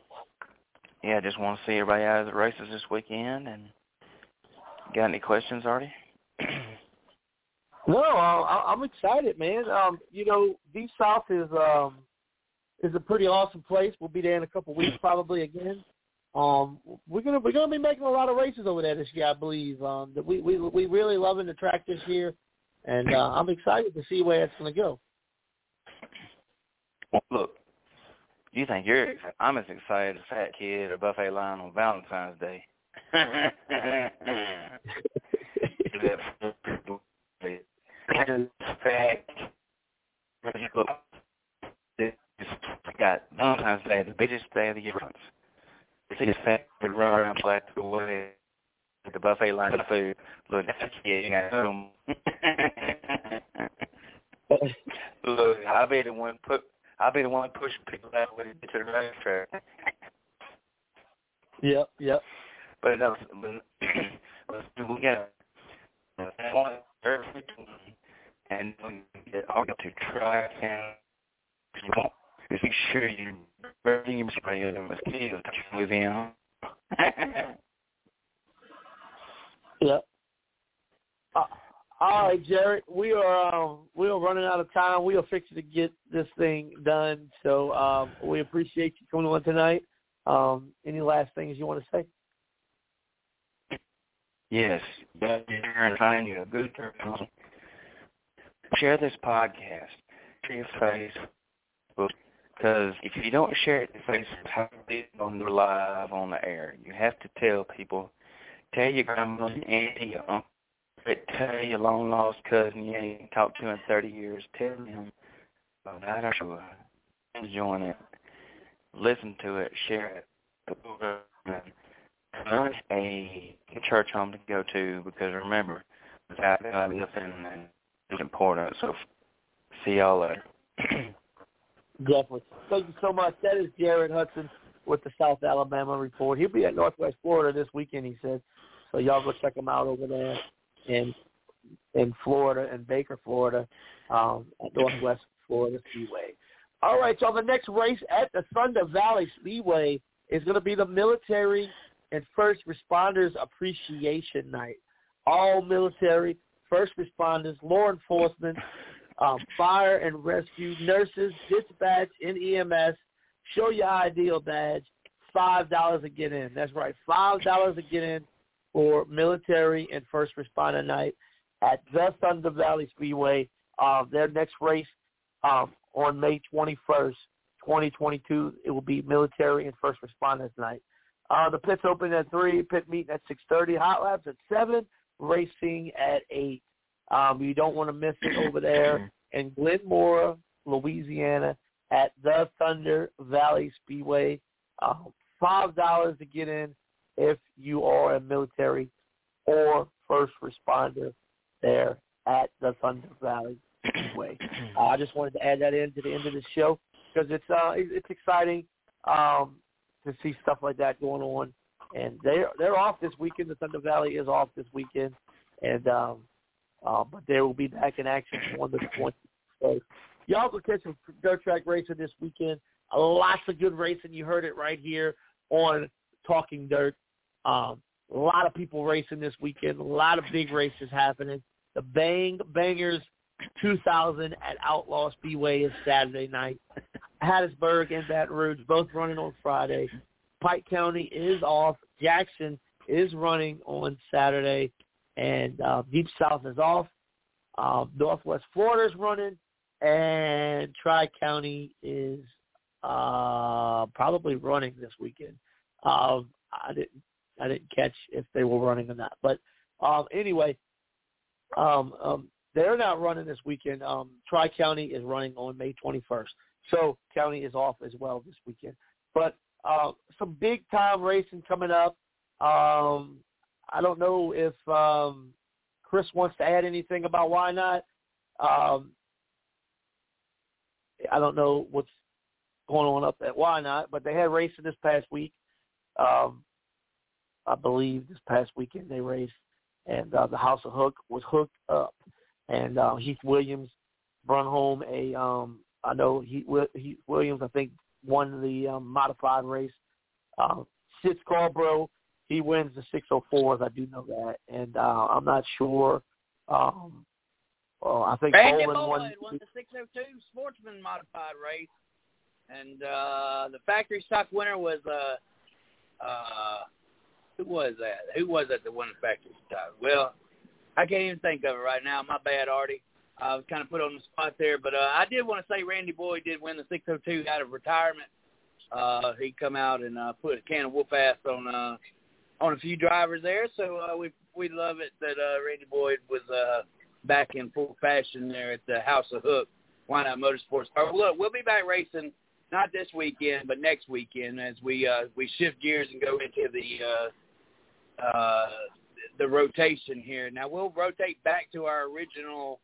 Speaker 10: yeah, just want to see everybody out of the races this weekend. And got any questions, Artie? [clears throat]
Speaker 2: no, uh, I'm excited, man. Um, you know, Deep South is um is a pretty awesome place. We'll be there in a couple weeks probably again. Um, we're gonna we're gonna be making a lot of races over there this year, I believe. Um, that we we we really loving the track this year, and uh, I'm excited to see where it's gonna go.
Speaker 10: Look, you think you're? I'm as excited as fat kid at a buffet line on Valentine's Day. [laughs] [laughs] got Valentine's Day, the biggest day of the year. See this fat kid run around flat to the way at the buffet line of food. Look, that's a kid. You got home. Look, I'll be the one put I'll be the one pushing people out when they get to the racetrack.
Speaker 2: Yep, yep.
Speaker 10: But uh, [clears throat] we got and we get all to try and just make sure you bring somebody other mosquitoes with him. [laughs]
Speaker 2: yep. Uh, all right, Jared. We are um, we are running out of time. We are fixing to get this thing done. So um, we appreciate you coming on tonight. Um, any last things you want to say?
Speaker 10: Yes, get there and find you a good home. Share this podcast. Share your Facebook. Because if you don't share it to Facebook, how on the live on the air? You have to tell people. Tell your grandma and auntie, your uncle, tell your long lost cousin you ain't talked to in 30 years. Tell them about our show. Join it. Listen to it. Share it. Find a church home to go to because remember, without God nothing is important. So see y'all later. [clears throat]
Speaker 2: Definitely. Thank you so much. That is Jared Hudson with the South Alabama Report. He'll be at Northwest Florida this weekend, he said. So y'all go check him out over there in in Florida, in Baker, Florida, um, at Northwest Florida Speedway. All right, so the next race at the Thunder Valley Speedway is going to be the military and first responders appreciation night. All military, first responders, law enforcement, um, fire and rescue, nurses, dispatch, and EMS. Show your ideal badge. Five dollars to get in. That's right, five dollars to get in for military and first responder night at the Thunder Valley Speedway. Uh, their next race um, on May 21st, 2022. It will be military and first responders night. Uh, the pits open at 3, pit meeting at 6.30, hot laps at 7, racing at 8. Um, you don't want to miss it over there [clears throat] in Glenmora, Louisiana at the Thunder Valley Speedway. Uh, $5 to get in if you are a military or first responder there at the Thunder Valley Speedway. [clears throat] Uh, I just wanted to add that in to the end of the show because it's uh, it's exciting um, to see stuff like that going on. And they're they're off this weekend. The Thunder Valley is off this weekend, and um, uh, but they will be back in action on the 20th. So y'all can catch some dirt track racing this weekend. Lots of good racing. You heard it right here on Talking Dirt. Um, a lot of people racing this weekend. A lot of big races happening. The Bang Bangers 2000 at Outlaw Speedway is Saturday night. Hattiesburg and Baton Rouge both running on Friday. Pike County is off. Jackson is running on Saturday, and uh, Deep South is off. Uh, Northwest Florida is running, and Tri County is uh, probably running this weekend. Um, I didn't I didn't catch if they were running or not, but um, anyway, um, um, they're not running this weekend. Um, Tri County is running on May 21st. So County is off as well this weekend. But uh, some big time racing coming up. Um, I don't know if um, Chris wants to add anything about why not. Um, I don't know what's going on up at why not, but they had racing this past week. Um, I believe this past weekend they raced, and uh, the House of Hook was hooked up, and uh, Heath Williams brought home a um, I know he, he Williams, I think, won the um, modified race. Uh, Sid Scarborough, he wins the 604s. I do know that, and uh, I'm not sure. Um, well, I think
Speaker 11: Randy
Speaker 2: Boland won.
Speaker 11: won the 602 Sportsman modified race, and uh, the factory stock winner was uh, uh, who was that? Who was that that won the factory stock? Well, I can't even think of it right now. My bad, Artie. I was kind of put on the spot there, but uh, I did want to say Randy Boyd did win the 602 out of retirement. Uh, he come out and uh, put a can of whoop ass on uh, on a few drivers there, so uh, we we love it that uh, Randy Boyd was uh, back in full fashion there at the House of Hook, Why Not Motorsports. Or look, we'll be back racing not this weekend, but next weekend as we uh, we shift gears and go into the uh, uh, the rotation here. Now we'll rotate back to our original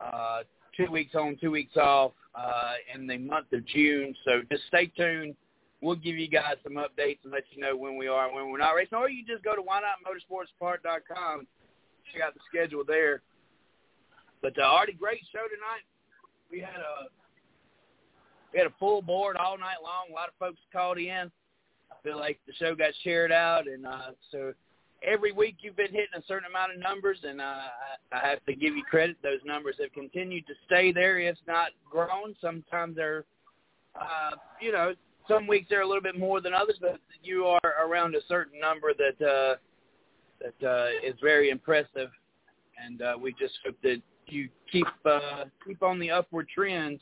Speaker 11: uh, two weeks on, two weeks off uh, in the month of June. So just stay tuned. We'll give you guys some updates and let you know when we are and when we're not racing. Or you just go to whynotmotorsportspart.com, check out the schedule there. But uh, already great show tonight. We had a we had a full board all night long. A lot of folks called in. I feel like the show got shared out, and uh, so every week you've been hitting a certain amount of numbers, and uh, I have to give you credit. Those numbers have continued to stay there, if not grown. Sometimes they're, uh, you know, some weeks they're a little bit more than others, but you are around a certain number that uh, that uh, is very impressive, and uh, we just hope that you keep uh, keep on the upward trend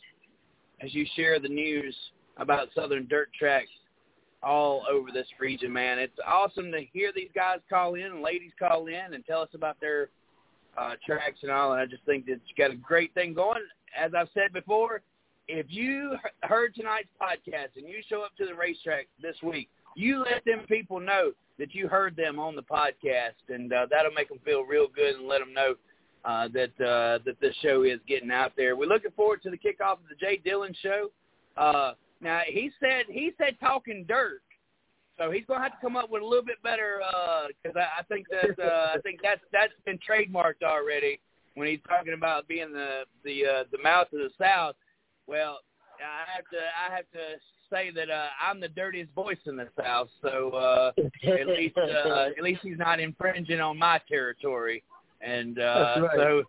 Speaker 11: as you share the news about Southern Dirt Tracks all over this region, man. It's awesome to hear these guys call in and ladies call in and tell us about their uh, tracks and all. And I just think that you got a great thing going. As I've said before, if you heard tonight's podcast and you show up to the racetrack this week, you let them people know that you heard them on the podcast, and uh, that'll make them feel real good and let them know uh, that uh, that this show is getting out there. We're looking forward to the kickoff of the Jay Dillon show. Uh, now he said he said talking dirt, so he's going to have to come up with a little bit better because uh, I, I think that uh, I think that's that's been trademarked already when he's talking about being the the uh, the mouth of the South. Well, I have to I have to say that uh, I'm the dirtiest voice in the South, so uh, at least uh, at least he's not infringing on my territory. And uh,
Speaker 2: right.
Speaker 11: so,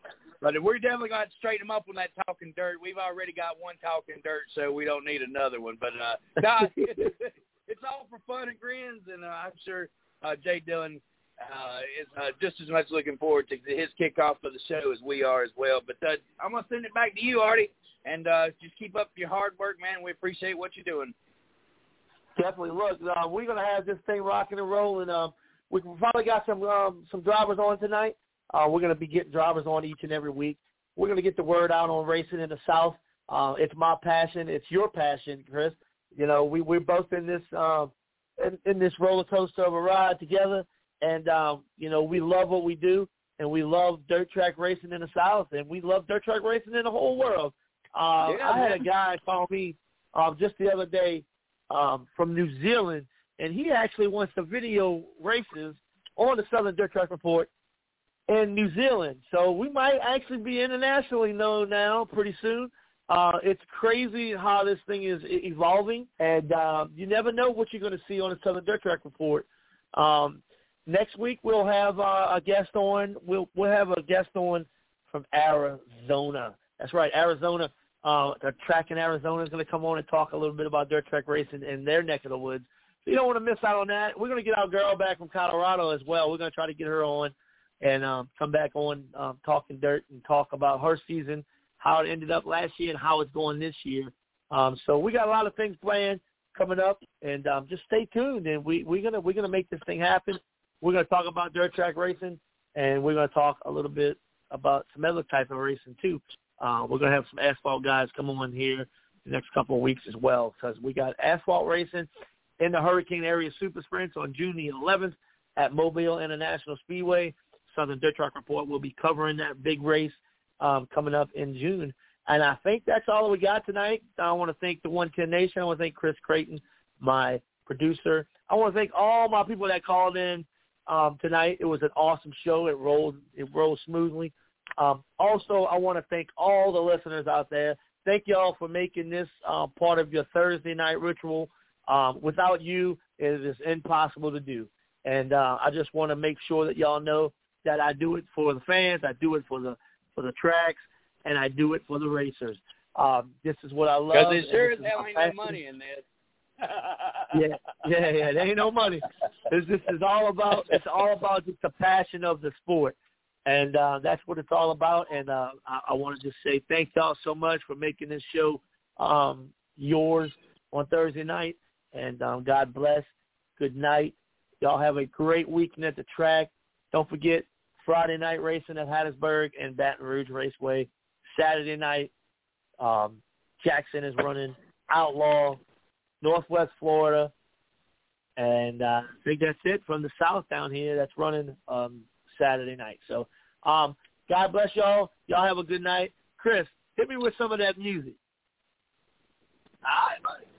Speaker 11: but we're definitely going to straighten him up on that talking dirt. We've already got one talking dirt, so we don't need another one. But uh, [laughs] no, [laughs] it's all for fun and grins, and uh, I'm sure uh, Jay Dillon uh, is uh, just as much looking forward to his kickoff of the show as we are as well. But uh, I'm going to send it back to you, Artie, and uh, just keep up your hard work, man. We appreciate what you're doing.
Speaker 2: Definitely. Look, uh, we're gonna have this thing rocking and rolling. Um, we probably got some um, some drivers on tonight. Uh, we're gonna be getting drivers on each and every week. We're gonna get the word out on racing in the South. Uh, it's my passion. It's your passion, Chris. You know, we we're both in this uh, in, in this roller coaster of a ride together, and um, you know we love what we do, and we love dirt track racing in the South, and we love dirt track racing in the whole world. Uh,
Speaker 11: Yeah,
Speaker 2: I had
Speaker 11: man.
Speaker 2: a guy call me um, just the other day um, from New Zealand, and he actually wants to video races on the Southern Dirt Track Report in New Zealand. So we might actually be internationally known now pretty soon. Uh, it's crazy how this thing is evolving, and uh, you never know what you're going to see on the Southern Dirt Track Report. Um, next week we'll have uh, a guest on. We'll we'll have a guest on from Arizona. That's right, Arizona. Uh, the track in Arizona is going to come on and talk a little bit about dirt track racing in their neck of the woods. So you don't want to miss out on that. We're going to get our girl back from Colorado as well. We're going to try to get her on and um, come back on um, talking dirt and talk about her season, how it ended up last year, and how it's going this year. Um, so we got a lot of things planned coming up, and um, just stay tuned. And we we're gonna we're gonna make this thing happen. We're gonna talk about dirt track racing, and we're gonna talk a little bit about some other type of racing too. Uh, we're gonna have some asphalt guys come on here the next couple of weeks as well, because we got asphalt racing in the Hurricane Area Super Sprints on June the 11th at Mobile International Speedway. Southern Dirt Track Report will be covering that big race um, coming up in June. And I think that's all we got tonight. I want to thank the 110 Nation. I want to thank Chris Creighton, my producer. I want to thank all my people that called in um, tonight. It was an awesome show. It rolled it rolled smoothly. Um, also, I want to thank all the listeners out there. Thank y'all for making this uh, part of your Thursday night ritual. Um, without you, it is impossible to do. And uh, I just want to make sure that y'all know that I do it for the fans, I do it for the for the tracks, and I do it for the racers. Um, this is what I love.
Speaker 11: Because
Speaker 2: and
Speaker 11: sure
Speaker 2: this
Speaker 11: as hell
Speaker 2: my
Speaker 11: ain't no money in this. [laughs]
Speaker 2: Yeah, yeah, yeah. There ain't no money. This this is all about it's all about just the passion of the sport, and uh, that's what it's all about. And uh, I, I want to just say thank y'all so much for making this show um, yours on Thursday night. And um, God bless. Good night. Y'all have a great weekend at the track. Don't forget Friday night racing at Hattiesburg and Baton Rouge Raceway. Saturday night, um, Jackson is running Outlaw, Northwest Florida, and uh, I think that's it from the South down here. That's running um, Saturday night. So, um, God bless y'all. Y'all have a good night. Chris, hit me with some of that music. All right, buddy.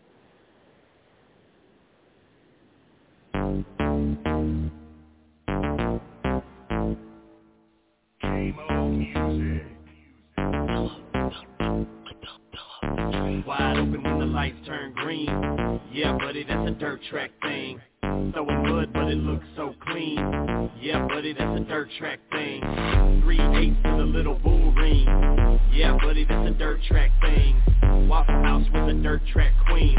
Speaker 12: Lights turn green. Yeah, buddy, that's a dirt track thing. Throwing mud, but it looks so clean. Yeah, buddy, that's a dirt track thing. Three eighths to the little bull ring. Yeah, buddy, that's a dirt track thing. Waffle House with a dirt track queen.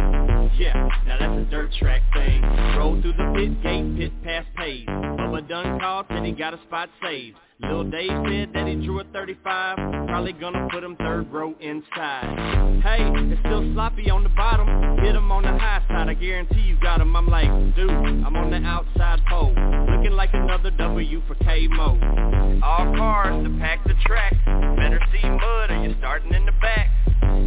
Speaker 12: Yeah, now that's a dirt track thing. Roll through the pit gate, pit past pays. Bubba done called, said he got a spot saved. Lil Dave said that he drew a 35, probably gonna put him third row inside. Hey, it's still sloppy on the bottom, hit him on the high side, I guarantee you got him. I'm like, dude, I'm on the outside pole, looking like another W for K-Mo. All cars to pack the track, better see mud or you're starting in the back.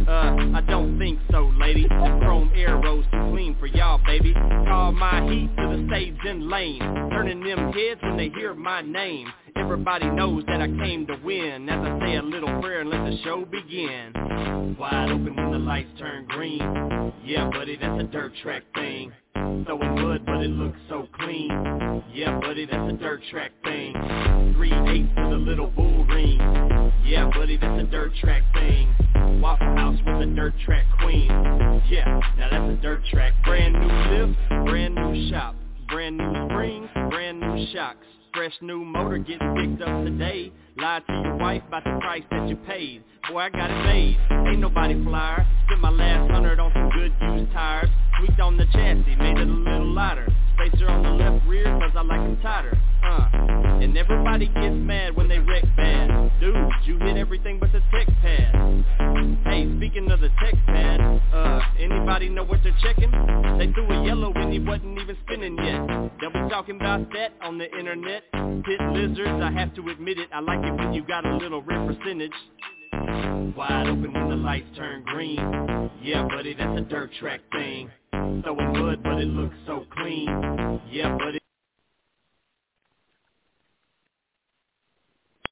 Speaker 12: Uh, I don't think so, lady. Chrome arrows too clean for y'all, baby. Call my heat to the stage in lane, turning them heads when they hear my name. Everybody knows that I came to win. As I say a little prayer and let the show begin. Wide open when the lights turn green. Yeah, buddy, that's a dirt track thing. Throwing mud, but it looks so clean. Yeah, buddy, that's a dirt track thing. Three eighths to the little bull ring. Yeah, buddy, that's a dirt track thing. Waffle House with a dirt track queen. Yeah, now that's a dirt track. Brand new lift, brand new shop. Brand new springs, brand new shocks Fresh new motor getting picked up today. Lied to your wife about the price that you paid. Boy, I got it made. Ain't nobody flyer. Spent my last hundred on some good used tires. Tweaked on the chassis, made it a little lighter. Spacer on the left rear, cause I like them tighter. Uh. And everybody gets mad when they wreck bad. Dude, you hit everything but the tech pad. Hey, speaking of the tech pad, uh, anybody know what they're checking? They threw a yellow when he wasn't even spinning yet. Be talking about that on the internet. Pit lizards, I have to admit it, I like it when you got a little red percentage. Wide open when the lights turn green. Yeah, buddy, that's a dirt track thing. Throwing mud, but it looks so clean. Yeah, buddy,